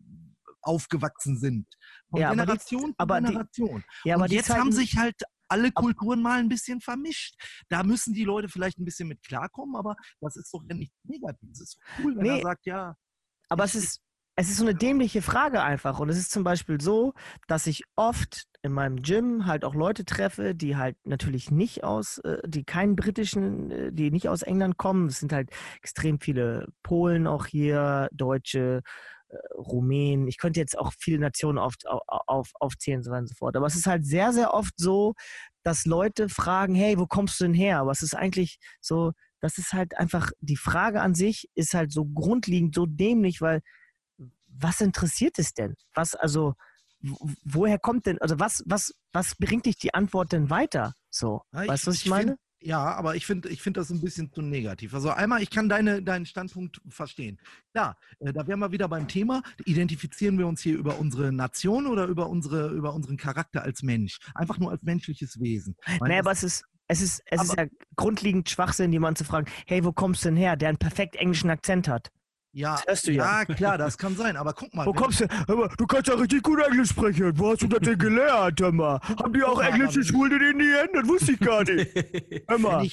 aufgewachsen sind. Von ja, Generation aber die, zu Generation. Die, ja, aber Und jetzt Zeiten, haben sich halt alle Kulturen mal ein bisschen vermischt. Da müssen die Leute vielleicht ein bisschen mit klarkommen, aber das ist doch ja nicht negativ. Es ist cool, wenn nee, er sagt, ja. Aber es ist, es ist so eine dämliche Frage einfach. Und es ist zum Beispiel so, dass ich oft in meinem Gym halt auch Leute treffe, die halt natürlich nicht aus, äh, die keinen britischen, äh, die nicht aus England kommen. Es sind halt extrem viele Polen auch hier, Deutsche, äh, Rumänen. Ich könnte jetzt auch viele Nationen auf, auf, aufzählen und so weiter und so fort. Aber es ist halt sehr, sehr oft so, dass Leute fragen, hey, wo kommst du denn her? Aber es ist eigentlich so, das ist halt einfach, die Frage an sich ist halt so grundlegend, so dämlich, weil was interessiert es denn? Was, also, woher kommt denn, also was, was, was bringt dich die Antwort denn weiter? So, ja, weißt du, was ich, ich meine? Find, ja, aber ich finde ich find das ein bisschen zu negativ. Also einmal, ich kann deine, deinen Standpunkt verstehen. Ja, äh, da wären wir wieder beim Thema. Identifizieren wir uns hier über unsere Nation oder über, unsere, über unseren Charakter als Mensch? Einfach nur als menschliches Wesen. Naja, aber es ist, es ist, es ist ja grundlegend Schwachsinn, jemanden zu fragen, hey, wo kommst du denn her, der einen perfekt englischen Akzent hat? Ja, das ja. ja, klar, das kann sein, aber guck mal. Wo kommst du? Mal, du kannst ja richtig gut Englisch sprechen. Wo hast du das denn gelernt, hör mal? Haben die auch englische Schulen in Indien? Das wusste ich gar nicht. <laughs> Hör mal.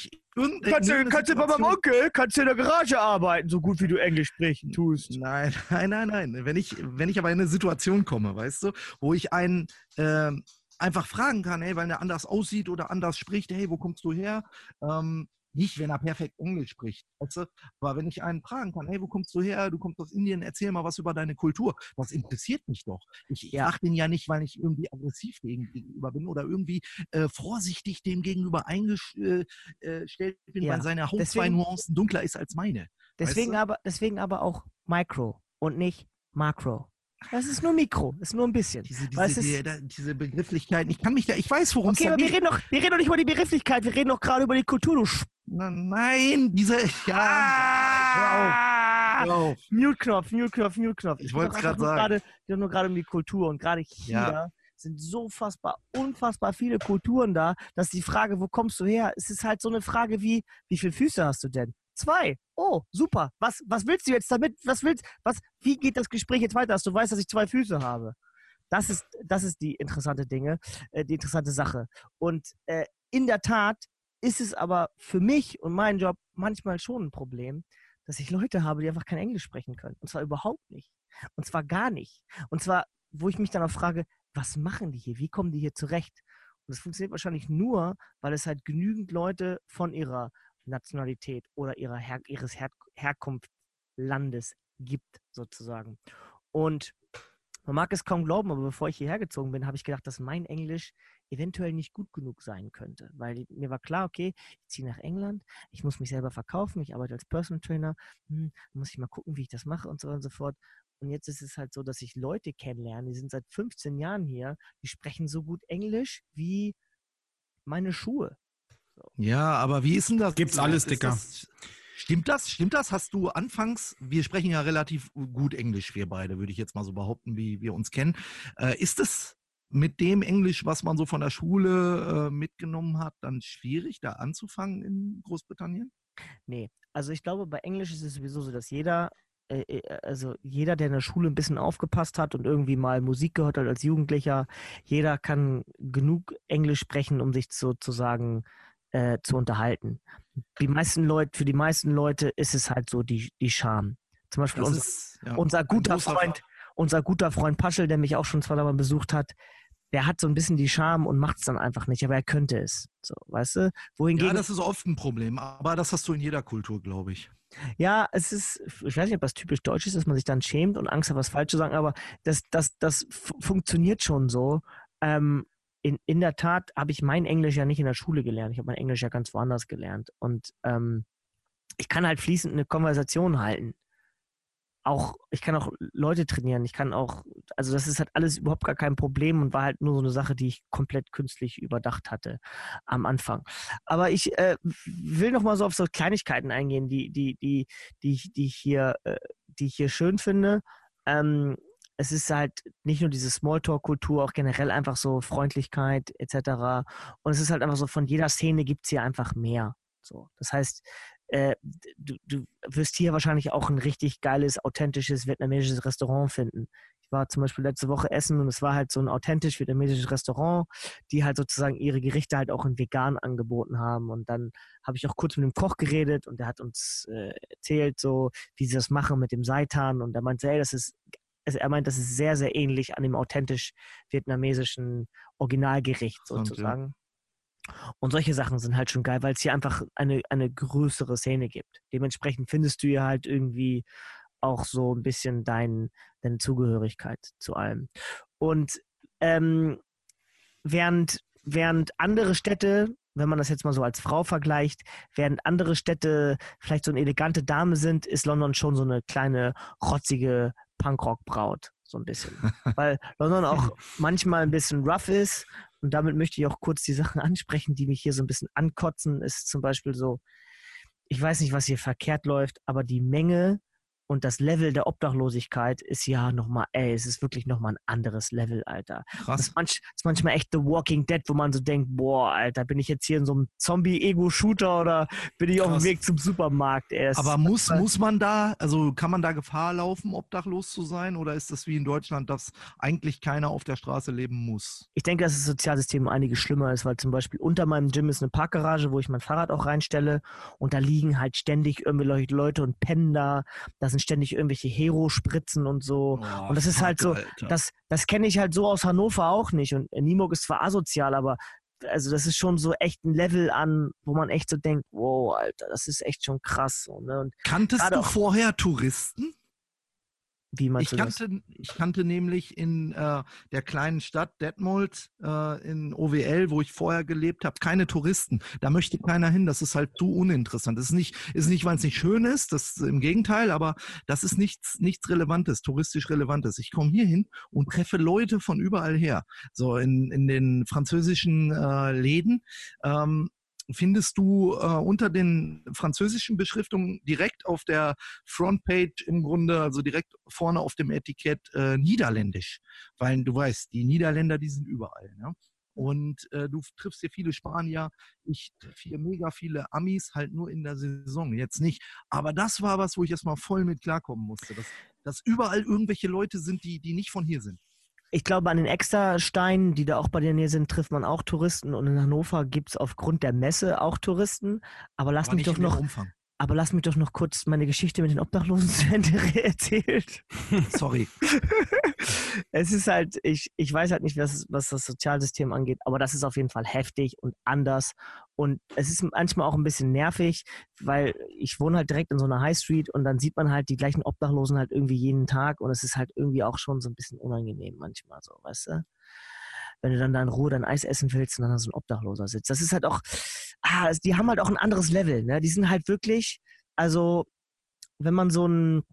Kannst du, kannst du bei meinem Onkel, kannst du in der Garage arbeiten, so gut wie du Englisch sprechen tust. Nein, <laughs> nein, nein, nein. Wenn ich, wenn ich aber in eine Situation komme, weißt du, wo ich einen äh, einfach fragen kann, hey, weil er anders aussieht oder anders spricht, hey, wo kommst du her? Ähm, nicht, wenn er perfekt Englisch spricht. Weißt du? Aber wenn ich einen fragen kann, hey, wo kommst du her? Du kommst aus Indien, erzähl mal was über deine Kultur. Das interessiert mich doch. Ich frage den ja nicht, weil ich irgendwie aggressiv dem gegenüber bin oder irgendwie äh, vorsichtig dem gegenüber eingestellt äh, äh bin, ja. weil seine Haut zwei Nuancen dunkler ist als meine. Deswegen, weißt du? aber, deswegen aber auch Micro und nicht Macro. Das ist nur Mikro, ist nur ein bisschen. Diese, diese, die, da, diese Begrifflichkeiten, ich kann mich da, ich weiß, worum okay, es geht. Okay, wir reden doch, wir reden doch nicht über die Begrifflichkeit, wir reden doch gerade über die Kultur, du na, Nein, diese, ja, ah, Mute-Knopf, Mute-Knopf, Mute-Knopf. Ich wollte es gerade sagen. Grade, nur gerade um die Kultur und gerade hier ja. sind so fassbar, unfassbar viele Kulturen da, dass die Frage, wo kommst du her, es ist halt so eine Frage wie, wie viele Füße hast du denn? Zwei. Oh, super. Was, was willst du jetzt damit? Was willst, was, wie geht das Gespräch jetzt weiter, dass du weißt, dass ich zwei Füße habe? Das ist, das ist die interessante Dinge, äh, die interessante Sache. Und äh, in der Tat ist es aber für mich und meinen Job manchmal schon ein Problem, dass ich Leute habe, die einfach kein Englisch sprechen können. Und zwar überhaupt nicht. Und zwar gar nicht. Und zwar, wo ich mich dann auch frage, was machen die hier? Wie kommen die hier zurecht? Und das funktioniert wahrscheinlich nur, weil es halt genügend Leute von ihrer Nationalität oder ihrer Her ihres Her Herkunftslandes gibt, sozusagen. Und man mag es kaum glauben, aber bevor ich hierher gezogen bin, habe ich gedacht, dass mein Englisch eventuell nicht gut genug sein könnte. Weil mir war klar, okay, ich ziehe nach England, ich muss mich selber verkaufen, ich arbeite als Personal Trainer, hm, muss ich mal gucken, wie ich das mache und so und so fort. Und jetzt ist es halt so, dass ich Leute kennenlerne, die sind seit 15 Jahren hier, die sprechen so gut Englisch wie meine Schuhe. Ja, aber wie ist denn das? Gibt's alles, Dicker. Stimmt das? Stimmt das? Hast du anfangs, wir sprechen ja relativ gut Englisch, wir beide, würde ich jetzt mal so behaupten, wie wir uns kennen. Äh, ist es mit dem Englisch, was man so von der Schule äh, mitgenommen hat, dann schwierig, da anzufangen in Großbritannien? Nee, also ich glaube, bei Englisch ist es sowieso so, dass jeder äh, äh, also jeder, der in der Schule ein bisschen aufgepasst hat und irgendwie mal Musik gehört hat als Jugendlicher, jeder kann genug Englisch sprechen, um sich sozusagen äh, zu unterhalten. Die meisten Leute, für die meisten Leute ist es halt so die, die Scham. Zum Beispiel unser, ist, ja, unser guter Freund, unser guter Freund Paschel, der mich auch schon zweimal besucht hat, der hat so ein bisschen die Charme und macht es dann einfach nicht, aber er könnte es. So, weißt du? Wohingegen, Ja, das ist oft ein Problem, aber das hast du in jeder Kultur, glaube ich. Ja, es ist, ich weiß nicht, ob das typisch deutsch ist, dass man sich dann schämt und Angst hat, was falsch zu sagen, aber das, das, das fu- funktioniert schon so. Ähm, in, in der Tat habe ich mein Englisch ja nicht in der Schule gelernt. Ich habe mein Englisch ja ganz woanders gelernt. Und ähm, ich kann halt fließend eine Konversation halten. Auch, ich kann auch Leute trainieren. Ich kann auch, also das ist halt alles überhaupt gar kein Problem und war halt nur so eine Sache, die ich komplett künstlich überdacht hatte am Anfang. Aber ich äh, will noch mal so auf so Kleinigkeiten eingehen, die, die, die, die, ich- die ich hier, äh, die ich hier schön finde. Ähm, es ist halt nicht nur diese Smalltalk-Kultur, auch generell einfach so Freundlichkeit etc. Und es ist halt einfach so, von jeder Szene gibt es hier einfach mehr. So. Das heißt, äh, du, du wirst hier wahrscheinlich auch ein richtig geiles, authentisches vietnamesisches Restaurant finden. Ich war zum Beispiel letzte Woche essen und es war halt so ein authentisch vietnamesisches Restaurant, die halt sozusagen ihre Gerichte halt auch in vegan angeboten haben. Und dann habe ich auch kurz mit dem Koch geredet und der hat uns äh, erzählt, so wie sie das machen mit dem Seitan. Und er meinte, ey, das ist, er meint, das ist sehr, sehr ähnlich an dem authentisch vietnamesischen Originalgericht ja. sozusagen. Und solche Sachen sind halt schon geil, weil es hier einfach eine, eine größere Szene gibt. Dementsprechend findest du hier halt irgendwie auch so ein bisschen dein, deine Zugehörigkeit zu allem. Und ähm, während, während andere Städte, wenn man das jetzt mal so als Frau vergleicht, während andere Städte vielleicht so eine elegante Dame sind, ist London schon so eine kleine, rotzige Punkrock-Braut. So ein bisschen. <laughs> Weil London auch manchmal ein bisschen rough ist. Und damit möchte ich auch kurz die Sachen <laughs> ansprechen, die mich hier so ein bisschen ankotzen. Ist zum Beispiel so, ich weiß nicht, was hier verkehrt läuft, aber die Menge und das Level der Obdachlosigkeit ist ja nochmal, ey, es ist wirklich nochmal ein anderes Level, Alter. Das Krass. ist, manch, das ist manchmal echt The Walking Dead, wo man so denkt, boah, Alter, bin ich jetzt hier in so einem Zombie-Ego-Shooter oder bin ich auf dem Krass. Weg zum Supermarkt? Ey, das Aber muss, muss man da, also kann man da Gefahr laufen, obdachlos zu sein? Oder ist das wie in Deutschland, dass eigentlich keiner auf der Straße leben muss? Ich denke, dass das Sozialsystem einiges schlimmer ist, weil zum Beispiel unter meinem Gym ist eine Parkgarage, wo ich mein Fahrrad auch reinstelle und da liegen halt ständig irgendwelche Leute und pennen da. Da sind ständig irgendwelche Hero-Spritzen und so. und das ist halt so, das, das kenne ich halt so aus Hannover auch nicht. Und Nimog ist zwar asozial, aber also das ist schon so echt ein Level an, wo man echt so denkt, wow, Alter, das ist echt schon krass. So, ne? Und Kanntest du vorher Touristen? Wie Ich kannte, ich kannte nämlich in äh, der kleinen Stadt Detmold äh, in OWL, wo ich vorher gelebt habe, keine Touristen. Da möchte keiner hin. Das ist halt zu uninteressant. Das ist nicht, ist nicht, weil es nicht schön ist, das im Gegenteil, aber das ist nichts, nichts Relevantes, touristisch Relevantes. Ich komme hier hin und treffe Leute von überall her. So in, in den französischen äh, Läden. Ähm, findest du äh, unter den französischen Beschriftungen direkt auf der Frontpage im Grunde, also direkt vorne auf dem Etikett äh, Niederländisch. Weil du weißt, die Niederländer, die sind überall. Ne? Und äh, du triffst hier viele Spanier. Ich treffe hier mega viele Amis, halt nur in der Saison, jetzt nicht. Aber das war was, wo ich erstmal voll mit klarkommen musste. Dass, dass überall irgendwelche Leute sind, die, die nicht von hier sind. Ich glaube, an den Extrasteinen, die da auch bei dir der Nähe sind, trifft man auch Touristen. Und in Hannover gibt es aufgrund der Messe auch Touristen. Aber lass Aber mich doch noch, Umfang. Aber lass mich doch noch kurz meine Geschichte mit den Obdachlosen zu Ende <laughs> erzählen. Sorry. <laughs> es ist halt, ich, ich weiß halt nicht, was, was das Sozialsystem angeht, aber das ist auf jeden Fall heftig und anders. Und es ist manchmal auch ein bisschen nervig, weil ich wohne halt direkt in so einer High Street und dann sieht man halt die gleichen Obdachlosen halt irgendwie jeden Tag und es ist halt irgendwie auch schon so ein bisschen unangenehm manchmal so, weißt du? Wenn du dann da in Ruhe dein Eis essen willst und dann da so ein Obdachloser sitzt. Das ist halt auch, ah, die haben halt auch ein anderes Level, ne? Die sind halt wirklich, also, wenn man so ein,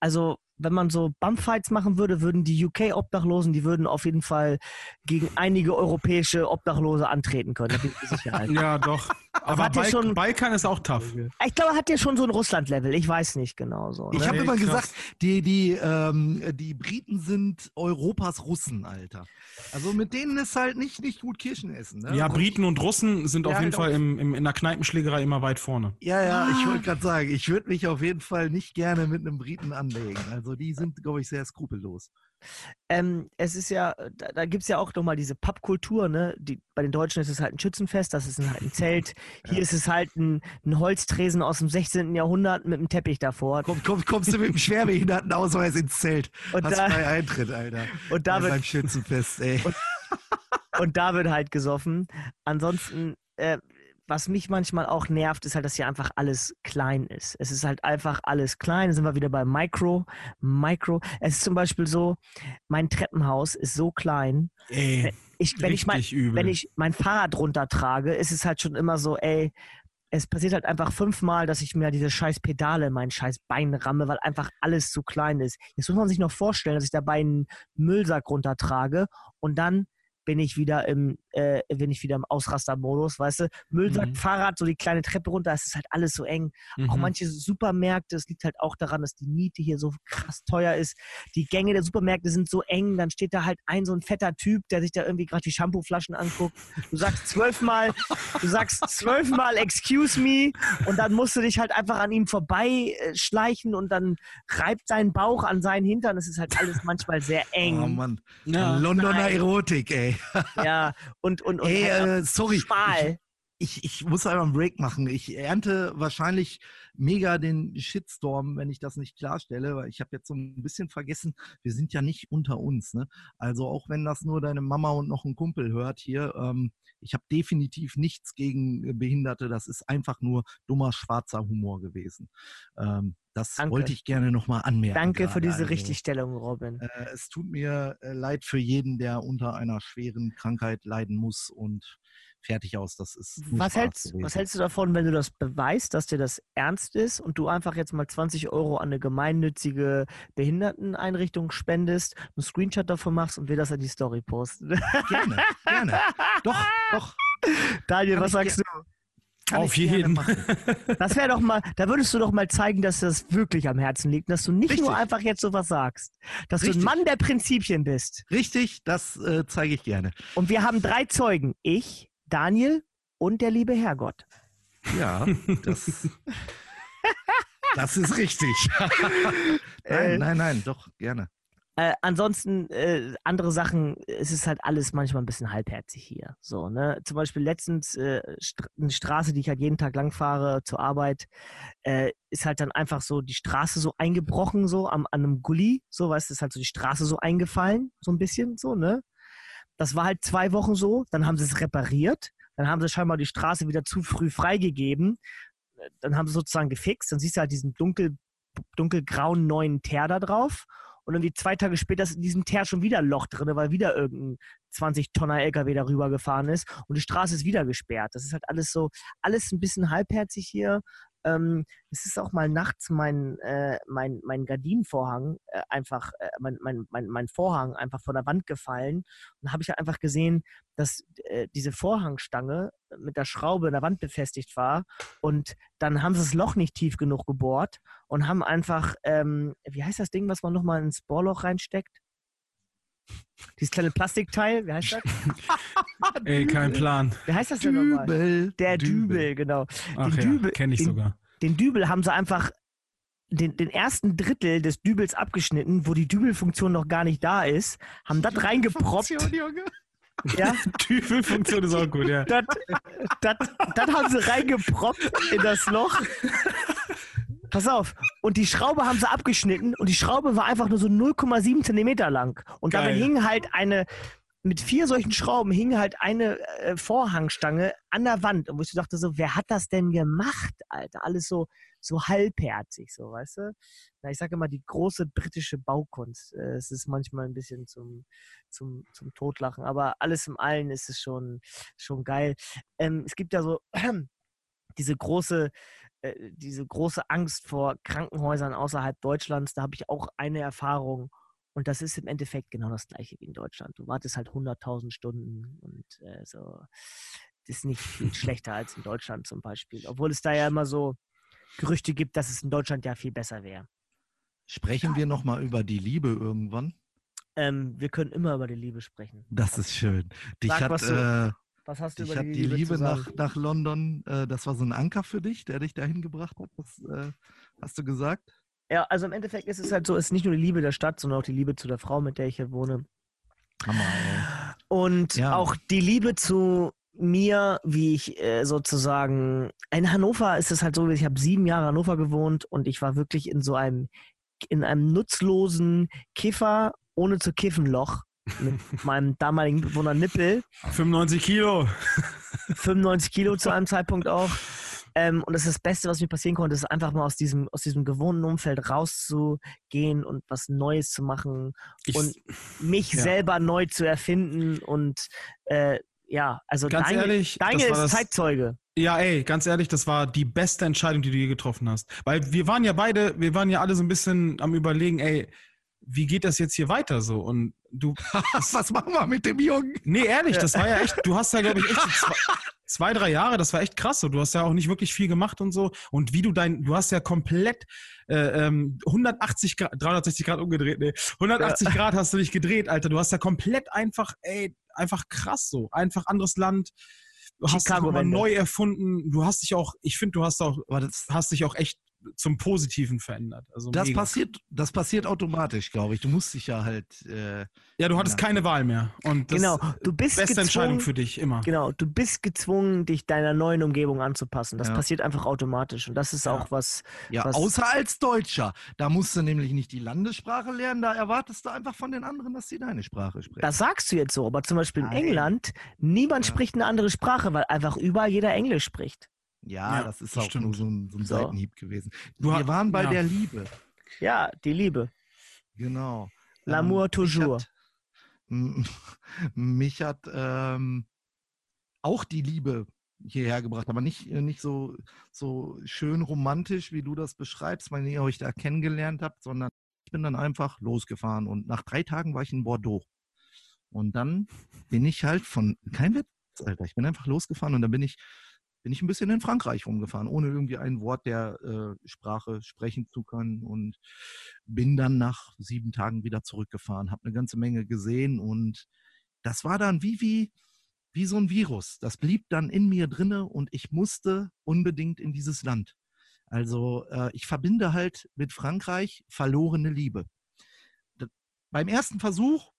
also wenn man so Bumpfights machen würde, würden die UK-Obdachlosen, die würden auf jeden Fall gegen einige europäische Obdachlose antreten können. Ja, doch. Aber hat Balk schon- Balkan ist auch tough. Ich glaube, er hat ja schon so ein Russland-Level. Ich weiß nicht genau so. Ich Ne? habe Nee, immer krass. gesagt, die, die, ähm, die Briten sind Europas Russen, Alter. Also mit denen ist halt nicht, nicht gut Kirschen essen. Ne? Ja, Briten und Russen sind Ja, auf jeden genau. Fall im, im, in der Kneipenschlägerei immer weit vorne. Ja, ja, ich Ah. wollte gerade sagen, ich würde mich auf jeden Fall nicht gerne mit einem Briten anlegen. Also die sind, glaube ich, sehr skrupellos. Ähm, es ist ja, da, da gibt es ja auch nochmal diese Pappkultur, ne? Die, bei den Deutschen ist es halt ein Schützenfest, das ist ein, halt ein <laughs> Zelt. Hier Ja. ist es halt ein, ein Holztresen aus dem 16. Jahrhundert mit einem Teppich davor. Komm, komm, kommst du mit dem Schwerbehindertenausweis ins Zelt? Und Hast da, frei Eintritt, Alter. <laughs> und da wird beim Schützenfest, ey. und da wird halt gesoffen. Ansonsten, äh, was mich manchmal auch nervt, ist halt, dass hier einfach alles klein ist. Es ist halt einfach alles klein. Da sind wir wieder bei Micro. Micro. Es ist zum Beispiel so, mein Treppenhaus ist so klein. Ey, Ich, wenn ich mein, übel. wenn ich mein Fahrrad runtertrage, ist es halt schon immer so, ey, es passiert halt einfach fünfmal, dass ich mir diese scheiß Pedale in mein scheiß Bein ramme, weil einfach alles zu klein ist. Jetzt muss man sich noch vorstellen, dass ich dabei einen Müllsack runtertrage und dann bin ich wieder im, äh, bin ich wieder im Ausrastermodus, weißt du? Müllsack, Mhm. Fahrrad, so die kleine Treppe runter, es ist halt alles so eng. Auch Mhm. manche Supermärkte, es liegt halt auch daran, dass die Miete hier so krass teuer ist. Die Gänge der Supermärkte sind so eng, dann steht da halt ein so ein fetter Typ, der sich da irgendwie gerade die Shampooflaschen anguckt. Du sagst zwölfmal, du sagst zwölfmal Excuse me und dann musst du dich halt einfach an ihm vorbei äh, und dann reibt sein Bauch an seinen Hintern. Es ist halt alles manchmal sehr eng. Oh Mann. ja. Londoner Nein. Erotik, ey. <laughs> ja, und, und, und Ey, halt äh, sorry. schmal. Ich, ich muss einmal einen Break machen. Ich ernte wahrscheinlich mega den Shitstorm, wenn ich das nicht klarstelle, weil ich habe jetzt so ein bisschen vergessen, wir sind ja nicht unter uns. Ne? Also auch wenn das nur deine Mama und noch ein Kumpel hört hier, ähm, ich habe definitiv nichts gegen Behinderte. Das ist einfach nur dummer schwarzer Humor gewesen. Ähm, das Danke. wollte ich gerne nochmal anmerken. Danke für gerade. diese Also, Richtigstellung, Robin. Äh, es tut mir äh, leid für jeden, der unter einer schweren Krankheit leiden muss und fertig aus. Das ist Was Spaß hältst, gewesen. was hältst du davon, wenn du das beweist, dass dir das ernst ist und du einfach jetzt mal 20 Euro an eine gemeinnützige Behinderteneinrichtung spendest, einen Screenshot davon machst und wir das in die Story posten? Gerne, gerne. <laughs> Doch, doch. Daniel, Kann was sagst du? Kann Auf jeden. <laughs> Das wäre doch mal, da würdest du doch mal zeigen, dass dir das wirklich am Herzen liegt, dass du nicht Richtig. nur einfach jetzt sowas sagst, dass du Richtig. ein Mann der Prinzipien bist. Richtig, das äh, zeige ich gerne. Und wir haben drei Zeugen. Ich, Daniel und der liebe Herrgott. Ja, das, <laughs> das ist richtig. <laughs> Äh, nein, nein, nein, doch, gerne. Äh, ansonsten äh, andere Sachen, es ist halt alles manchmal ein bisschen halbherzig hier. So, ne? Zum Beispiel letztens äh, St eine Straße, die ich halt jeden Tag lang fahre zur Arbeit, äh, ist halt dann einfach so die Straße so eingebrochen, so am, an einem Gully, so weißt du, ist halt so die Straße so eingefallen, so ein bisschen, so, ne? Das war halt zwei Wochen so, dann haben sie es repariert, dann haben sie scheinbar die Straße wieder zu früh freigegeben, dann haben sie sozusagen gefixt, dann siehst du halt diesen dunkel, dunkelgrauen neuen Teer da drauf und irgendwie zwei Tage später ist in diesem Teer schon wieder ein Loch drin, weil wieder irgendein 20-Tonner LKW darüber gefahren ist und die Straße ist wieder gesperrt. Das ist halt alles so, alles ein bisschen halbherzig hier. Ähm, es ist auch mal nachts mein, äh, mein, mein Gardinenvorhang äh, einfach, äh, mein, mein, mein, mein Vorhang einfach von der Wand gefallen. Und habe ich einfach gesehen, dass äh, diese Vorhangstange mit der Schraube in der Wand befestigt war. Und dann haben sie das Loch nicht tief genug gebohrt und haben einfach, ähm, wie heißt das Ding, was man nochmal ins Bohrloch reinsteckt? Dieses kleine Plastikteil, wie heißt das? <laughs> Ey, kein Plan. Wie heißt das denn nochmal? Dübel. Der Dübel, genau. Ach Den ja, Dübel- kenne ich den- sogar. Den Dübel haben sie einfach den, den ersten Drittel des Dübels abgeschnitten, wo die Dübelfunktion noch gar nicht da ist, haben das <laughs> reingeproppt. Junge. Ja, <laughs> Dübelfunktion ist auch gut, ja. das haben sie reingeproppt in das Loch. Pass auf. Und die Schraube haben sie abgeschnitten und die Schraube war einfach nur so 0,7 Zentimeter lang. Und dabei Geil. hing halt eine, mit vier solchen Schrauben hing halt eine äh, Vorhangstange an der Wand. Und wo ich so dachte so, wer hat das denn gemacht, Alter? Alles so, so halbherzig, so, weißt du? Na, ich sage immer, die große britische Baukunst. Äh, es ist manchmal ein bisschen zum, zum, zum Totlachen, aber alles im Allen ist es schon, schon geil. Ähm, es gibt ja so <clears throat> diese große, äh, diese große Angst vor Krankenhäusern außerhalb Deutschlands. Da habe ich auch eine Erfahrung. Und das ist im Endeffekt genau das gleiche wie in Deutschland. Du wartest halt 100.000 Stunden und äh, so. Das ist nicht viel <laughs> schlechter als in Deutschland zum Beispiel. Obwohl es da ja immer so Gerüchte gibt, dass es in Deutschland ja viel besser wäre. Sprechen wir nochmal über die Liebe irgendwann? Ähm, wir können immer über die Liebe sprechen. Das ist schön. Dich Sag, hat, was du äh, Was hast du dich über die die Liebe, Liebe nach, nach London, äh, das war so ein Anker für dich, der dich dahin gebracht hat. Das äh, hast du gesagt? Ja, also im Endeffekt ist es halt so, es ist nicht nur die Liebe der Stadt, sondern auch die Liebe zu der Frau, mit der ich hier wohne. Hammer, ey. Und Ja. auch die Liebe zu mir, wie ich äh, sozusagen. In Hannover ist es halt so, ich habe sieben Jahre in Hannover gewohnt und ich war wirklich in so einem, in einem nutzlosen Kiffer ohne zu kiffen Loch mit meinem damaligen Bewohner Nippel. 95 Kilo. 95 Kilo zu einem Zeitpunkt auch. Ähm, und das ist das Beste, was mir passieren konnte, ist einfach mal aus diesem, aus diesem gewohnten Umfeld rauszugehen und was Neues zu machen Ich, und mich ja. selber neu zu erfinden. Und äh, ja, also Ganz Daniel, ehrlich, Daniel ist das- Zeitzeuge. Ja, ey, ganz ehrlich, das war die beste Entscheidung, die du je getroffen hast. Weil wir waren ja beide, wir waren ja alle so ein bisschen am überlegen, ey, wie geht das jetzt hier weiter so? Und du, <laughs> Was machen wir mit dem Jungen? nee, ehrlich, das war ja echt, du hast ja, glaube ich, echt so zwei, <laughs> zwei, drei Jahre, das war echt krass so. Du hast ja auch nicht wirklich viel gemacht und so. Und wie du dein, du hast ja komplett äh, ähm, 180 Grad, 360 Grad umgedreht, nee, 180 Grad hast du dich gedreht, Alter. Du hast ja komplett einfach, ey, einfach krass so. Einfach anderes Land. Du hast dich neu erfunden. Du hast dich auch, ich finde, du hast auch hast dich auch echt zum Positiven verändert. Also das, mega. passiert, das passiert automatisch, glaube ich. Du musst dich ja halt. Äh, Ja, du hattest Ja. keine Wahl mehr. Und das Genau, du bist beste Entscheidung gezwungen, für dich immer. genau, du bist gezwungen, dich deiner neuen Umgebung anzupassen. Das Ja. passiert einfach automatisch. Und das ist Ja. auch was, ja, Was- außer als Deutscher. Da musst du nämlich nicht die Landessprache lernen, da erwartest du einfach von den anderen, dass sie deine Sprache sprechen. das sagst du jetzt so, aber zum Beispiel in Nein. England, niemand Ja. spricht eine andere Sprache, weil einfach überall jeder Englisch spricht. Ja, Ja, das ist auch nur so ein, so ein So. Seitenhieb gewesen. Wir waren bei ja. der Liebe. Ja, die Liebe. Genau. L'amour mich toujours. Hat, m- <laughs> mich hat ähm, auch die Liebe hierher gebracht, aber nicht, äh, nicht so, so schön romantisch, wie du das beschreibst, weil ihr euch da kennengelernt habt, sondern ich bin dann einfach losgefahren und nach drei Tagen war ich in Bordeaux. Und dann bin ich halt von, kein Witz, Alter, ich bin einfach losgefahren und dann bin ich, bin ich ein bisschen in Frankreich rumgefahren, ohne irgendwie ein Wort der äh, Sprache sprechen zu können und bin dann nach sieben Tagen wieder zurückgefahren, habe eine ganze Menge gesehen und das war dann wie, wie, wie so ein Virus. Das blieb dann in mir drinne und ich musste unbedingt in dieses Land. Also äh, ich verbinde halt mit Frankreich verlorene Liebe. D beim ersten Versuch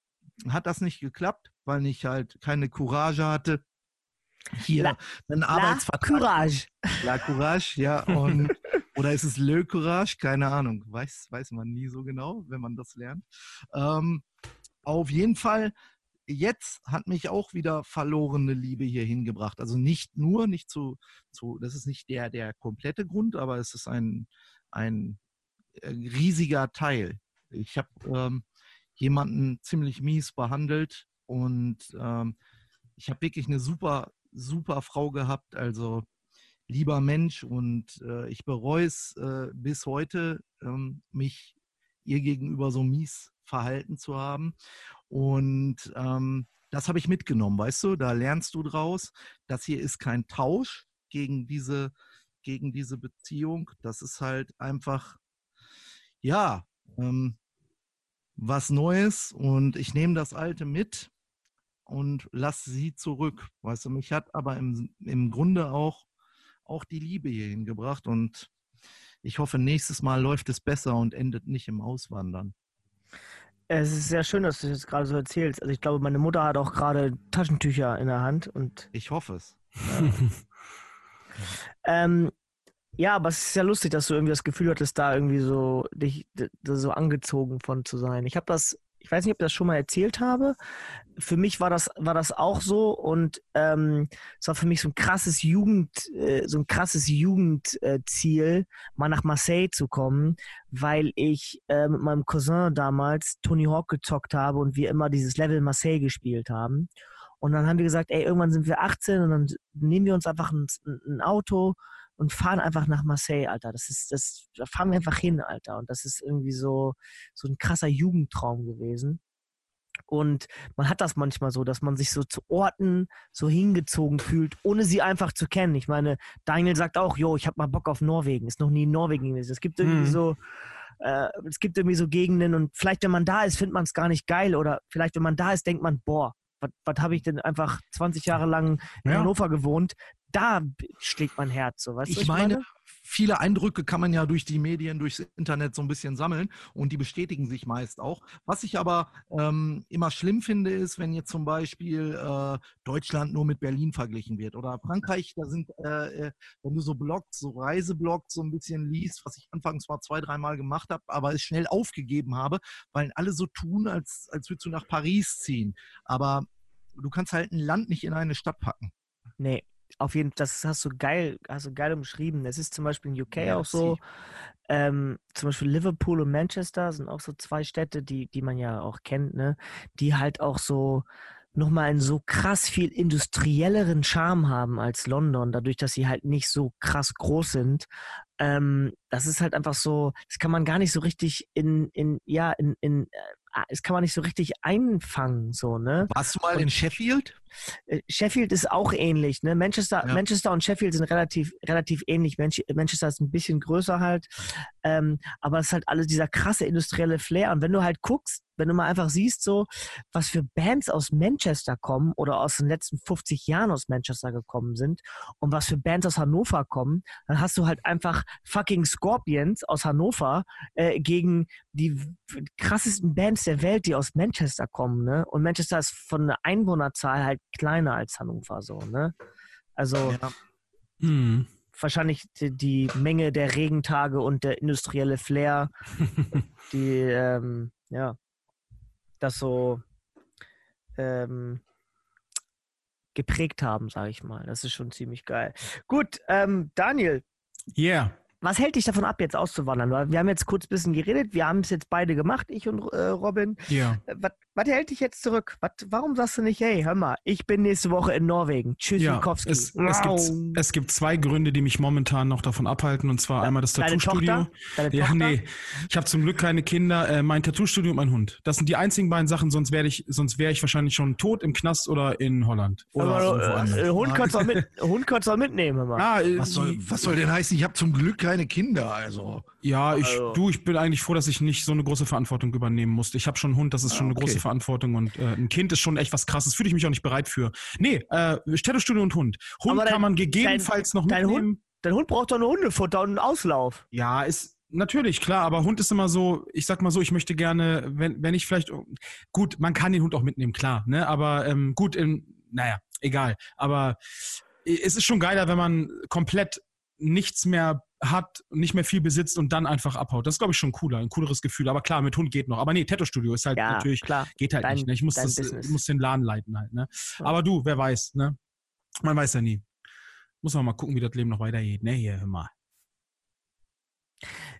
hat das nicht geklappt, weil ich halt keine Courage hatte. Hier La- einen La Arbeitsvertrag Courage. La Courage, ja. Und, oder ist es Le Courage? Keine Ahnung. Weiß, weiß man nie so genau, wenn man das lernt. Ähm, auf jeden Fall, jetzt hat mich auch wieder verlorene Liebe hier hingebracht. Also nicht nur, nicht zu, zu das ist nicht der, der komplette Grund, aber es ist ein, ein äh, riesiger Teil. Ich habe ähm, jemanden ziemlich mies behandelt und ähm, ich habe wirklich eine super, super Frau gehabt. Also lieber Mensch und äh, ich bereue es äh, bis heute, ähm, mich ihr gegenüber so mies verhalten zu haben. Und ähm, das habe ich mitgenommen, weißt du, da lernst du draus. Das hier ist kein Tausch gegen diese, gegen diese Beziehung. Das ist halt einfach, ja, ähm, was Neues und ich nehme das Alte mit und lasse sie zurück. Weißt du, mich hat aber im, im Grunde auch, auch die Liebe hierhin gebracht und ich hoffe, nächstes Mal läuft es besser und endet nicht im Auswandern. Es ist sehr schön, dass du das gerade so erzählst. Also ich glaube, meine Mutter hat auch gerade Taschentücher in der Hand und Ich hoffe es. <laughs> ähm, ja, aber es ist ja lustig, dass du irgendwie das Gefühl hattest, da irgendwie so dich so angezogen von zu sein. Ich habe das, ich weiß nicht, ob ich das schon mal erzählt habe. Für mich war das, war das auch so und ähm, es war für mich so ein krasses Jugend, äh, so ein krasses Jugendziel, mal nach Marseille zu kommen, weil ich äh, mit meinem Cousin damals Tony Hawk gezockt habe und wir immer dieses Level Marseille gespielt haben. Und dann haben wir gesagt, ey, irgendwann sind wir 18 und dann nehmen wir uns einfach ein, ein Auto und fahren einfach nach Marseille, Alter. Das ist, das, da fahren wir einfach hin, Alter. Und das ist irgendwie so, so ein krasser Jugendtraum gewesen. Und man hat das manchmal so, dass man sich so zu Orten so hingezogen fühlt, ohne sie einfach zu kennen. Ich meine, Daniel sagt auch, jo, ich habe mal Bock auf Norwegen. Ist noch nie in Norwegen gewesen. Es gibt irgendwie Mhm. so, äh, es gibt irgendwie so Gegenden und vielleicht, wenn man da ist, findet man es gar nicht geil. Oder vielleicht, wenn man da ist, denkt man, boah, was habe ich denn einfach 20 Jahre lang in Ja. Hannover gewohnt? Da schlägt mein Herz so, weißt was Ich meine, viele Eindrücke kann man ja durch die Medien, durchs Internet so ein bisschen sammeln und die bestätigen sich meist auch. Was ich aber ähm, immer schlimm finde, ist, wenn jetzt zum Beispiel äh, Deutschland nur mit Berlin verglichen wird oder Frankreich, da sind, äh, äh, wenn du so Blogs, so Reiseblogs so ein bisschen liest, was ich anfangs mal zwei, dreimal gemacht habe, aber es schnell aufgegeben habe, weil alle so tun, als, als würdest du nach Paris ziehen. Aber du kannst halt ein Land nicht in eine Stadt packen. Nee, auf jeden Fall, das hast du geil, hast du geil umschrieben. Es ist zum Beispiel in UK Ja, auch so. Ähm, zum Beispiel Liverpool und Manchester sind auch so zwei Städte, die, die man ja auch kennt, ne? Die halt auch so nochmal einen so krass viel industrielleren Charme haben als London, dadurch, dass sie halt nicht so krass groß sind. Ähm, das ist halt einfach so, das kann man gar nicht so richtig in, in, ja, in, in, äh, das kann man nicht so richtig einfangen, so, ne? Warst du mal in Sheffield? Äh, Sheffield ist auch ähnlich, ne? Manchester, Ja. Manchester und Sheffield sind relativ, relativ ähnlich. Manch Manchester ist ein bisschen größer halt, ähm, aber es ist halt alles dieser krasse industrielle Flair. Und wenn du halt guckst, wenn du mal einfach siehst, so, was für Bands aus Manchester kommen oder aus den letzten 50 Jahren aus Manchester gekommen sind und was für Bands aus Hannover kommen, dann hast du halt einfach fucking Scorpions aus Hannover äh, gegen die krassesten Bands der Welt, die aus Manchester kommen, ne? Und Manchester ist von der Einwohnerzahl halt kleiner als Hannover, so, ne? Also Ja. Hm. wahrscheinlich die, die Menge der Regentage und der industrielle Flair, <laughs> die, ähm, ja, das so ähm, geprägt haben, sage ich mal. Das ist schon ziemlich geil. Gut, ähm, Daniel, Yeah. Was hält dich davon ab, jetzt auszuwandern? Weil Wir haben jetzt kurz ein bisschen geredet, wir haben es jetzt beide gemacht, ich und äh, Robin. Yeah. Äh, Was, was hält dich jetzt zurück? Was, warum sagst du nicht, hey, hör mal, ich bin nächste Woche in Norwegen. Tschüss, Ja, Wikowski. es, es, gibt, es gibt zwei Gründe, die mich momentan noch davon abhalten. Und zwar einmal das Tattoo-Studio. Ja, Tochter? nee. Ich habe zum Glück keine Kinder. Äh, mein Tattoo-Studio und mein Hund. Das sind die einzigen beiden Sachen, sonst wäre ich, sonst wäre ich wahrscheinlich schon tot im Knast oder in Holland. Oder Aber, äh, äh, Hund kannst du auch mit, Hund kannst du auch mitnehmen, hör mal. Ah, äh, Was soll, was soll denn heißen? Ich habe zum Glück keine Kinder, also. Ja, ich, Also- du, ich bin eigentlich froh, dass ich nicht so eine große Verantwortung übernehmen musste. Ich habe schon einen Hund, das ist Ah, schon eine okay. große Verantwortung und äh, ein Kind ist schon echt was krasses. Fühle ich mich auch nicht bereit für. Nee, äh, Tattoo-Studio und Hund. Hund dein- kann man gegebenenfalls noch dein mitnehmen. Dein Hund braucht doch nur Hundefutter und einen Auslauf. Ja, ist natürlich klar, aber Hund ist immer so, ich sag mal so, ich möchte gerne, wenn, wenn ich vielleicht, gut, man kann den Hund auch mitnehmen, klar, ne, aber ähm, gut, in, naja, egal, aber es ist schon geiler, wenn man komplett nichts mehr hat, nicht mehr viel besitzt und dann einfach abhaut. Das ist, glaube ich, schon cooler, ein cooleres Gefühl. Aber klar, mit Hund geht noch. Aber nee, Tattoo-Studio ist halt Ja, natürlich, klar. geht halt Dein- nicht. Ne? Ich muss, das, ich muss den Laden leiten halt. Ne? Ja. Aber du, wer weiß, ne? Man weiß ja nie. Muss man mal gucken, wie das Leben noch weitergeht. Ne, hier, hör mal.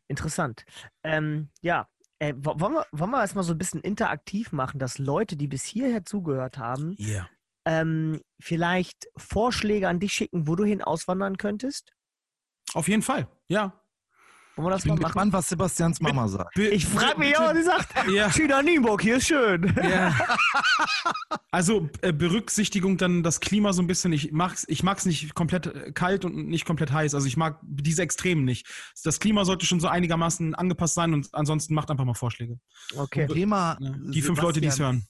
Interessant. Ähm, ja, äh, wo- wollen wir, wollen wir das mal so ein bisschen interaktiv machen, dass Leute, die bis hierher zugehört haben, Yeah. ähm, vielleicht Vorschläge an dich schicken, wo du hin auswandern könntest? Auf jeden Fall, ja. Wollen wir das Ich bin mal gespannt, was Sebastians Mama sagt. Bi- Ich frage mich auch, die sagt, <laughs> Ja. China Nienburg, hier ist schön. Ja. <laughs> Also äh, Berücksichtigung dann das Klima so ein bisschen. Ich mag's, ich mag's nicht komplett äh, kalt und nicht komplett heiß. Also ich mag diese Extremen nicht. Das Klima sollte schon so einigermaßen angepasst sein und ansonsten macht einfach mal Vorschläge. Okay. Zum Thema Ne? Die fünf Leute, die es hören.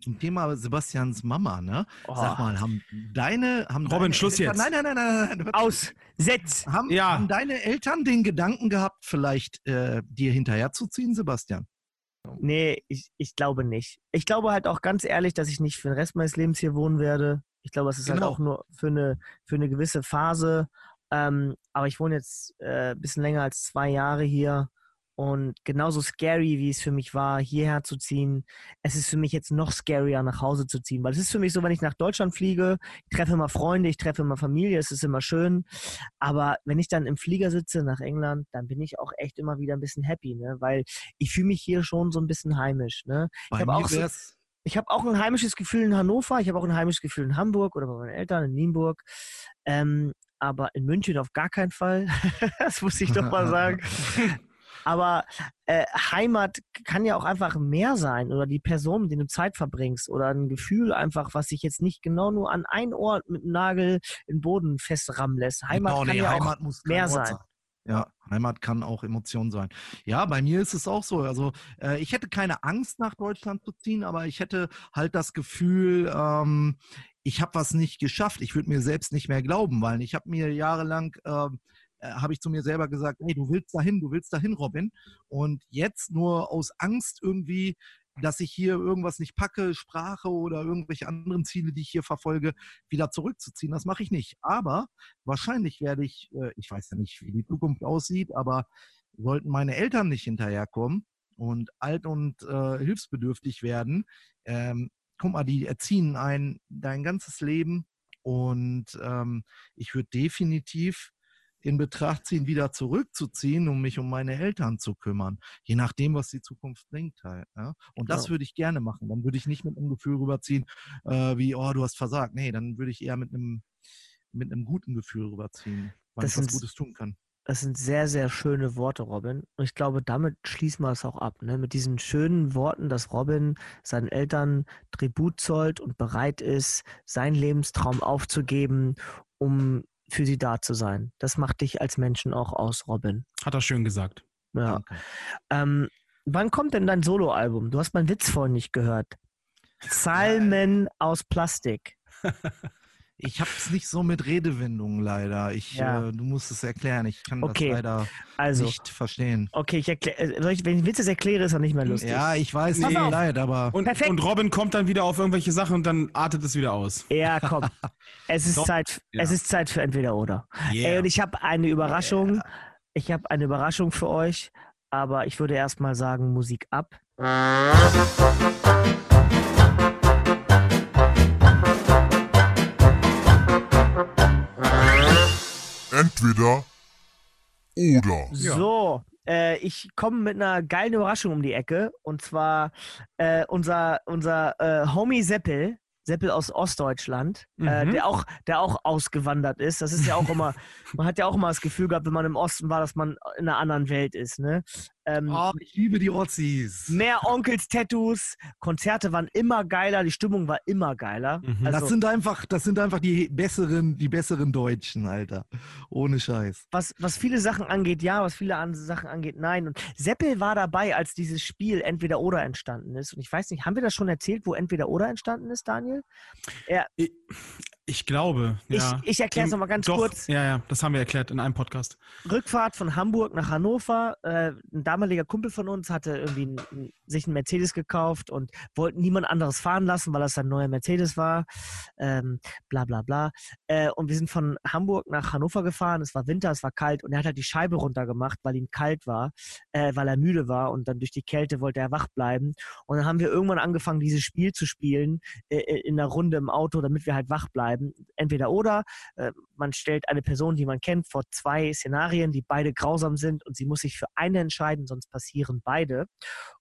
Zum Thema Sebastians Mama, ne? Oh. Sag mal, haben deine. Haben Robin, deine Schluss Eltern, jetzt. Nein, nein, nein, nein. nein. Aus, Setz. Haben, Ja. haben deine Eltern den Gedanken gehabt, vielleicht äh, dir hinterherzuziehen, Sebastian? Nee, ich, ich glaube nicht. Ich glaube halt auch ganz ehrlich, dass ich nicht für den Rest meines Lebens hier wohnen werde. Ich glaube, es ist halt Genau. auch nur für eine, für eine gewisse Phase. Ähm, aber ich wohne jetzt äh, ein bisschen länger als zwei Jahre hier. Und genauso scary, wie es für mich war, hierher zu ziehen, es ist für mich jetzt noch scarier, nach Hause zu ziehen. Weil es ist für mich so, wenn ich nach Deutschland fliege, ich treffe immer Freunde, ich treffe immer Familie, es ist immer schön. Aber wenn ich dann im Flieger sitze nach England, dann bin ich auch echt immer wieder ein bisschen happy, ne? Weil ich fühle mich hier schon so ein bisschen heimisch, ne? Bei hab mir auch so- Ich habe auch ein heimisches Gefühl in Hannover, ich habe auch ein heimisches Gefühl in Hamburg oder bei meinen Eltern in Nienburg. Ähm, aber in München auf gar keinen Fall. <laughs> das muss ich doch mal <laughs> sagen. Aber äh, Heimat kann ja auch einfach mehr sein oder die Person, mit der du Zeit verbringst oder ein Gefühl einfach, was sich jetzt nicht genau nur an einen Ort mit einem Nagel im Boden festrammen lässt. Heimat Genau, kann nee, ja auch Heimat muss kein mehr Ort sein. Ja, Heimat kann auch Emotion sein. Ja, bei mir ist es auch so. Also äh, ich hätte keine Angst, nach Deutschland zu ziehen, aber ich hätte halt das Gefühl, ähm, ich habe was nicht geschafft. Ich würde mir selbst nicht mehr glauben, weil ich habe mir jahrelang, ähm, äh, habe ich zu mir selber gesagt, hey, du willst dahin, du willst dahin, Robin. Und jetzt nur aus Angst irgendwie, dass ich hier irgendwas nicht packe, Sprache oder irgendwelche anderen Ziele, die ich hier verfolge, wieder zurückzuziehen. Das mache ich nicht. Aber wahrscheinlich werde ich, äh, ich weiß ja nicht, wie die Zukunft aussieht, aber sollten meine Eltern nicht hinterherkommen und alt und äh, hilfsbedürftig werden, ähm, guck mal, die erziehen ein dein ganzes Leben und ähm, ich würde definitiv in Betracht ziehen, wieder zurückzuziehen, um mich um meine Eltern zu kümmern. Je nachdem, was die Zukunft bringt halt. Ja? Und das Ja. würde ich gerne machen. Dann würde ich nicht mit einem Gefühl rüberziehen, äh, wie, oh, du hast versagt. Nee, dann würde ich eher mit einem, mit einem guten Gefühl rüberziehen, weil Das ich was sind- Gutes tun kann. Das sind sehr, sehr schöne Worte, Robin. Und ich glaube, damit schließen wir es auch ab. Ne? Mit diesen schönen Worten, dass Robin seinen Eltern Tribut zollt und bereit ist, seinen Lebenstraum aufzugeben, um für sie da zu sein. Das macht dich als Menschen auch aus, Robin. Hat er schön gesagt. Ja. Ähm, wann kommt denn dein Soloalbum? Du hast meinen Witz vorhin nicht gehört. Psalmen aus Plastik. <laughs> Ich habe es nicht so mit Redewendungen leider. Ich, Ja. äh, du musst es erklären. Ich kann Okay, das leider Also, nicht verstehen. okay, ich erkläre, wenn ich Witz erkläre, ist er nicht mehr lustig. Ja, ich weiß, Pass tut mir leid, aber Und, Perfekt. und Robin kommt dann wieder auf irgendwelche Sachen und dann artet es wieder aus. Ja, komm. <laughs> Es ist Doch, Zeit, ja. es ist Zeit für entweder oder. Ey, yeah. und ich habe eine Überraschung. Ich habe eine Überraschung für euch, aber ich würde erstmal sagen, Musik ab. Entweder oder. Ja. So, äh, ich komme mit einer geilen Überraschung um die Ecke. Und zwar äh, unser, unser äh, Homie Seppel, Seppel aus Ostdeutschland, äh, Mhm. der, auch, der auch ausgewandert ist. Das ist ja auch immer, <laughs> man hat ja auch immer das Gefühl gehabt, wenn man im Osten war, dass man in einer anderen Welt ist. Ne? Ähm, Oh, ich liebe die Rotzis. Mehr Onkels-Tattoos, Konzerte waren immer geiler, die Stimmung war immer geiler. Mhm. Also, das sind einfach, das sind einfach die besseren, die besseren Deutschen, Alter. Ohne Scheiß. was, was viele Sachen angeht, ja, was viele andere Sachen angeht, nein. Und Seppel war dabei, als dieses Spiel Entweder oder entstanden ist. Und ich weiß nicht, haben wir das schon erzählt, wo Entweder oder entstanden ist, Daniel? Ich, ich glaube, ja. Ich, ich erkläre es nochmal ganz Doch, kurz. Ja, ja, das haben wir erklärt in einem Podcast. Rückfahrt von Hamburg nach Hannover. Äh, ein damaliger Kumpel von uns hatte irgendwie ein, ein, sich einen Mercedes gekauft und wollte niemand anderes fahren lassen, weil das sein neuer Mercedes war. Ähm, bla bla bla. Äh, und wir sind von Hamburg nach Hannover gefahren. Es war Winter, es war kalt und er hat halt die Scheibe runtergemacht, weil ihm kalt war, äh, weil er müde war und dann durch die Kälte wollte er wach bleiben. Und dann haben wir irgendwann angefangen, dieses Spiel zu spielen äh, in einer Runde im Auto, damit wir halt wach bleiben. Entweder oder. Man stellt eine Person, die man kennt, vor zwei Szenarien, die beide grausam sind und sie muss sich für eine entscheiden, sonst passieren beide.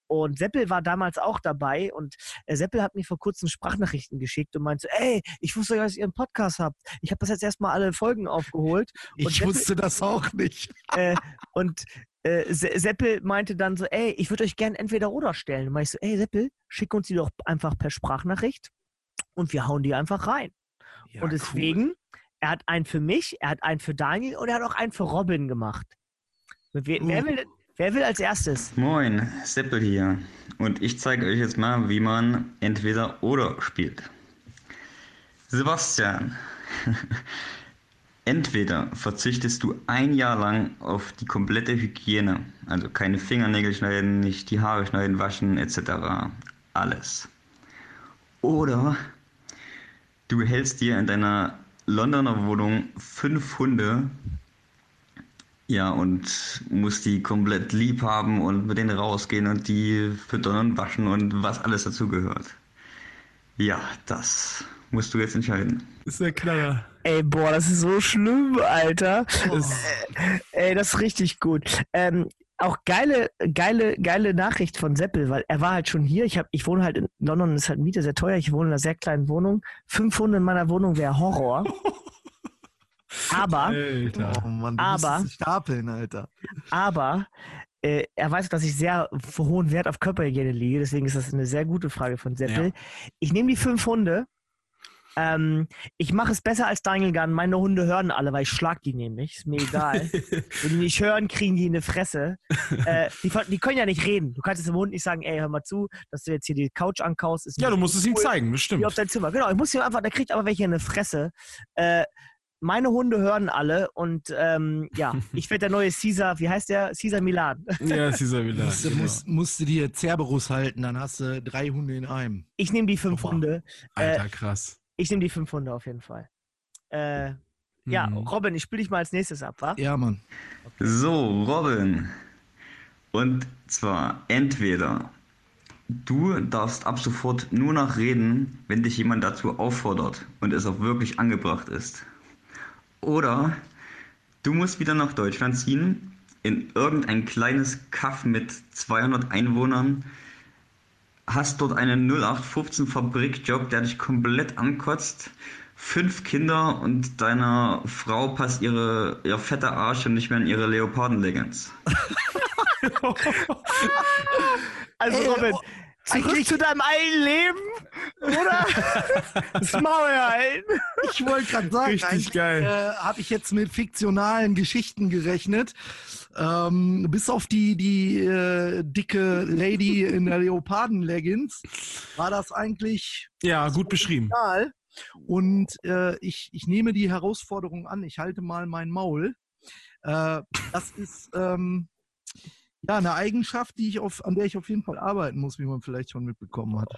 Und Seppel war damals auch dabei und äh, Seppel hat mir vor kurzem Sprachnachrichten geschickt und meinte, so, ey, ich wusste ja, dass ihr einen Podcast habt. Ich habe das jetzt erstmal alle Folgen aufgeholt. Und Ich Seppel- wusste das auch nicht. <laughs> äh, und äh, Se- Seppel meinte dann so, ey, ich würde euch gern entweder oder stellen. Und meinte ich so, ey, Seppel, schick uns die doch einfach per Sprachnachricht und wir hauen die einfach rein. Ja, und deswegen, er hat einen für mich, er hat einen für Daniel und er hat auch einen für Robin gemacht. Wer, wer, Uh. will, wer will als erstes? Moin, Seppel hier. Und ich zeige euch jetzt mal, wie man entweder oder spielt. Sebastian, <laughs> entweder verzichtest du ein Jahr lang auf die komplette Hygiene, also keine Fingernägel schneiden, nicht die Haare schneiden, waschen etc. Alles. Oder du hältst dir in deiner Londoner Wohnung fünf Hunde ja, und muss die komplett lieb haben und mit denen rausgehen und die füttern und waschen und was alles dazugehört. Ja, das musst du jetzt entscheiden. Ist der Knaller. Ey, boah, das ist so schlimm, Alter. Ey, das ist richtig gut. Ähm, auch geile, geile, geile Nachricht von Seppel, weil er war halt schon hier. Ich, hab, ich wohne halt in London, ist halt Miete sehr teuer. Ich wohne in einer sehr kleinen Wohnung. Fünf Hunde in meiner Wohnung wäre Horror. <laughs> Aber, Alter. Oh Mann, du Aber- stapeln, Alter. aber äh, er weiß, dass ich sehr hohen Wert auf Körperhygiene lege. Deswegen ist das eine sehr gute Frage von Seppel. Ich nehme die fünf Hunde. Ähm, ich mache es besser als Daniel Gunn. Meine Hunde hören alle, weil ich schlag die nämlich. Ist mir egal. <laughs> Wenn die nicht hören, kriegen die eine Fresse. Äh, die, die können ja nicht reden. Du kannst es dem Hund nicht sagen, ey, hör mal zu, dass du jetzt hier die Couch ankaust. Ist Ja, du musst es ihm cool. zeigen, das stimmt. Wie auf dein Zimmer. Genau, ich muss ihm einfach, der kriegt aber welche in eine Fresse. Äh, meine Hunde hören alle und ähm, ja, <laughs> ich werde der neue Caesar, wie heißt der? Caesar Milan. Ja, dieser wieder. Musst, du- genau. musst, musst du dir Cerberus halten, dann hast du drei Hunde in einem. Ich nehme die fünf Oha. Hunde. Äh, Alter, krass. Ich nehme die fünf Hunde auf jeden Fall. Äh, ja, Mhm. Robin, ich spiele dich mal als nächstes ab, wa? Ja, Mann. So, Robin. Und zwar entweder du darfst ab sofort nur noch reden, wenn dich jemand dazu auffordert und es auch wirklich angebracht ist. Oder du musst wieder nach Deutschland ziehen, in irgendein kleines Kaff mit 200 Einwohnern, hast dort einen 0815 Fabrikjob, der dich komplett ankotzt, fünf Kinder und deiner Frau passt ihre, ihr fetter Arsch schon nicht mehr in ihre Leoparden-Leggings. <laughs> Also Robin, oh, zurück eigentlich- zu deinem alten Leben, oder? <laughs> das Maul halten. Ich wollte gerade sagen, Richtig geil. Äh, habe ich jetzt mit fiktionalen Geschichten gerechnet. Ähm, bis auf die, die äh, dicke Lady in der Leoparden-Leggings war das eigentlich Ja, gut beschrieben. Und äh, ich, ich nehme die Herausforderung an. Ich halte mal mein Maul. Äh, das ist ähm, ja eine Eigenschaft, die ich auf, an der ich auf jeden Fall arbeiten muss, wie man vielleicht schon mitbekommen hat.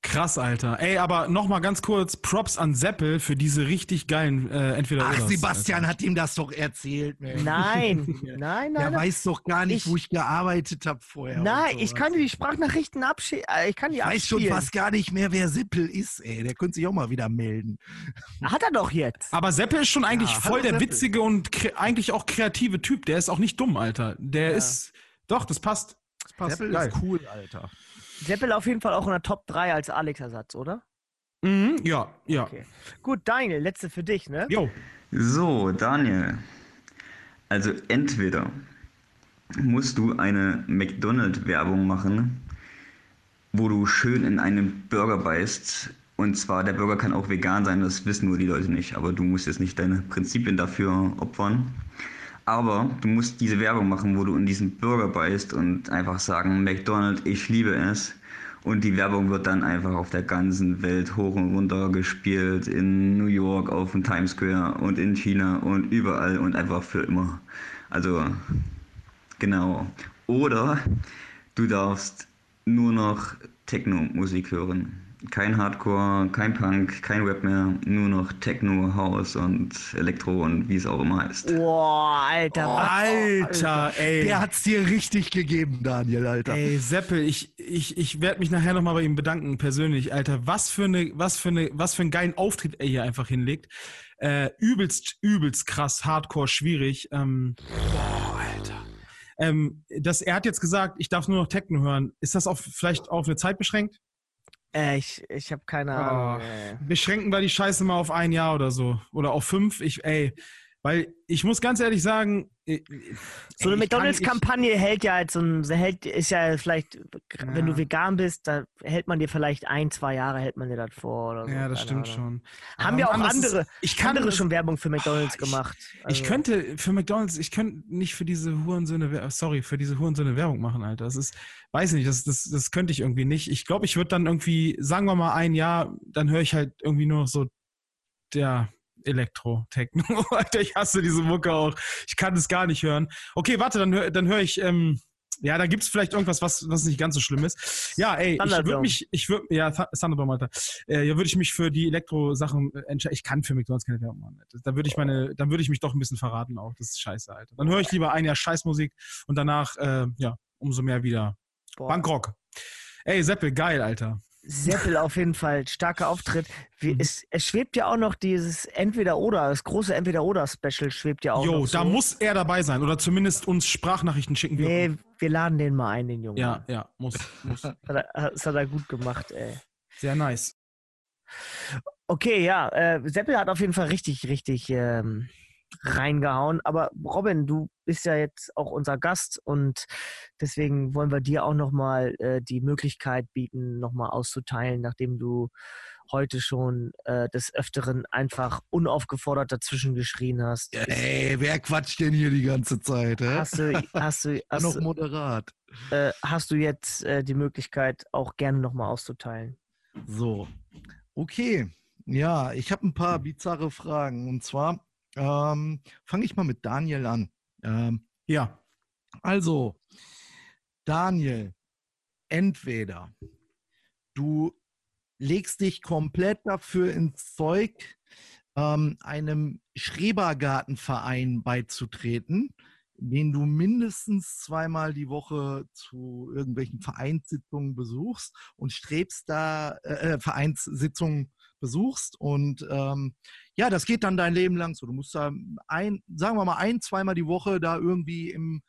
Krass, Alter. Ey, aber nochmal ganz kurz Props an Seppel für diese richtig geilen äh, entweder Ach, Sebastian Alter. hat ihm das doch erzählt. Mensch. Nein, <laughs> nein, Der nein. nein. weiß doch gar nicht, Ich- wo ich gearbeitet habe vorher. Nein, ich sowas. kann die Sprachnachrichten abschicken. Ich kann die Ich weiß schon fast gar nicht mehr, wer Sippel ist, ey. Der könnte sich auch mal wieder melden. <laughs> Hat er doch jetzt. Aber Seppel ist schon eigentlich Ja, voll der Seppel. witzige und eigentlich auch kreative Typ. Der ist auch nicht dumm, Alter. Der ist. Doch, das passt. Das passt. Seppel Geil. ist cool, Alter. Seppel auf jeden Fall auch in der Top 3 als Alex-Ersatz, oder? Mhm, ja, ja. Okay. Gut, Daniel, letzte für dich, ne? Jo. So, Daniel. Also entweder musst du eine McDonald's-Werbung machen, wo du schön in einen Burger beißt. Und zwar, der Burger kann auch vegan sein, das wissen nur die Leute nicht. Aber du musst jetzt nicht deine Prinzipien dafür opfern. Aber du musst diese Werbung machen, wo du in diesen Burger beißt und einfach sagen, McDonald's, ich liebe es. Und die Werbung wird dann einfach auf der ganzen Welt hoch und runter gespielt. In New York, auf dem Times Square und in China und überall und einfach für immer. Also, genau. Oder du darfst nur noch Techno-Musik hören. Kein Hardcore, kein Punk, kein Rap mehr, nur noch Techno, House und Elektro und wie es auch immer heißt. Boah, Alter. was? Alter, ey. Der hat's dir richtig gegeben, Daniel, Alter. Ey, Seppel, ich, ich, ich werde mich nachher nochmal bei ihm bedanken, persönlich, Alter. Was für eine, was für eine, was für einen geilen Auftritt er hier einfach hinlegt. Äh, übelst, übelst krass, hardcore, schwierig. Ähm, boah, Alter. Ähm, das, er hat jetzt gesagt, ich darf nur noch Techno hören. Ist das auf, vielleicht auf eine Zeit beschränkt? Äh, ich ich habe keine Ahnung. ey. Beschränken wir die Scheiße mal auf ein Jahr oder so. Oder auf fünf. Ich, ey, weil ich muss ganz ehrlich sagen, So eine ich McDonalds-Kampagne hält ja halt so ein, sie hält, ist ja vielleicht, wenn du Ja. vegan bist, da hält man dir vielleicht ein, zwei Jahre hält man dir das vor oder so. Ja, das stimmt Ahnung. schon. Haben Aber ja auch Mann, das ist- andere, ich kann andere schon Werbung für McDonalds ich- gemacht. Ich Also, könnte für McDonalds, ich könnte nicht für diese Hurensöhne, sorry, für diese Hurensöhne Werbung machen, Alter. Das ist, weiß nicht, das, das, das könnte ich irgendwie nicht. Ich glaube, ich würde dann irgendwie, sagen wir mal ein Jahr, dann höre ich halt irgendwie nur so der Elektro-Techno. <laughs> Alter, ich hasse diese Mucke auch. Ich kann das gar nicht hören. Okay, warte, dann, hör- dann höre ich, ähm, ja, da gibt es vielleicht irgendwas, was, was nicht ganz so schlimm ist. Ja, ey, ich würde mich, ich würde, ja, Th- Thunderdome, Alter. Äh, ja, würde ich mich für die Elektro-Sachen entscheiden. Ich kann für McDonalds keine Werbung machen. Da würde ich meine, dann würde ich mich doch ein bisschen verraten auch. Das ist scheiße, Alter. Dann höre ich lieber ein Jahr Scheißmusik und danach, äh, ja, umso mehr wieder boah. Punkrock. Ey, Seppel, geil, Alter. Seppel auf jeden Fall, starker Auftritt. Wie, Mhm. es, es schwebt ja auch noch dieses Entweder-Oder, das große Entweder-Oder-Special schwebt ja auch Jo, noch da so. muss er dabei sein oder zumindest uns Sprachnachrichten schicken. Nee, wir laden den mal ein, den Jungen. Ja, ja, muss, muss. <laughs> Hat er, das hat er gut gemacht, ey. Sehr nice. Okay, ja, äh, Seppel hat auf jeden Fall richtig, richtig ähm, reingehauen. Aber Robin, du bist ja jetzt auch unser Gast und deswegen wollen wir dir auch nochmal äh, die Möglichkeit bieten, nochmal auszuteilen, nachdem du heute schon äh, des Öfteren einfach unaufgefordert dazwischen geschrien hast. Ey, wer quatscht denn hier die ganze Zeit? Hä? Hast du, hast du, <laughs> hast, noch moderat. äh, hast du jetzt äh, die Möglichkeit, auch gerne nochmal auszuteilen? So, okay. Ja, ich habe ein paar bizarre Fragen. Und zwar ähm, fange ich mal mit Daniel an. Ähm, Ja. also, Daniel, entweder du legst dich komplett dafür ins Zeug, ähm, einem Schrebergartenverein beizutreten, den du mindestens zweimal die Woche zu irgendwelchen Vereinssitzungen besuchst und strebst da äh, äh, Vereinssitzungen besuchst und ähm, ja, das geht dann dein Leben lang so. Du musst da ein, sagen wir mal ein, zweimal die Woche da irgendwie im,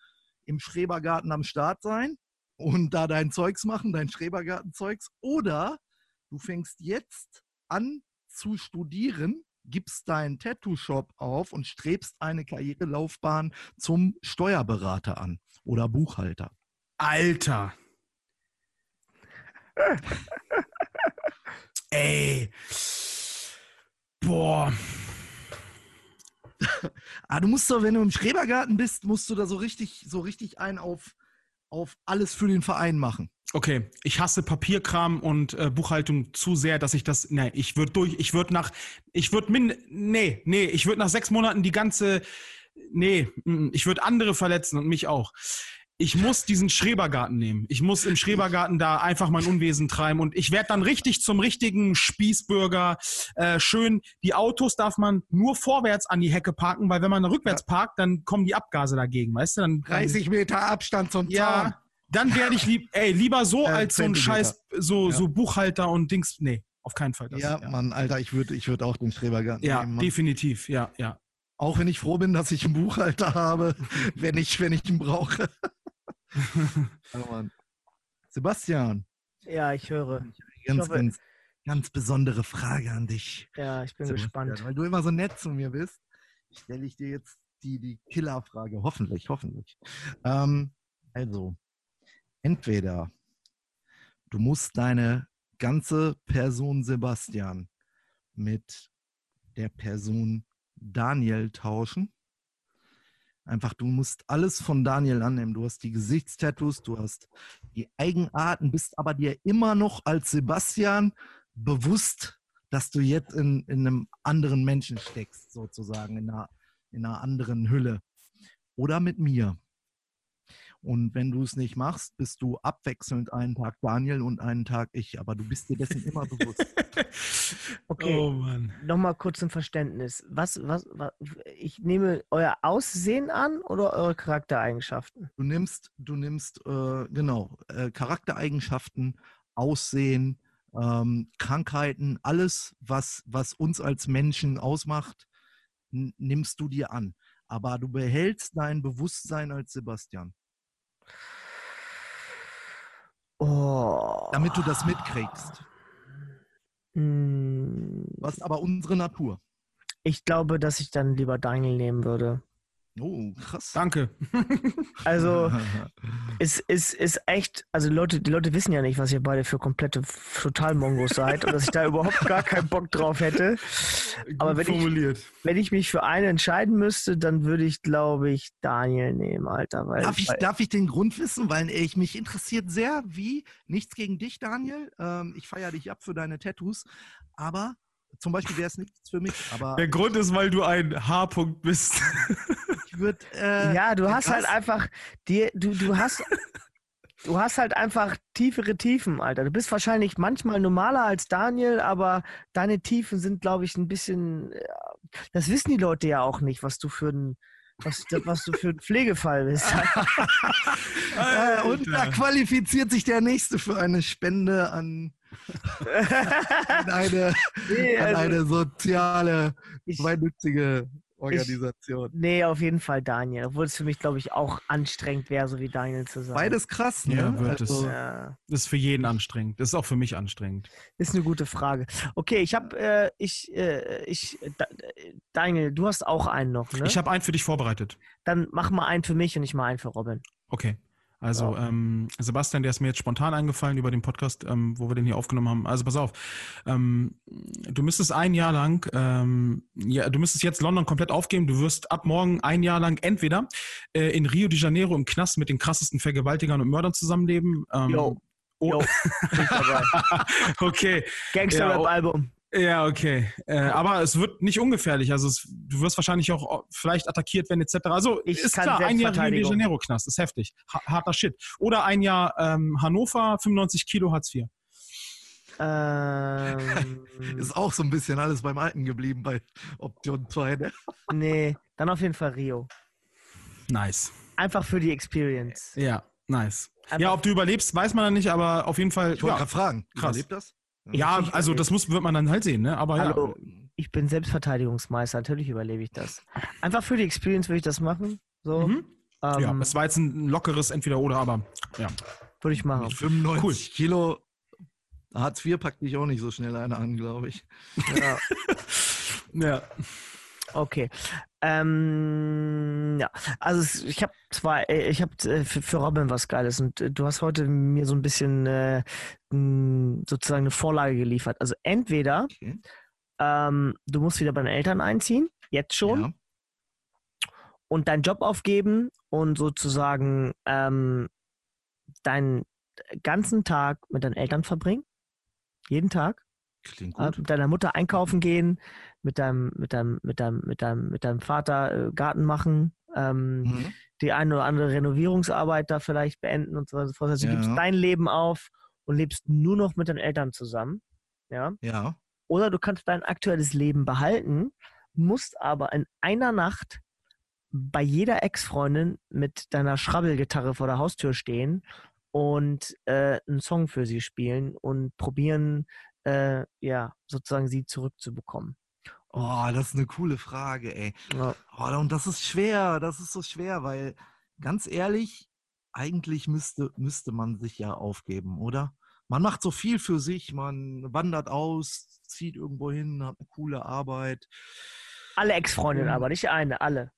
im Schrebergarten am Start sein und da dein Zeugs machen, dein Schrebergartenzeugs. Oder du fängst jetzt an zu studieren, gibst deinen Tattoo-Shop auf und strebst eine Karrierelaufbahn zum Steuerberater an oder Buchhalter. Alter. <laughs> Ey. Boah. Ah, du musst doch, wenn du im Schrebergarten bist, musst du da so richtig, so richtig ein auf, auf alles für den Verein machen. Okay, ich hasse Papierkram und äh, Buchhaltung zu sehr, dass ich das. Nee, ich würde durch, ich würde nach, ich würde min, nee, nee, ich würde nach sechs Monaten die ganze, nee, mm, ich würde andere verletzen und mich auch. Ich muss diesen Schrebergarten nehmen. Ich muss im Schrebergarten da einfach mein Unwesen treiben und ich werde dann richtig zum richtigen Spießbürger. Äh, schön, die Autos darf man nur vorwärts an die Hecke parken, weil wenn man rückwärts parkt, dann kommen die Abgase dagegen, weißt du? Dann, dann 30 Meter Abstand zum Zaun. ja, dann werde ich lieb, ey, lieber so Äh, als so ein. Scheiß, so, Ja. so Buchhalter und Dings. Nee, auf keinen Fall. Das, ja, Mann, Alter, ich würde ich würd auch den Schrebergarten Ja, nehmen. Mann. definitiv, ja, ja. Auch wenn ich froh bin, dass ich einen Buchhalter habe, <laughs> wenn ich, wenn ich ihn brauche. <laughs> Mann. Sebastian, Ja, ich höre. ganz, hoffe- ganz, ganz besondere Frage an dich. Ja, ich bin Sebastian, gespannt. Weil du immer so nett zu mir bist, stelle ich dir jetzt die, die Killerfrage. Hoffentlich, hoffentlich. Ähm, also, entweder du musst deine ganze Person Sebastian mit der Person Daniel tauschen. Einfach, du musst alles von Daniel annehmen. Du hast die Gesichtstattoos, du hast die Eigenarten, bist aber dir immer noch als Sebastian bewusst, dass du jetzt in, in einem anderen Menschen steckst, sozusagen, in einer, in einer anderen Hülle. Oder mit mir. Und wenn du es nicht machst, bist du abwechselnd einen Tag Daniel und einen Tag ich. Aber du bist dir dessen immer bewusst. <laughs> Okay. Oh Mann. Nochmal kurz zum Verständnis. Was, was, was, ich nehme euer Aussehen an oder eure Charaktereigenschaften? Du nimmst, du nimmst, äh, genau, äh, Charaktereigenschaften, Aussehen, ähm, Krankheiten, alles, was, was uns als Menschen ausmacht, nimmst du dir an. Aber du behältst dein Bewusstsein als Sebastian, Oh. damit du das mitkriegst. Hm, Was aber unsere Natur. Ich glaube, dass ich dann lieber Daniel nehmen würde. Oh, krass. Danke. <laughs> Also, es ist, ist echt, also die Leute, die Leute wissen ja nicht, was ihr beide für komplette Totalmongos seid und dass ich da überhaupt gar keinen Bock drauf hätte. Aber wenn ich, formuliert. wenn ich mich für einen entscheiden müsste, dann würde ich, glaube ich, Daniel nehmen, Alter. Weil, Darf ich, weil, darf ich den Grund wissen? Weil ich mich interessiert sehr, wie, nichts gegen dich, Daniel. Ähm, ich feiere dich ab für deine Tattoos. Aber zum Beispiel wäre es nichts für mich. Aber Der Grund ist, weil du ein H-Punkt bist. <laughs> würde. Äh, ja, du hast halt krass. einfach, dir, du, du hast, <laughs> du hast halt einfach tiefere Tiefen, Alter. Du bist wahrscheinlich manchmal normaler als Daniel, aber deine Tiefen sind, glaube ich, ein bisschen, ja, das wissen die Leute ja auch nicht, was du für ein, was, was du für ein Pflegefall bist. <laughs> Äh, und da qualifiziert sich der Nächste für eine Spende an, <laughs> an, eine, nee, an also, eine soziale, gemeinnützige Organisation. nee, auf jeden Fall Daniel. Obwohl es für mich, glaube ich, auch anstrengend wäre, so wie Daniel zu sein. Beides krass, ne? Ja, wird es. Ja. Das ist für jeden anstrengend. Das ist auch für mich anstrengend. Ist eine gute Frage. Okay, ich habe, äh, ich, äh, ich, da, Daniel, du hast auch einen noch, ne? Ich habe einen für dich vorbereitet. Dann mach mal einen für mich und ich mal einen für Robin. Okay. Also ähm, Sebastian, der ist mir jetzt spontan eingefallen über den Podcast, ähm, wo wir den hier aufgenommen haben. Also pass auf, ähm, du müsstest ein Jahr lang, ähm, ja, du müsstest jetzt London komplett aufgeben. Du wirst ab morgen ein Jahr lang entweder äh, in Rio de Janeiro im Knast mit den krassesten Vergewaltigern und Mördern zusammenleben. Ähm, Jo. oh, dabei. <laughs> okay. Gangster-Rap-Album. Ja, okay. Äh, aber es wird nicht ungefährlich. Also es, du wirst wahrscheinlich auch vielleicht attackiert werden etc. Also Ich ist kann klar, ein Jahr Rio de. Janeiro Knast ist heftig. Ha harter Shit. Oder ein Jahr ähm, Hannover, 95 Kilo Hartz IV. Ähm, <laughs> Ist auch so ein bisschen alles beim Alten geblieben bei Option 2. Ne? <laughs> nee, dann auf jeden Fall Rio. Nice. Einfach für die Experience. Ja, nice. Einfach- Ja, ob du überlebst, weiß man dann nicht, aber auf jeden Fall. Ich wollte Ja, gerade fragen, krass. überlebt das? Ja also das muss, wird man dann halt sehen, ne? Aber Hallo, ich bin Selbstverteidigungsmeister, natürlich überlebe ich das. Einfach für die Experience würde ich das machen. So, ja. Mhm. ähm, ja, es war jetzt ein lockeres Entweder-Oder, aber ja. würde ich machen. Mit 95 Cool. Kilo Hartz IV packt dich auch nicht so schnell einer an, glaube ich. <laughs> Ja, Ja. Okay. Ähm, ja, also ich habe zwar, äh, ich habe für, für Robin was Geiles und äh, du hast heute mir so ein bisschen äh, sozusagen eine Vorlage geliefert. Also entweder Okay. ähm, du musst wieder bei den Eltern einziehen, jetzt schon, Ja. und deinen Job aufgeben und sozusagen ähm, deinen ganzen Tag mit deinen Eltern verbringen. Jeden Tag. Klingt Äh, gut. mit deiner Mutter einkaufen gehen, mit deinem, mit deinem, mit deinem, mit deinem, mit deinem Vater äh, Garten machen, ähm, Mhm. die eine oder andere Renovierungsarbeit da vielleicht beenden und so weiter. und so fort. Also du Ja. gibst dein Leben auf und lebst nur noch mit deinen Eltern zusammen. Ja. Ja. Oder du kannst dein aktuelles Leben behalten, musst aber in einer Nacht bei jeder Ex-Freundin mit deiner Schrabbelgitarre vor der Haustür stehen und äh, einen Song für sie spielen und probieren, äh, ja, sozusagen sie zurückzubekommen. Oh, das ist eine coole Frage, ey. Ja. Oh, und das ist schwer, das ist so schwer, weil ganz ehrlich, eigentlich müsste, müsste man sich ja aufgeben, oder? Man macht so viel für sich, man wandert aus, zieht irgendwo hin, hat eine coole Arbeit. Alle Ex-Freundinnen aber, nicht eine, alle.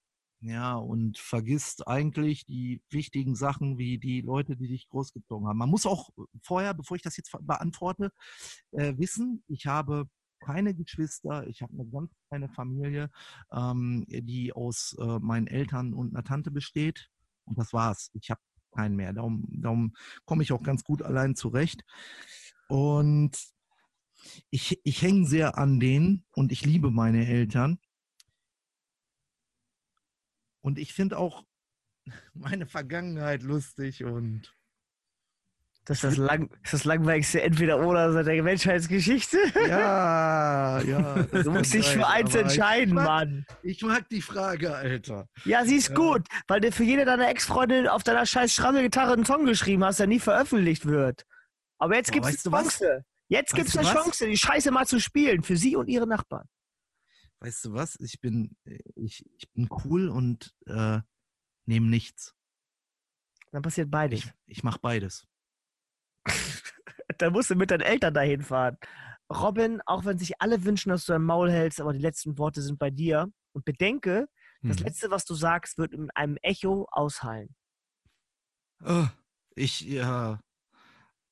Ja, und vergisst eigentlich die wichtigen Sachen wie die Leute, die dich großgezogen haben. Man muss auch vorher, bevor ich das jetzt beantworte, äh, wissen, ich habe keine Geschwister, ich habe eine ganz kleine Familie, ähm, die aus äh, meinen Eltern und einer Tante besteht. Und das war's. Ich habe keinen mehr. Darum, darum komme ich auch ganz gut allein zurecht. Und ich, ich hänge sehr an denen und ich liebe meine Eltern. Und ich finde auch <laughs> meine Vergangenheit lustig und Das ist das, lang, das, ist das langweiligste Entweder-Oder seit der Menschheitsgeschichte. ja, <laughs> ja. Du musst dich für eins aber ich entscheiden, mag- Mann. Ich mag die Frage, Alter. Ja, sie ist Ja. gut, weil du für jede deiner Ex-Freundin auf deiner scheiß Schrammelgitarre einen Song geschrieben hast, der nie veröffentlicht wird. Aber jetzt weißt du eine? Chance. Jetzt gibt's du eine? Chance, die Scheiße mal zu spielen für sie und ihre Nachbarn. Weißt du was? Ich bin, ich, ich bin cool und äh, nehme nichts. Dann passiert beides. Ich, ich mache beides. <laughs> Dann musst du mit deinen Eltern dahin fahren. Robin, auch wenn sich alle wünschen, dass du dein Maul hältst, aber die letzten Worte sind bei dir. Und bedenke, das Hm. Letzte, was du sagst, wird in einem Echo aushallen. Äh, Ich, ja.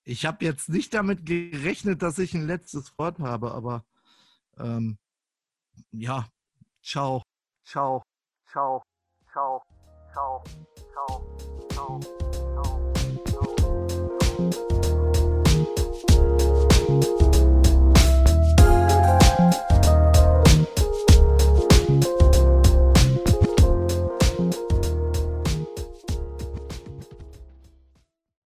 Ich habe jetzt nicht damit gerechnet, dass ich ein letztes Wort habe, aber ähm, ja. Ciao. Ciao. Ciao. Ciao. Ciao. Ciao. Ciao.